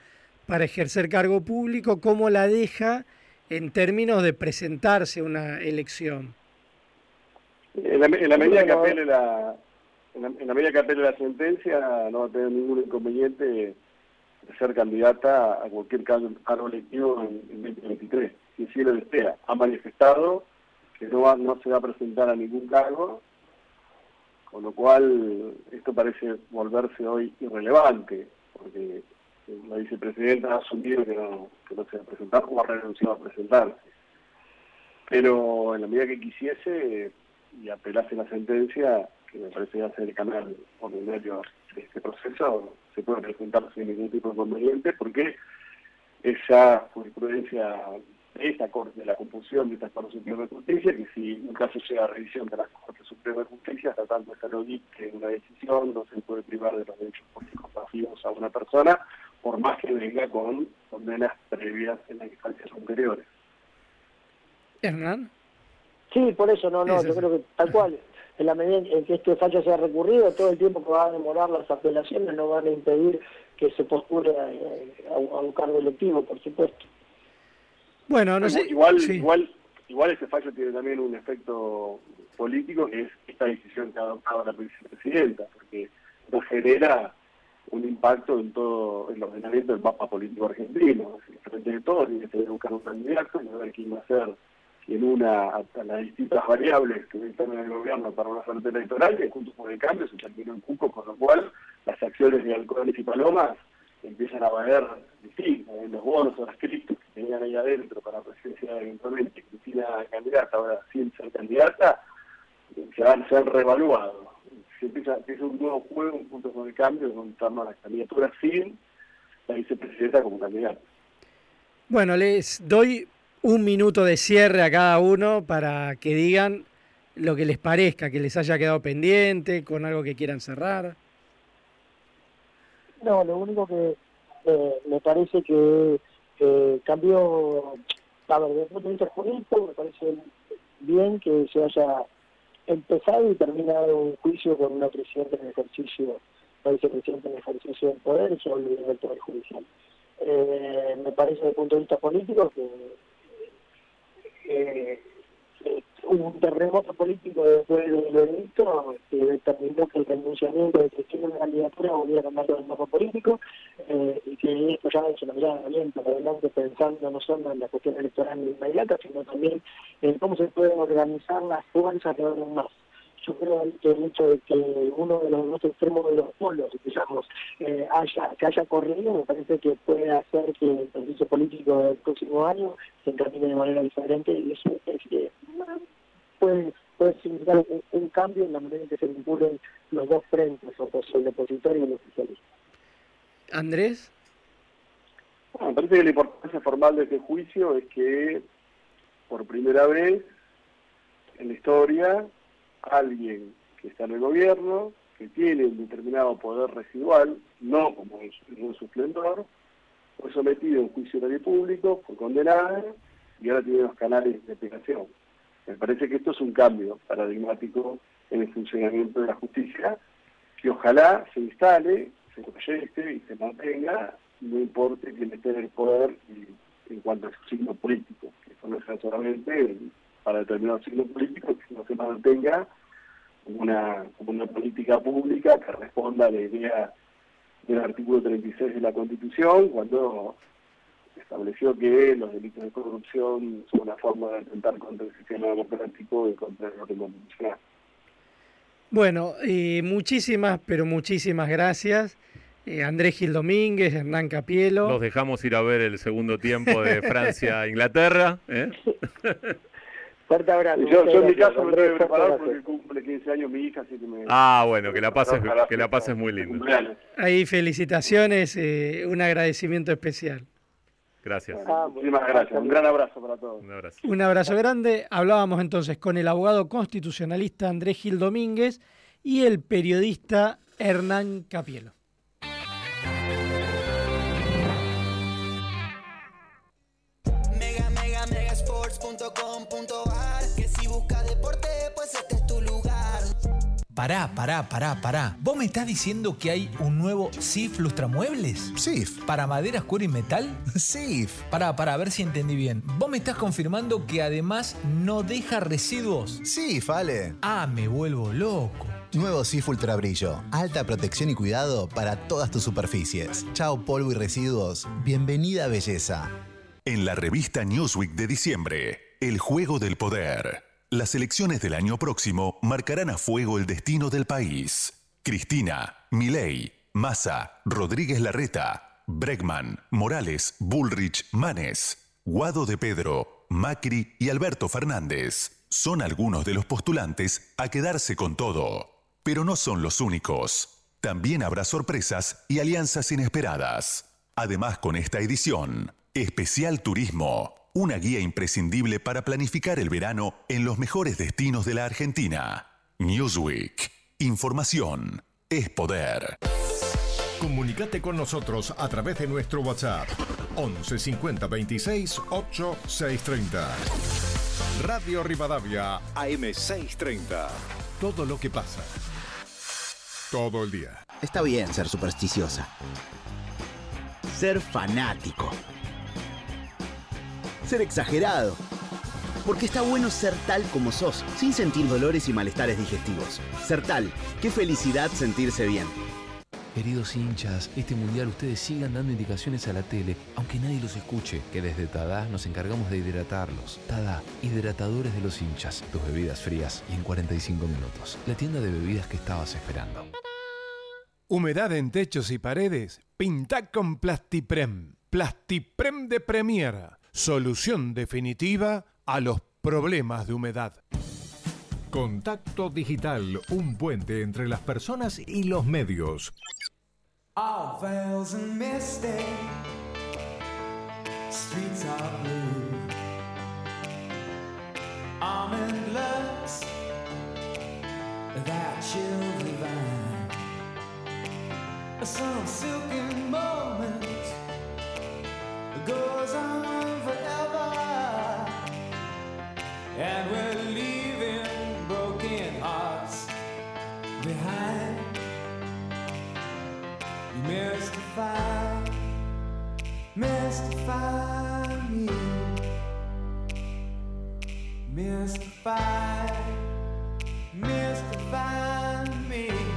para ejercer cargo público, ¿cómo la deja en términos de presentarse a una elección? En la, medida que apele la, en la medida que apele la sentencia, no va a tener ningún inconveniente ser candidata a cualquier cargo electivo en, 2023, si así lo desea. Ha manifestado que no, va, no se va a presentar a ningún cargo, con lo cual esto parece volverse hoy irrelevante, porque la vicepresidenta ha asumido que no, se va a presentar o ha renunciado a presentarse. Pero en la medida que quisiese y apelase la sentencia, que me parece que ser el canal ordinario de este proceso, se puede presentar sin ningún tipo de inconveniente, porque esa jurisprudencia de esta Corte, de la compulsión de esta Corte Suprema de Justicia, que si un caso llega a revisión de la Corte Suprema de Justicia, tratando de que una decisión no se puede privar de los derechos políticos pasivos a una persona, por más que venga con condenas previas en las instancias superiores. Hernán. Sí, por eso, no, no, yo creo que tal cual, en la medida en que este fallo sea recurrido, todo el tiempo que va a demorar las apelaciones no van a impedir que se postule a, un cargo electivo, por supuesto. Bueno, no sé. Igual, igual, igual ese fallo tiene también un efecto político, que es esta decisión que ha adoptado la vicepresidenta, porque no genera un impacto en todo el ordenamiento del mapa político argentino. Frente de todo tiene que buscar un candidato y ver quién va a ser quien una a, las distintas variables que están en el gobierno para una suerte electoral, que junto con el cambio se terminó en Cuco, con lo cual las acciones de Alcoholes y Palomas empiezan a valer distintas, en los bonos o las criptos que tenían ahí adentro para presidencia eventualmente Cristina candidata, ahora sin ser candidata, se van a ser revaluados. Se empieza, es un nuevo juego junto con el cambio torno a la candidatura sin la vicepresidenta como candidata. Bueno, les doy un minuto de cierre a cada uno para que digan lo que les parezca, que les haya quedado pendiente, con algo que quieran cerrar. No, lo único que eh, me parece que eh, cambió, a ver, desde el punto de vista jurídico, me parece bien que se haya empezado y terminado un juicio con una presidenta en ejercicio, una vicepresidenta en ejercicio del poder sobre el Poder Judicial. Eh, me parece desde el punto de vista político que eh, un terremoto político después del delito que determinó que el renunciamiento de Cristina de candidatura volviera a cambiar el mapa político eh, y que esto ya es una mirada aliento para adelante pensando no solo en la cuestión electoral inmediata, sino también en cómo se pueden organizar las fuerzas de orden más yo creo que el hecho de que uno de los dos extremos de los polos, digamos, eh, haya, que haya corrido, me parece que puede hacer que el proceso político del próximo año se encamine de manera diferente y eso es, que puede, puede significar un, cambio en la manera en que se vinculen los dos frentes, el opositor y el oficialista. Andrés. me parece que la importancia formal de este juicio es que por primera vez en la historia alguien que está en el gobierno, que tiene un determinado poder residual, no como en su esplendor, fue sometido a un juicio oral público, fue condenado y ahora tiene los canales de aplicación. Me parece que esto es un cambio paradigmático en el funcionamiento de la justicia, que ojalá se instale, se proyecte y se mantenga, no importe quién esté en el poder en cuanto a su signo político, que eso no es solamente para determinados signos políticos, sino se mantenga una, como una política pública que responda a la idea del artículo 36 de la Constitución, cuando estableció que los delitos de corrupción son una forma de atentar contra el sistema democrático y contra el orden constitucional. Bueno, eh, muchísimas, pero muchísimas gracias. Eh, Andrés Gil Domínguez, Hernán Capielo. Los dejamos ir a ver el segundo tiempo de [laughs] Francia-Inglaterra. ¿eh? Fuerte abrazo. Yo, yo en mi caso me tengo que preparar porque cumple 15 años mi hija, así que me... Ah, bueno, que la pases, que la pases muy lindo. Ahí felicitaciones, eh, un agradecimiento especial. Gracias. Ah, muchísimas gracias. Un gran abrazo para todos. Un abrazo. Un abrazo grande. Hablábamos entonces con el abogado constitucionalista Andrés Gil Domínguez y el periodista Hernán Capielo. Pará, pará, pará, pará. ¿Vos me estás diciendo que hay un nuevo SIF Lustramuebles? SIF. ¿Para maderas, cuero y metal? [laughs] SIF. Pará, pará, a ver si entendí bien. ¿Vos me estás confirmando que además no deja residuos? SIF, Ale. Ah, me vuelvo loco. Nuevo SIF Ultra Brillo. Alta protección y cuidado para todas tus superficies. Chao polvo y residuos. Bienvenida belleza. En la revista Newsweek de diciembre, El Juego del Poder. Las elecciones del año próximo marcarán a fuego el destino del país. Cristina, Milei, Massa, Rodríguez Larreta, Bregman, Morales, Bullrich, Manes, Guado de Pedro, Macri y Alberto Fernández son algunos de los postulantes a quedarse con todo. Pero no son los únicos. También habrá sorpresas y alianzas inesperadas. Además, con esta edición, Especial Turismo una guía imprescindible para planificar el verano en los mejores destinos de la Argentina. Newsweek. Información es poder. Comunicate con nosotros a través de nuestro WhatsApp 11 50 26 8 630. Radio Rivadavia AM 630. Todo lo que pasa. Todo el día. Está bien ser supersticiosa. Ser fanático ser exagerado. Porque está bueno ser tal como sos, sin sentir dolores y malestares digestivos. Ser tal, qué felicidad sentirse bien. Queridos hinchas, este mundial ustedes sigan dando indicaciones a la tele, aunque nadie los escuche, que desde Tada nos encargamos de hidratarlos. Tada, hidratadores de los hinchas, tus bebidas frías y en 45 minutos. La tienda de bebidas que estabas esperando. Humedad en techos y paredes, pinta con Plastiprem. Plastiprem de Premier, solución definitiva a los problemas de humedad. Contacto Digital, un puente entre las personas y los medios. All veils and goes on forever, and we're leaving broken hearts behind. You mystify, mystify me. Mystify, mystify me.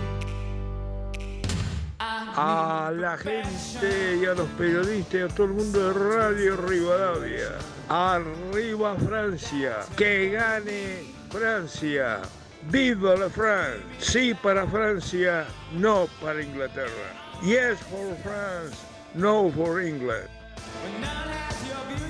A la gente y a los periodistas y a todo el mundo de Radio Rivadavia. Arriba Francia. Que gane Francia. Viva la France. Sí para Francia, no para Inglaterra. Yes for France, no for England.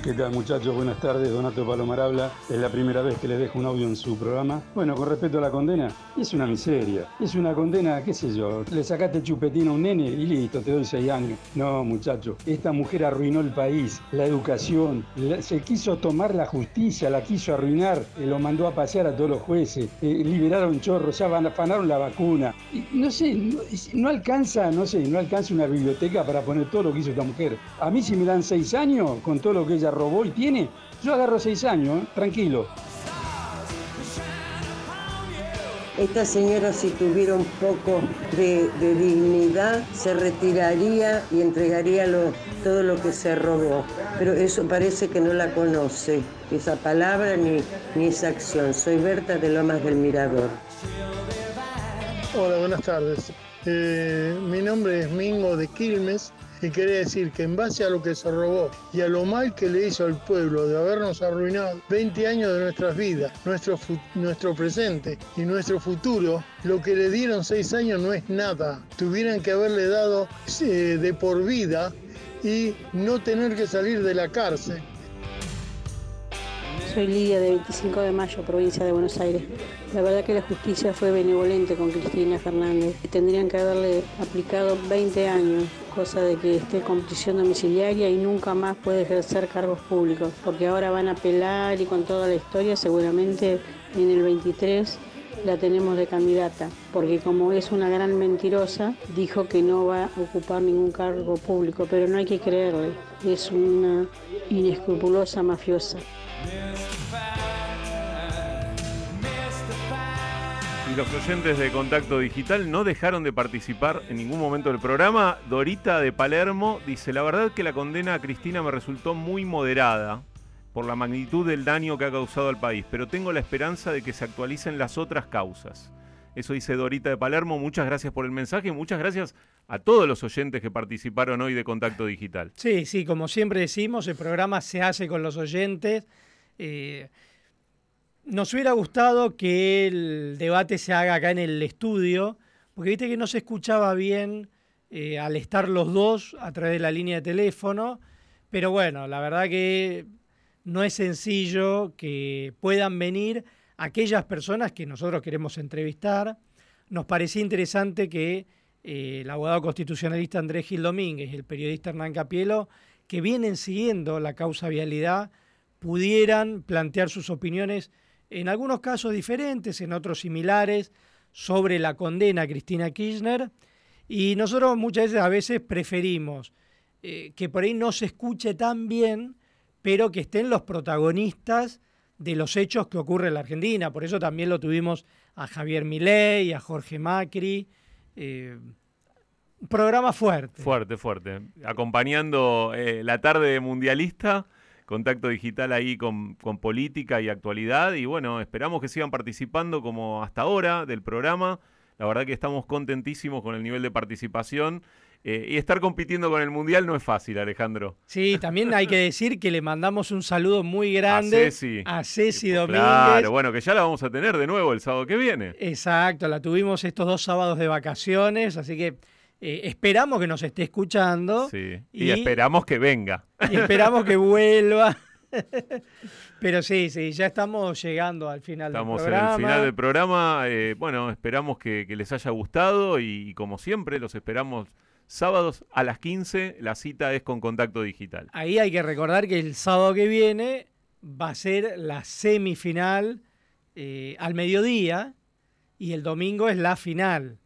¿Qué tal muchachos? Buenas tardes, Donato Palomar habla. Es la primera vez que les dejo un audio en su programa. Bueno, con respecto a la condena, es una miseria. Es una condena, qué sé yo, le sacaste chupetín a un nene y listo, te doy seis años. No, muchacho, esta mujer arruinó el país, la educación, se quiso tomar la justicia, la quiso arruinar, eh, lo mandó a pasear a todos los jueces, eh, liberaron chorros, ya van- afanaron la vacuna. No sé, no alcanza, no sé, no alcanza una biblioteca para poner todo lo que hizo esta mujer. A mí si me dan seis años con todo lo que ella robó y tiene, yo agarro seis años, ¿eh? tranquilo. Esta señora si tuviera un poco de, de dignidad se retiraría y entregaría lo- todo lo que se robó. Pero eso parece que no la conoce, esa palabra ni, ni esa acción. Soy Berta de Lomas del Mirador. Hola, buenas tardes. Eh, mi nombre es Mingo de Quilmes y quería decir que en base a lo que se robó y a lo mal que le hizo al pueblo de habernos arruinado 20 años de nuestras vidas, nuestro, nuestro presente y nuestro futuro, lo que le dieron 6 años no es nada. Tuvieran que haberle dado eh, de por vida y no tener que salir de la cárcel. Soy Lidia de 25 de Mayo, provincia de Buenos Aires. La verdad que la justicia fue benevolente con Cristina Fernández. Tendrían que haberle aplicado 20 años, cosa de que esté con prisión domiciliaria y nunca más puede ejercer cargos públicos, porque ahora van a apelar y con toda la historia seguramente en el 23 la tenemos de candidata, porque como es una gran mentirosa, dijo que no va a ocupar ningún cargo público, pero no hay que creerle, es una inescrupulosa mafiosa. Los oyentes de Contacto Digital no dejaron de participar en ningún momento del programa. Dorita de Palermo dice, la verdad que la condena a Cristina me resultó muy moderada por la magnitud del daño que ha causado al país, pero tengo la esperanza de que se actualicen las otras causas. Eso dice Dorita de Palermo. Muchas gracias por el mensaje y muchas gracias a todos los oyentes que participaron hoy de Contacto Digital. Sí, sí, como siempre decimos, el programa se hace con los oyentes. Eh, nos hubiera gustado que el debate se haga acá en el estudio, porque viste que no se escuchaba bien eh, al estar los dos a través de la línea de teléfono, pero bueno, la verdad que no es sencillo que puedan venir aquellas personas que nosotros queremos entrevistar. Nos parecía interesante que eh, el abogado constitucionalista Andrés Gil Domínguez y el periodista Hernán Capielo, que vienen siguiendo la causa vialidad, pudieran plantear sus opiniones, en algunos casos diferentes, en otros similares, sobre la condena a Cristina Kirchner. Y nosotros muchas veces a veces preferimos eh, que por ahí no se escuche tan bien, pero que estén los protagonistas de los hechos que ocurren en la Argentina. Por eso también lo tuvimos a Javier Milei, a Jorge Macri. eh, programa fuerte. Fuerte, fuerte. Acompañando eh, la tarde mundialista, contacto digital ahí con, con política y actualidad. Y bueno, esperamos que sigan participando como hasta ahora del programa. La verdad que estamos contentísimos con el nivel de participación. eh, y estar compitiendo con el Mundial no es fácil, Alejandro. Sí, también hay que decir que le mandamos un saludo muy grande A Ceci. a Ceci Domínguez. Claro, bueno, que ya la vamos a tener de nuevo el sábado que viene. Exacto, la tuvimos estos dos sábados de vacaciones, así que eh, esperamos que nos esté escuchando Sí. Y, esperamos que venga. y esperamos que vuelva. [laughs] Pero sí, sí, ya estamos llegando al final Estamos del en programa. el final del programa. eh, bueno, esperamos que, que les haya gustado y, y como siempre los esperamos sábados a las 15. La cita es con contacto digital. Ahí hay que recordar que el sábado que viene va a ser la semifinal eh, al mediodía y el domingo es la final.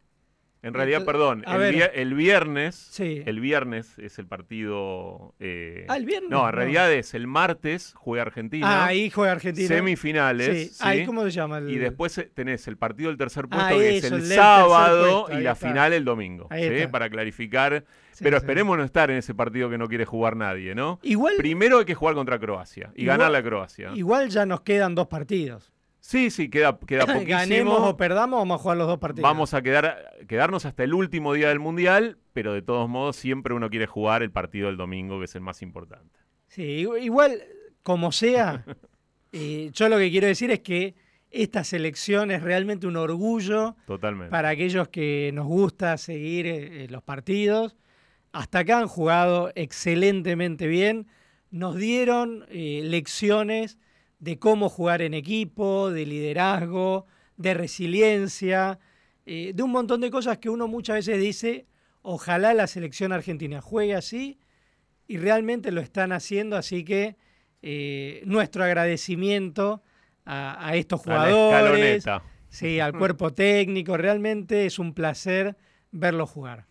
En realidad, Entonces, perdón, el, ver. vier- el viernes, Sí. el viernes es el partido. eh, Ah, ¿el viernes? No, en No. realidad es el martes juega Argentina. Ah, ahí juega Argentina. Semifinales. Sí. Ahí. ¿cómo se llama? el- Y después eh, tenés el partido del tercer puesto, Ah, que eso, es el sábado, puesto, y la está. final el domingo. Ahí ¿sí? está. Para clarificar. Pero esperemos no estar en ese partido que no quiere jugar nadie, ¿no? Igual- Primero hay que jugar contra Croacia y Igual- ganarle a Croacia. Igual ya nos quedan dos partidos. Sí, sí, queda, queda [laughs] poquísimo. Ganemos o perdamos, vamos a jugar los dos partidos. Vamos a quedar, quedarnos hasta el último día del Mundial, pero de todos modos siempre uno quiere jugar el partido del domingo, que es el más importante. Sí, igu- igual, como sea, [laughs] eh, yo lo que quiero decir es que esta selección es realmente un orgullo Totalmente. para aquellos que nos gusta seguir eh, eh, los partidos. Hasta acá han jugado excelentemente bien. Nos dieron eh, lecciones de cómo jugar en equipo, de liderazgo, de resiliencia, eh, de un montón de cosas que uno muchas veces dice, ojalá la selección argentina juegue así y realmente lo están haciendo, así que eh, nuestro agradecimiento a, a estos jugadores, sí, al [laughs] cuerpo técnico, realmente es un placer verlos jugar.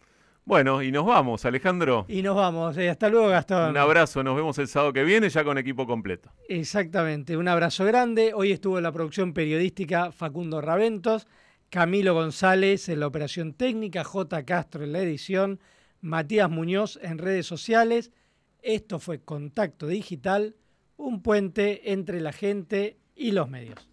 Bueno, y nos vamos, Alejandro. Y nos vamos, eh, hasta luego Gastón. Un abrazo, nos vemos el sábado que viene ya con equipo completo. Exactamente, un abrazo grande. Hoy estuvo en la producción periodística Facundo Raventos, Camilo González en la operación técnica, J. Castro en la edición, Matías Muñoz en redes sociales. Esto fue Contacto Digital, un puente entre la gente y los medios.